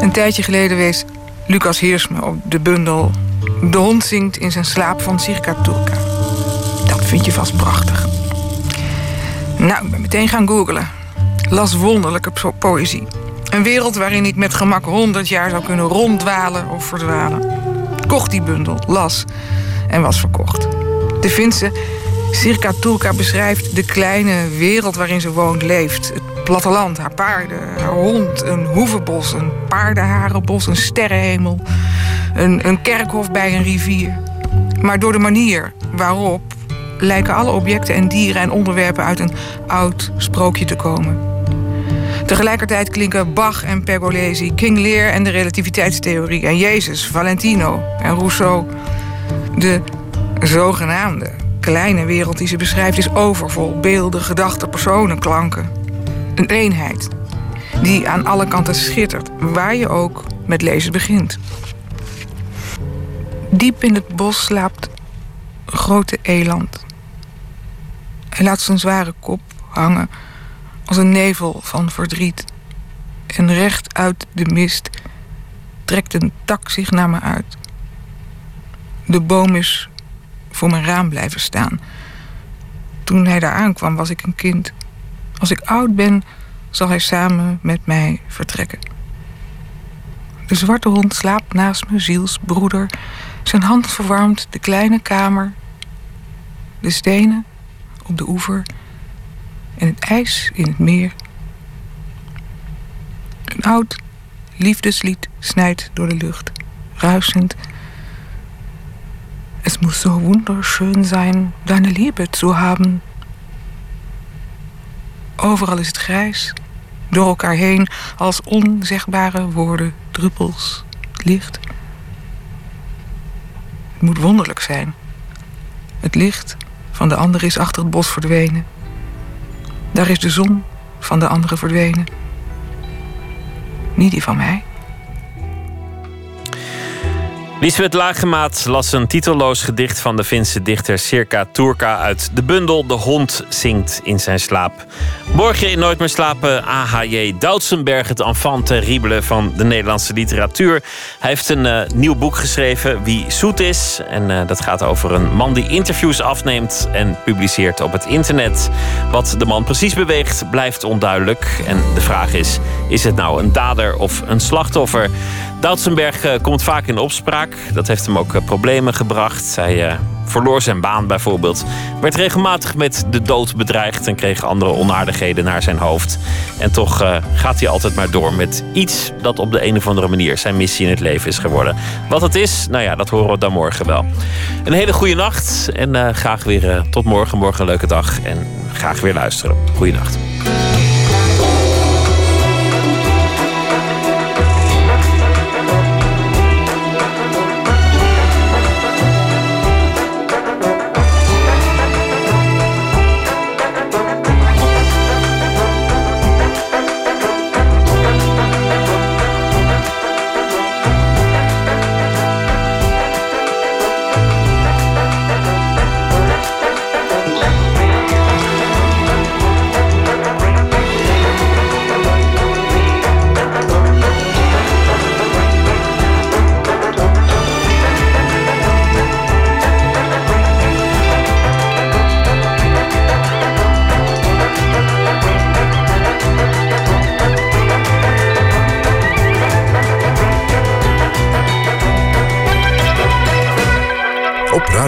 Een tijdje geleden wees Lucas Heersme op de bundel De hond zingt in zijn slaap van Sirka Turka. Dat vind je vast prachtig. Nou, ik ben meteen gaan googlen. Las wonderlijke po- poëzie. Een wereld waarin ik met gemak honderd jaar zou kunnen ronddwalen of verdwalen. Kocht die bundel, las en was verkocht. De Finse Sirka Turka beschrijft de kleine wereld waarin ze woont, leeft. Het platteland, haar paarden, haar hond, een hoevenbos, een paardenharenbos, een sterrenhemel, een, een kerkhof bij een rivier. Maar door de manier waarop lijken alle objecten en dieren en onderwerpen uit een oud sprookje te komen. Tegelijkertijd klinken Bach en Pergolesi, King Lear en de relativiteitstheorie en Jezus, Valentino en Rousseau. De zogenaamde kleine wereld die ze beschrijft is overvol beelden, gedachten, personen, klanken. Een eenheid die aan alle kanten schittert, waar je ook met lezen begint. Diep in het bos slaapt een grote eland. Hij laat zijn zware kop hangen als een nevel van verdriet. En recht uit de mist trekt een tak zich naar me uit. De boom is voor mijn raam blijven staan. Toen hij daar aankwam was ik een kind. Als ik oud ben, zal hij samen met mij vertrekken. De zwarte hond slaapt naast me, zielsbroeder. Zijn hand verwarmt de kleine kamer. De stenen op de oever en het ijs in het meer. Een oud liefdeslied snijdt door de lucht, ruisend. Es muss so wunderschön sein, deine Liebe zu haben. Overal is het grijs, door elkaar heen als onzegbare woorden, druppels, licht. Het moet wonderlijk zijn. Het licht van de ander is achter het bos verdwenen. Daar is de zon van de andere verdwenen. Niet die van mij. Lisbeth Lagemaat las een titelloos gedicht van de Finse dichter Circa Turka uit de bundel De Hond zingt in zijn slaap. Morgen in Nooit meer slapen AHJ Doutsenberg, het enfant terrible van de Nederlandse literatuur. Hij heeft een eh, nieuw boek geschreven, Wie zoet is. En eh, dat gaat over een man die interviews afneemt en publiceert op het internet. Wat de man precies beweegt blijft onduidelijk. En de vraag is, is het nou een dader of een slachtoffer? Doutsenberg eh, komt vaak in opspraak. Dat heeft hem ook eh, problemen gebracht. Hij eh, verloor zijn baan bijvoorbeeld. Werd regelmatig met de dood bedreigd en kreeg andere onaardigheden naar zijn hoofd. En toch gaat hij altijd maar door met iets dat op de een of andere manier zijn missie in het leven is geworden. Wat het is, nou ja, dat horen we dan morgen wel. Een hele goede nacht en graag weer tot morgen. Morgen een leuke dag en graag weer luisteren. Goeienacht.